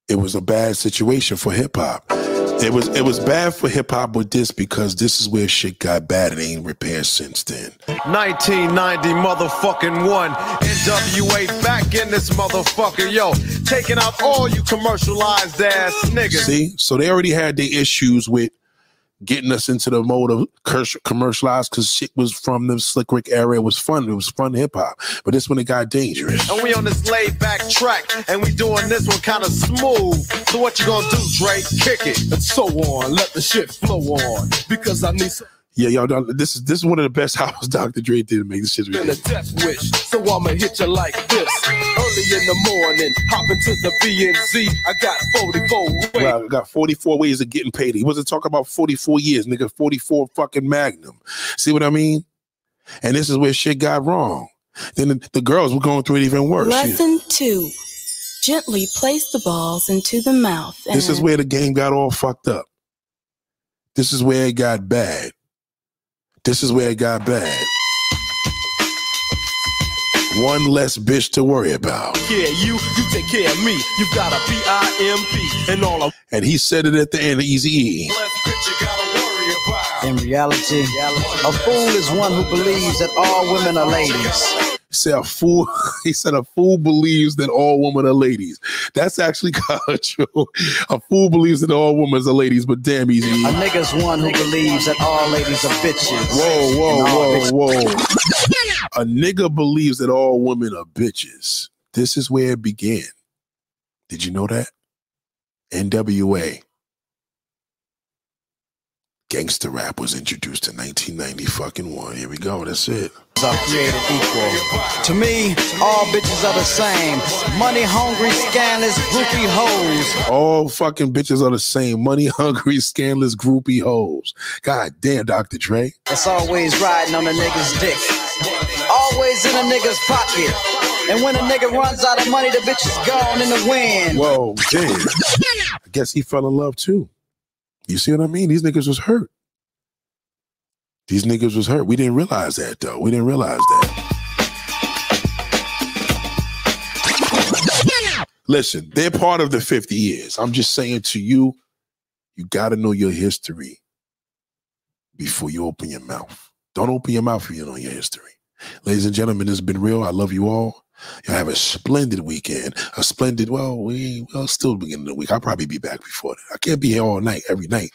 it was a bad situation for hip hop. It was it was bad for hip hop with this because this is where shit got bad and ain't repaired since then. 1990 motherfucking one. NWA back in this motherfucker, yo. Taking out all you commercialized ass niggas. See, so they already had their issues with getting us into the mode of commercialized because shit was from the Slick Rick era. It was fun. It was fun hip hop. But this when it got dangerous. And we on this laid back track, and we doing this one kind of smooth. So what you gonna do, Drake? Kick it. And so on, let the shit flow on. Because I need some Yeah, y'all. don't- This is this is one of the best albums Dr. Dre did to make this shit. and a ridiculous. death wish. So I'ma hit you like this. Early in the morning, hop into the BNZ. I got 44 ways. Well, I got 44 ways of getting paid. He wasn't talking about 44 years, nigga. 44 fucking Magnum. See what I mean? And this is where shit got wrong. Then the, the girls were going through it even worse. Yeah. Lesson two. Gently place the balls into the mouth. This is where the game got all fucked up. This is where it got bad. This is where it got bad. One less bitch to worry about. Yeah, you, you take care of me. You got a P-I-M-P and all of And he said it at the end of Easy E. In reality, a fool is one who believes that all women are ladies. He said a fool. He said a fool believes that all women are ladies. That's actually kind of true. A fool believes that all women are ladies, but damn easy. A nigga's one who believes that all ladies are bitches. Whoa, whoa, whoa, whoa. A nigga believes that all women are bitches. This is where it began. Did you know that? NWA. Gangster rap was introduced in 1990 fucking one. Here we go. That's it. are created equal. To me, all bitches are the same. Money hungry, scandalous, groupie hoes. All fucking bitches are the same. Money hungry, scandalous, groupie hoes. God damn, Dr. Dre. That's always riding on a nigga's dick. Always in a nigga's pocket. And when a nigga runs out of money, the bitch is gone in the wind. Whoa, damn. I guess he fell in love too. You see what I mean? These niggas was hurt. These niggas was hurt. We didn't realize that though. We didn't realize that. Listen, they're part of the 50 years. I'm just saying to you, you got to know your history before you open your mouth. Don't open your mouth if you don't know your history. Ladies and gentlemen, it's been real. I love you all. Y'all have a splendid weekend. A splendid, well, we well still beginning the week. I'll probably be back before that. I can't be here all night, every night.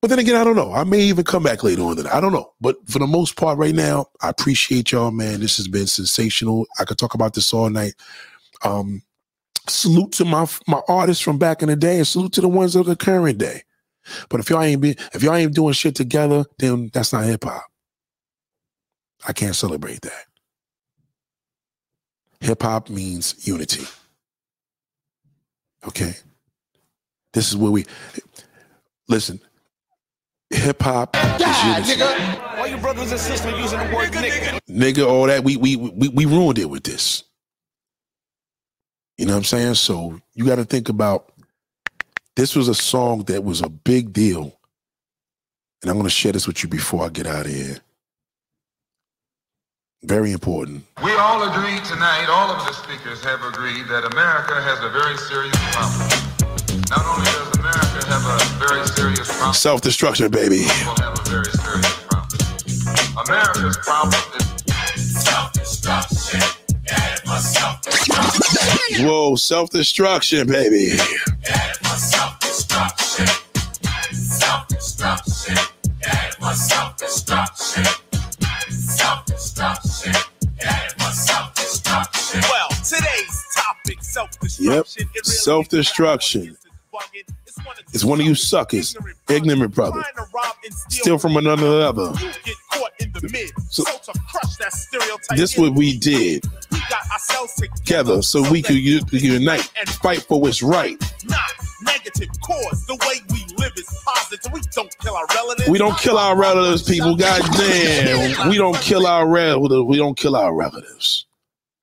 But then again, I don't know. I may even come back later on than I don't know. But for the most part, right now, I appreciate y'all, man. This has been sensational. I could talk about this all night. Um, salute to my my artists from back in the day, and salute to the ones of the current day. But if y'all ain't be if y'all ain't doing shit together, then that's not hip hop. I can't celebrate that. Hip hop means unity. Okay. This is where we listen. Hip hop is unity. nigga. All you brothers and sisters using the word nigga. nigga, all that. We we we we ruined it with this. You know what I'm saying? So you got to think about this was a song that was a big deal. And I'm gonna share this with you before I get out of here. Very important. We all agree tonight, all of the speakers have agreed that America has a very serious problem. Not only does America have a very serious problem, Self-destruction, baby. people have a very serious problem. America's problem is self-destruction. Whoa, self-destruction, baby. Self-destruction. Self-destruction. Self-destruction. Self-destruction. Self-destruction. Well, today's topic, self-destruction. Yep. Self-destruction. It's one of you suckers, ignorant brother. trying to rob and Steal from another level. Get caught in the mid. So- So, to crush that stereotype. This is what we did we got ourselves together so we could unite and fight for what's right. not negative cause. The way we live is positive. We don't kill our relatives. We don't kill our relatives, people. God damn. We don't kill our relatives. We don't kill our relatives.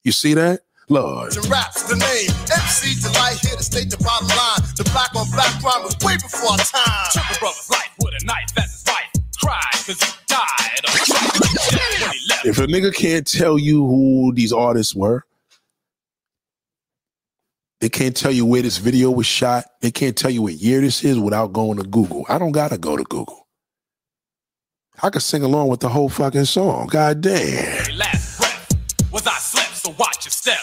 You see that? Lord. The raps, the name, MC Delight here to state the bottom line. The black on black crime was way before our time. A brother's life with a knife as his wife cried because he died of shock when he left. If a nigga can't tell you who these artists were, they can't tell you where this video was shot, they can't tell you what year this is without going to Google. I don't gotta go to Google. I could sing along with the whole fucking song. God damn. Every last breath was I slept, so watch your step.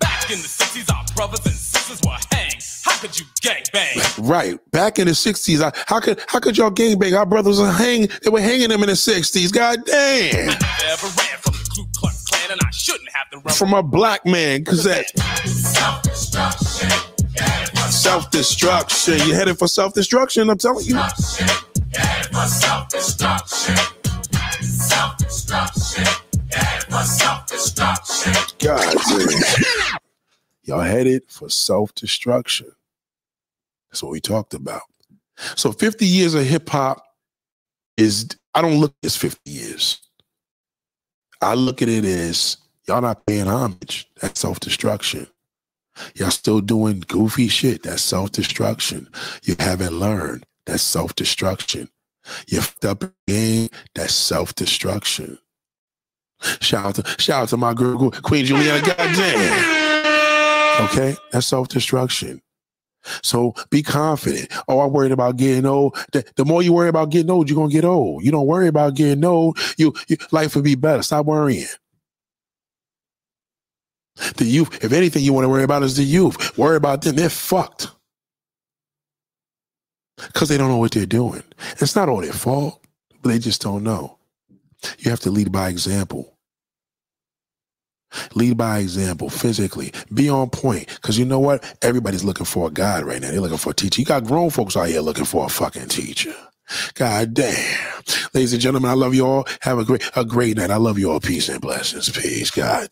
Back in the 60s, our brothers and sisters were hanged. How could you gang bang? Right. Back in the 60s, I, how could how could y'all gangbang? Our brothers were hang they were hanging them in the 60s. God damn. Never ran from the Ku Klux Klan, and I shouldn't have to From a black man, cause that self-destruction. self-destruction. You headed for self-destruction, I'm telling you. self-destruction. Self-destruction. God damn. Y'all headed for self-destruction. That's what we talked about. So 50 years of hip hop is I don't look at it as 50 years. I look at it as y'all not paying homage. That's self-destruction. Y'all still doing goofy shit. That's self-destruction. You haven't learned. That's self-destruction. You fucked up game. That's self-destruction. Shout out to shout out to my girl Queen Juliana. Goddamn. Okay, that's self destruction. So be confident. Oh, I'm worried about getting old. The, the more you worry about getting old, you're gonna get old. You don't worry about getting old. You, you life will be better. Stop worrying. The youth, if anything you want to worry about is the youth. Worry about them. They're fucked. Because they don't know what they're doing. It's not all their fault, but they just don't know. You have to lead by example. Lead by example physically. Be on point. Because you know what? Everybody's looking for a guide right now. They're looking for a teacher. You got grown folks out here looking for a fucking teacher. God damn. Ladies and gentlemen, I love you all. Have a great a great night. I love you all. Peace and blessings. Peace. God